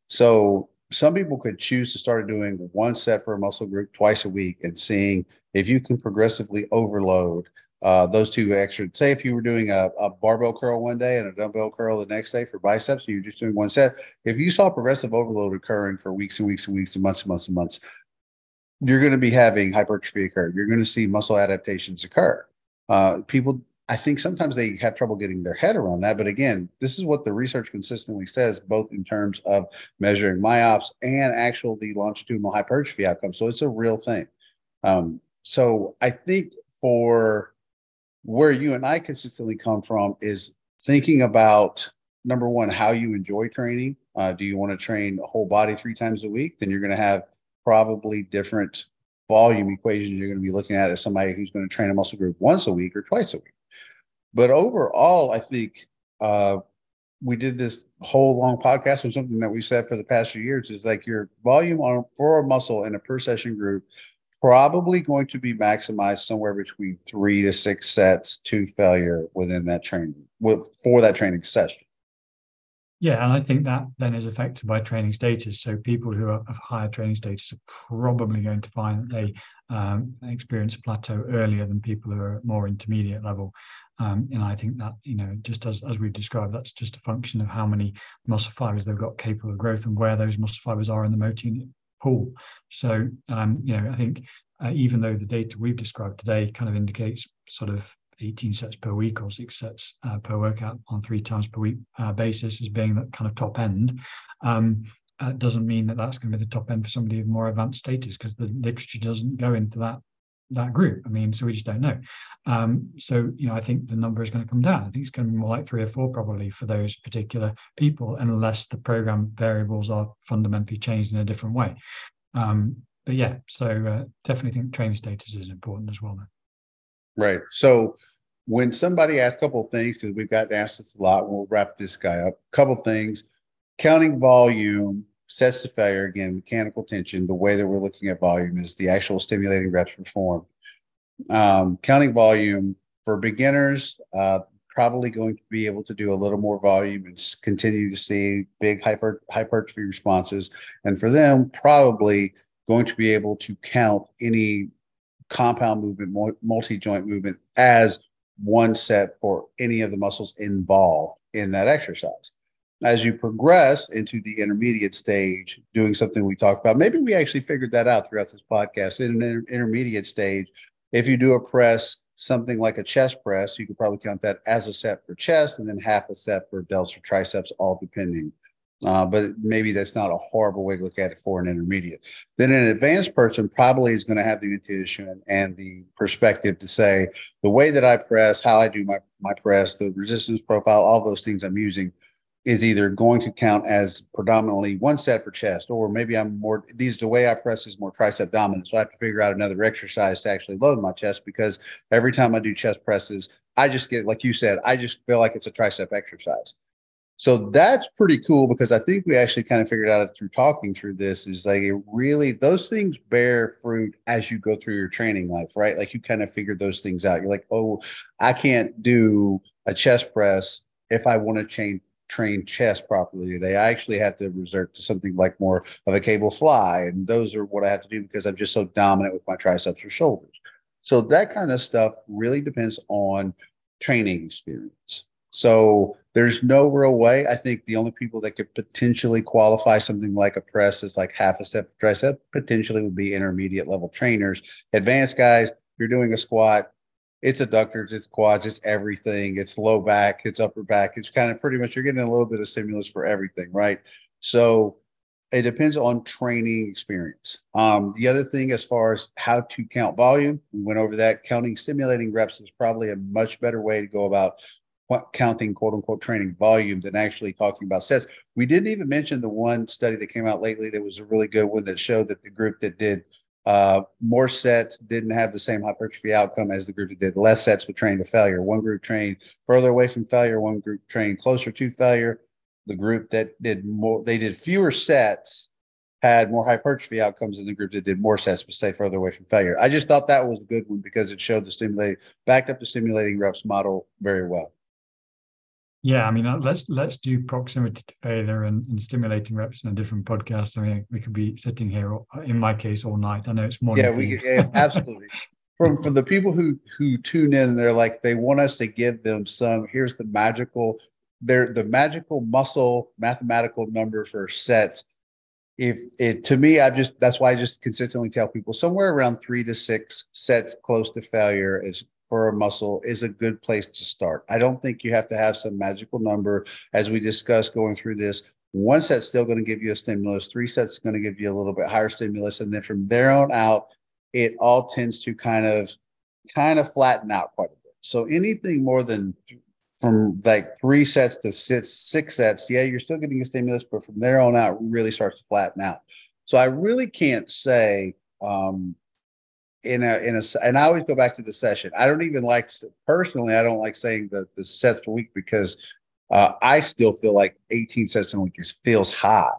So some people could choose to start doing one set for a muscle group twice a week and seeing if you can progressively overload uh, those two extra. Say if you were doing a, a, barbell curl one day and a dumbbell curl the next day for biceps, and you're just doing one set. If you saw progressive overload occurring for weeks and weeks and weeks and months and months and months, you're going to be having hypertrophy occur. You're going to see muscle adaptations occur. Uh, people I think sometimes they have trouble getting their head around that. But again, this is what the research consistently says, both in terms of measuring MyoPS and actual the longitudinal hypertrophy outcome. So it's a real thing. Um, so I think for where you and I consistently come from is thinking about number one, how you enjoy training. Uh, do you want to train a whole body three times a week? Then you're going to have probably different volume equations you're going to be looking at as somebody who's going to train a muscle group once a week or twice a week. But overall, I think uh, we did this whole long podcast on something that we've said for the past few years is like your volume on for a muscle in a per session group probably going to be maximized somewhere between three to six sets to failure within that training with for that training session. Yeah, and I think that then is affected by training status. So people who are of higher training status are probably going to find that they um, experience a plateau earlier than people who are at more intermediate level. Um, and I think that, you know, just as, as we've described, that's just a function of how many muscle fibers they've got capable of growth and where those muscle fibers are in the motor unit pool. So, um, you know, I think uh, even though the data we've described today kind of indicates sort of 18 sets per week or six sets uh, per workout on three times per week uh, basis as being that kind of top end. Um, uh, doesn't mean that that's going to be the top end for somebody with more advanced status because the literature doesn't go into that that group. I mean, so we just don't know. Um, so you know, I think the number is going to come down. I think it's going to be more like three or four probably for those particular people, unless the program variables are fundamentally changed in a different way. Um, but yeah, so uh, definitely think training status is important as well. Then. Right. So when somebody asks a couple things, because we've gotten asked this a lot, we'll wrap this guy up. A couple things, counting volume sets to failure. Again, mechanical tension. The way that we're looking at volume is the actual stimulating reps performed. Um, counting volume for beginners, uh, probably going to be able to do a little more volume and continue to see big hyper, hypertrophy responses. And for them, probably going to be able to count any compound movement, multi joint movement as one set for any of the muscles involved in that exercise. As you progress into the intermediate stage, doing something we talked about, maybe we actually figured that out throughout this podcast. In an inter- intermediate stage, if you do a press, something like a chest press, you could probably count that as a set for chest and then half a set for delts or triceps, all depending uh, but maybe that's not a horrible way to look at it for an intermediate. Then an advanced person probably is going to have the intuition and the perspective to say the way that I press, how I do my, my press, the resistance profile, all those things I'm using is either going to count as predominantly one set for chest, or maybe I'm more these the way I press is more tricep dominant. So I have to figure out another exercise to actually load my chest because every time I do chest presses, I just get like you said, I just feel like it's a tricep exercise. So that's pretty cool because I think we actually kind of figured out through talking through this is like it really those things bear fruit as you go through your training life, right? Like you kind of figured those things out. You're like, oh, I can't do a chest press if I want to train train chest properly today. I actually have to resort to something like more of a cable fly, and those are what I have to do because I'm just so dominant with my triceps or shoulders. So that kind of stuff really depends on training experience. So there's no real way. I think the only people that could potentially qualify something like a press is like half a step tricep potentially would be intermediate level trainers. Advanced guys, you're doing a squat, it's adductors, it's quads, it's everything. It's low back, it's upper back. It's kind of pretty much you're getting a little bit of stimulus for everything, right? So it depends on training experience. Um, the other thing, as far as how to count volume, we went over that. Counting stimulating reps is probably a much better way to go about counting quote unquote training volume than actually talking about sets. We didn't even mention the one study that came out lately that was a really good one that showed that the group that did uh, more sets didn't have the same hypertrophy outcome as the group that did less sets but trained to failure. One group trained further away from failure, one group trained closer to failure. The group that did more, they did fewer sets had more hypertrophy outcomes than the group that did more sets but stayed further away from failure. I just thought that was a good one because it showed the stimulating, backed up the stimulating reps model very well. Yeah, I mean, uh, let's let's do proximity to failure and, and, stimulating reps in a different podcast. I mean, we could be sitting here, uh, in my case, all night. I know it's morning. Yeah, we yeah, absolutely. from for the people who who tune in, they're like they want us to give them some. Here's the magical, they're the magical muscle mathematical number for sets. If it to me, I just that's why I just consistently tell people somewhere around three to six sets close to failure is for a muscle is a good place to start. I don't think you have to have some magical number as we discussed going through this. One set's still going to give you a stimulus, three sets is going to give you a little bit higher stimulus. And then from there on out, it all tends to kind of kind of flatten out quite a bit. So anything more than from like three sets to six, six sets, yeah, you're still getting a stimulus, but from there on out, really starts to flatten out. So I really can't say um, in a in a and I always go back to the session. I don't even like personally. I don't like saying the the sets per week because uh, I still feel like 18 sets a week is feels high.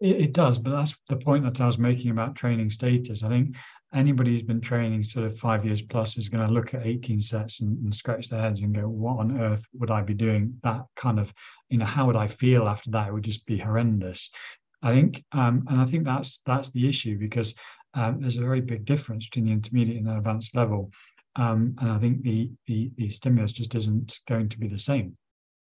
It, it, does, but that's the point that I was making about training status. I think anybody who's been training sort of five years plus is going to look at 18 sets and, and, scratch their heads and go, what on earth would I be doing? That kind of, you know, how would I feel after that? It would just be horrendous. I think, um, and I think that's that's the issue because um, there's a very big difference between the intermediate and the advanced level. Um, and I think the, the, the stimulus just isn't going to be the same.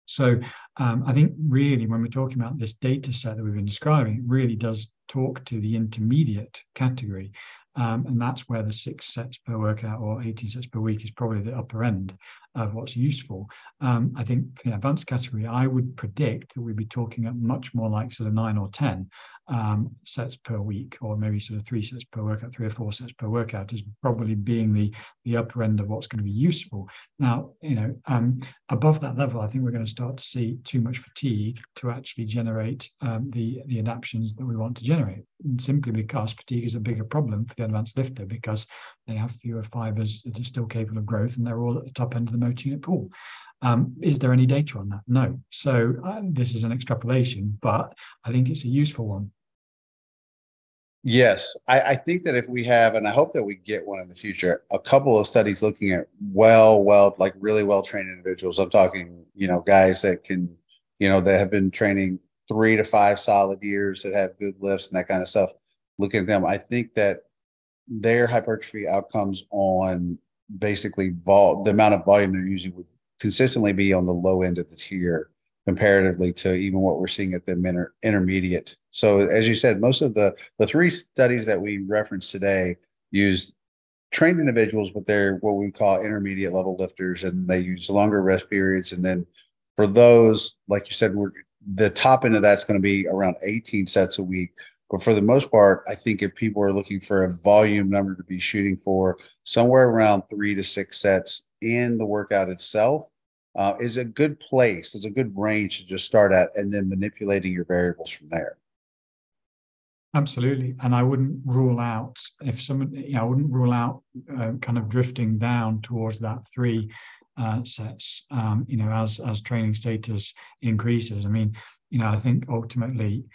So um, I think really when we're talking about this data set that we've been describing, it really does talk to the intermediate category. Um, and that's where the six sets per workout or 18 sets per week is probably the upper end of what's useful. Um, I think for the advanced category, I would predict that we'd be talking at much more like sort of nine or 10 um, sets per week, or maybe sort of three sets per workout, three or four sets per workout, is probably being the the upper end of what's going to be useful. Now, you know, um, above that level, I think we're going to start to see too much fatigue to actually generate um, the the adaptations that we want to generate. And simply because fatigue is a bigger problem for the advanced lifter because they have fewer fibers that are still capable of growth, and they're all at the top end of the motor unit pool. Um, is there any data on that? No. So uh, this is an extrapolation, but I think it's a useful one. Yes, I, I, think that if we have, and I hope that we get one in the future, a couple of studies looking at well, well, like really well trained individuals. I'm talking, you know, guys that can, you know, that have been training three to five solid years that have good lifts and that kind of stuff. Looking at them, I think that their hypertrophy outcomes on basically vol- the amount of volume they're using would consistently be on the low end of the tier comparatively to even what we're seeing at the inter- intermediate. So as you said, most of the the three studies that we referenced today used trained individuals, but they're what we call intermediate level lifters, and they use longer rest periods. And then for those, like you said, we're the top end of that's going to be around 18 sets a week. But for the most part, I think if people are looking for a volume number to be shooting for, somewhere around three to six sets in the workout itself uh, is a good place. It's a good range to just start at, and then manipulating your variables from there. Absolutely, and I wouldn't rule out if someone, you know, I wouldn't rule out uh, kind of drifting down towards that three uh, sets. Um, you know, as as training status increases. I mean, you know, I think ultimately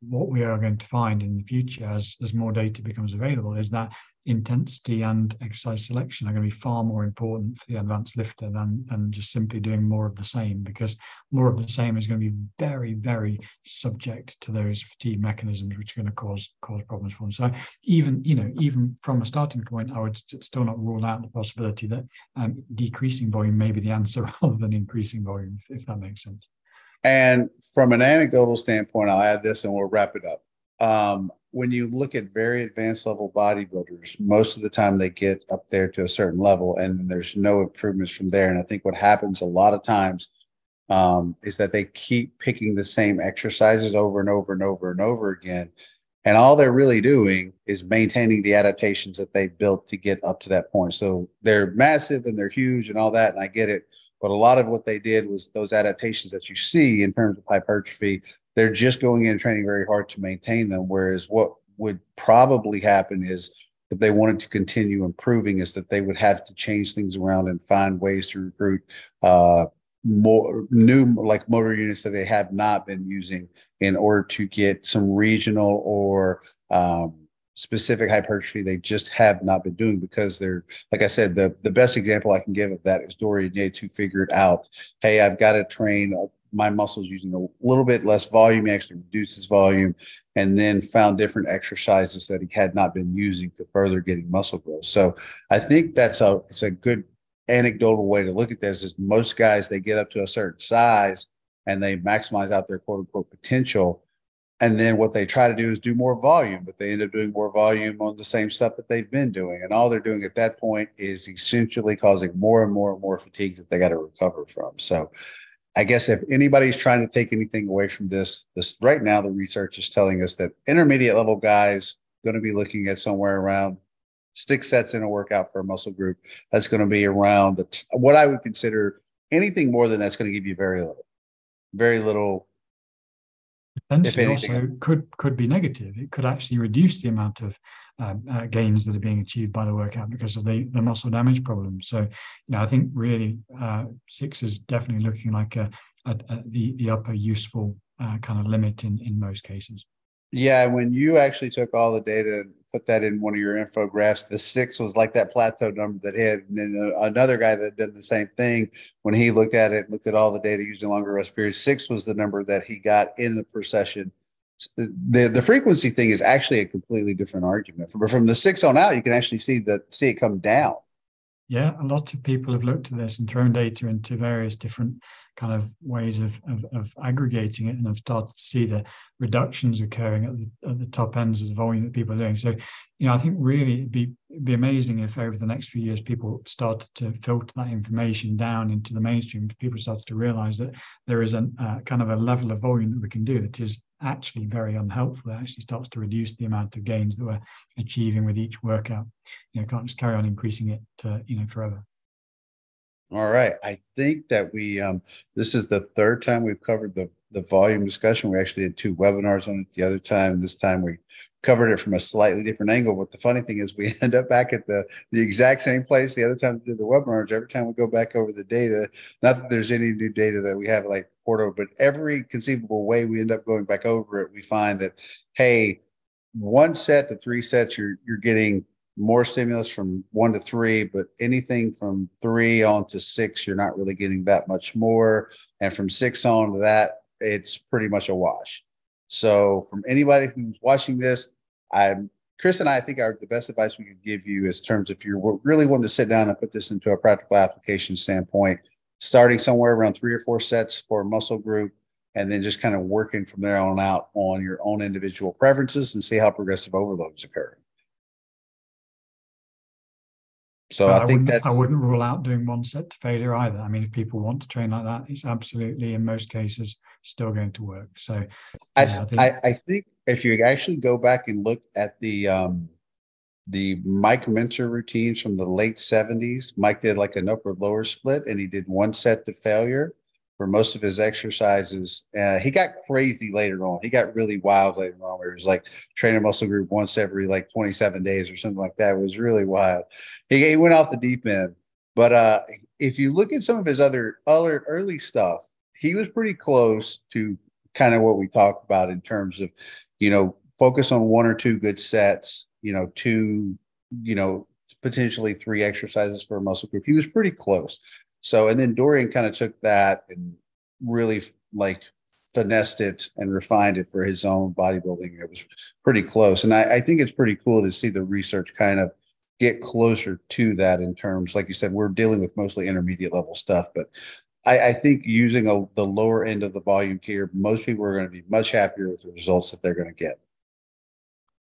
what we are going to find in the future as, as more data becomes available is that intensity and exercise selection are going to be far more important for the advanced lifter than, than just simply doing more of the same because more of the same is going to be very very subject to those fatigue mechanisms which are going to cause cause problems for them so even you know even from a starting point i would st- still not rule out the possibility that um, decreasing volume may be the answer rather than increasing volume if, if that makes sense and from an anecdotal standpoint, I'll add this and we'll wrap it up. Um, when you look at very advanced level bodybuilders, most of the time they get up there to a certain level and there's no improvements from there. And I think what happens a lot of times um, is that they keep picking the same exercises over and over and over and over again. And all they're really doing is maintaining the adaptations that they built to get up to that point. So they're massive and they're huge and all that. And I get it. But a lot of what they did was those adaptations that you see in terms of hypertrophy, they're just going in training very hard to maintain them. Whereas what would probably happen is if they wanted to continue improving, is that they would have to change things around and find ways to recruit uh, more new like motor units that they have not been using in order to get some regional or um, specific hypertrophy they just have not been doing because they're like I said the the best example I can give of that is Dorian Yates who figured out hey I've got to train my muscles using a little bit less volume he actually reduced his volume and then found different exercises that he had not been using to further getting muscle growth so I think that's a it's a good anecdotal way to look at this is most guys they get up to a certain size and they maximize out their quote unquote potential and then what they try to do is do more volume, but they end up doing more volume on the same stuff that they've been doing. And all they're doing at that point is essentially causing more and more and more fatigue that they got to recover from. So I guess if anybody's trying to take anything away from this, this right now the research is telling us that intermediate level guys going to be looking at somewhere around six sets in a workout for a muscle group. That's going to be around the what I would consider anything more than that's going to give you very little, very little Potentially also could could be negative. It could actually reduce the amount of uh, gains that are being achieved by the workout because of the, the muscle damage problem. So, you know, I think really uh, six is definitely looking like a, a, a the the upper useful uh, kind of limit in in most cases. Yeah, when you actually took all the data and put that in one of your infographs, the six was like that plateau number that hit. And then another guy that did the same thing, when he looked at it, looked at all the data using longer rest periods, six was the number that he got in the per session. The, the frequency thing is actually a completely different argument. From, from the six on out, you can actually see that see it come down. Yeah, a lot of people have looked at this and thrown data into various different kind of ways of, of, of, aggregating it and have started to see the reductions occurring at the, at the top ends of the volume that people are doing. So, you know, I think really it'd be, it'd be amazing if over the next few years people started to filter that information down into the mainstream. People started to realize that there is a uh, kind of a level of volume that we can do that is actually very unhelpful. It actually starts to reduce the amount of gains that we're achieving with each workout. You know, can't just carry on increasing it, uh, you know, forever. All right. I think that we um this is the third time we've covered the the volume discussion. We actually had two webinars on it the other time. This time we covered it from a slightly different angle. But the funny thing is we end up back at the the exact same place the other time we did the webinars. Every time we go back over the data, not that there's any new data that we have like Porto, but every conceivable way we end up going back over it, we find that hey, one set to three sets, you're you're getting more stimulus from one to three, but anything from three on to six, you're not really getting that much more. And from six on to that, it's pretty much a wash. So, from anybody who's watching this, I'm Chris and I, I think are the best advice we could give you is terms if you're really wanting to sit down and put this into a practical application standpoint, starting somewhere around three or four sets for a muscle group, and then just kind of working from there on out on your own individual preferences and see how progressive overloads occur. So I, I think that I wouldn't rule out doing one set to failure either. I mean, if people want to train like that, it's absolutely in most cases still going to work. So I, I, think, I, I think if you actually go back and look at the um, the Mike Mentzer routines from the late 70s, Mike did like an upper lower split and he did one set to failure for most of his exercises. Uh, he got crazy later on. He got really wild later on, where it was like training muscle group once every like 27 days or something like that. It was really wild. He, he went off the deep end. But uh, if you look at some of his other other early stuff, he was pretty close to kind of what we talked about in terms of, you know, focus on one or two good sets, you know, two, you know, potentially three exercises for a muscle group. He was pretty close. So, and then Dorian kind of took that and really like finessed it and refined it for his own bodybuilding. It was pretty close. And I, I, think it's pretty cool to see the research kind of get closer to that in terms, like you said, we're dealing with mostly intermediate level stuff, but I, I think using a, the lower end of the volume tier, most people are going to be much happier with the results that they're going to get.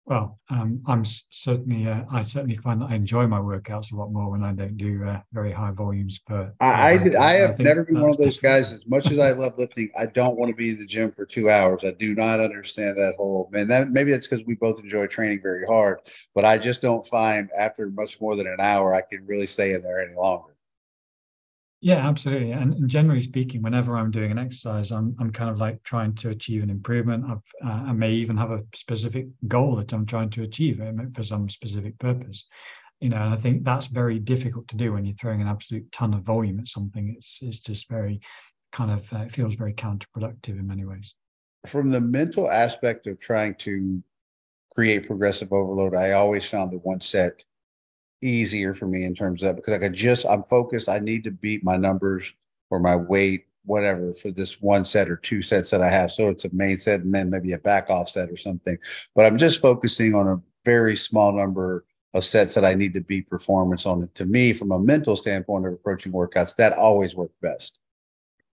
Well, um, I'm certainly, uh, I certainly find that I enjoy my workouts a lot more when I don't do uh, very high volumes per. I, I, I have I never been one of those guys. As much as I love lifting, I don't want to be in the gym for two hours. I do not understand that whole man. That maybe that's because we both enjoy training very hard, but I just don't find after much more than an hour I can really stay in there any longer. Yeah, absolutely. And, generally speaking, whenever I'm doing an exercise, I'm I'm kind of like trying to achieve an improvement. I've, uh, I may even have a specific goal that I'm trying to achieve for some specific purpose. You know, and I think that's very difficult to do when you're throwing an absolute ton of volume at something. It's it's just very kind of uh, feels very counterproductive in many ways. From the mental aspect of trying to create progressive overload, I always found the one set easier for me in terms of because I could just I'm focused. I need to beat my numbers or my weight, whatever, for this one set or two sets that I have. So it's a main set and then maybe a back off set or something. But I'm just focusing on a very small number of sets that I need to beat performance on. it. To me, from a mental standpoint of approaching workouts, that always worked best.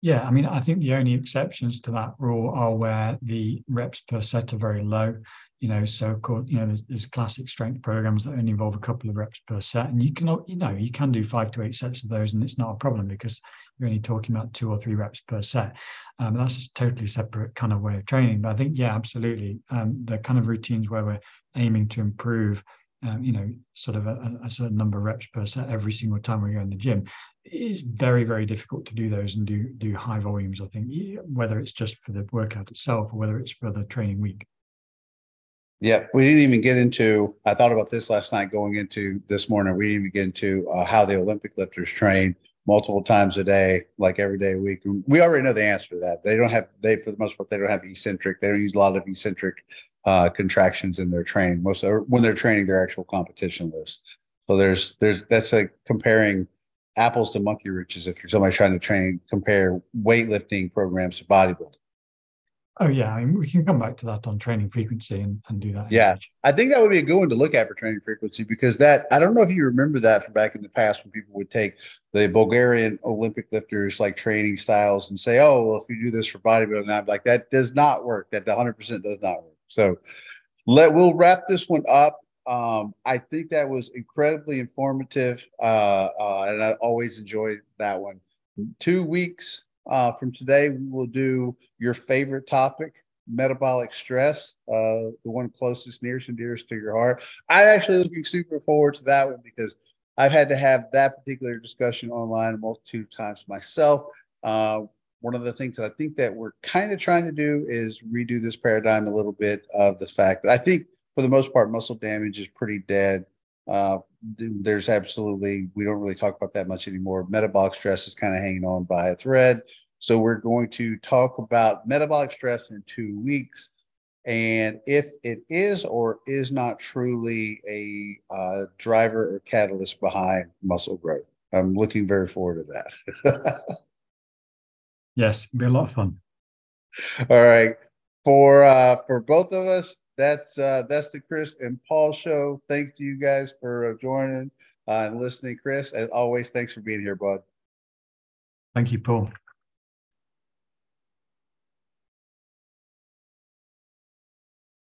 Yeah, I mean, I think the only exceptions to that rule are where the reps per set are very low. You know, so called, you know, there's, there's classic strength programs that only involve a couple of reps per set, and you can, you know, you can do five to eight sets of those, and it's not a problem because you're only talking about two or three reps per set. Um, that's a totally separate kind of way of training. But I think, yeah, absolutely, um, the kind of routines where we're aiming to improve um, you know, sort of a, a, certain number of reps per set every single time we go in the gym it's very very difficult to do those and do do high volumes i think whether it's just for the workout itself or whether it's for the training week yeah we didn't even get into i thought about this last night going into this morning. We didn't even get into uh, how the olympic lifters train multiple times a day like every day a week. We already know the answer to that. They don't have they for the most part they don't have eccentric they don't use a lot of eccentric uh, contractions in their training most when they're training their actual competition list. So there's there's that's like comparing apples to monkey wrenches if you're somebody trying to train compare weightlifting programs to bodybuilding. Oh yeah, I mean, we can come back to that on training frequency and, and do that. Yeah, I think that would be a good one to look at for training frequency because that I don't know if you remember that from back in the past when people would take the Bulgarian Olympic lifters like training styles and say, oh, well, if you do this for bodybuilding, I'm like that does not work. That 100 percent does not work. So let we'll wrap this one up. Um, I think that was incredibly informative, uh, uh, and I always enjoy that one. Two weeks uh, from today, we will do your favorite topic, metabolic stress, uh, the one closest, nearest, and dearest to your heart. I'm actually looking super forward to that one because I've had to have that particular discussion online of times myself. Uh, one of the things that I think that we're kind of trying to do is redo this paradigm a little bit of the fact that I think – for the most part, muscle damage is pretty dead. Uh, there's absolutely, we don't really talk about that much anymore. Metabolic stress is kind of hanging on by a thread. So we're going to talk about metabolic stress in two weeks. And if it is or is not truly a uh, driver or catalyst behind muscle growth, I'm looking very forward to that. yes, it'll be a lot of fun. All right. For uh, for both of us, that's uh, that's the Chris and Paul show. Thanks to you guys for uh, joining uh, and listening, Chris. As always, thanks for being here, bud. Thank you, Paul.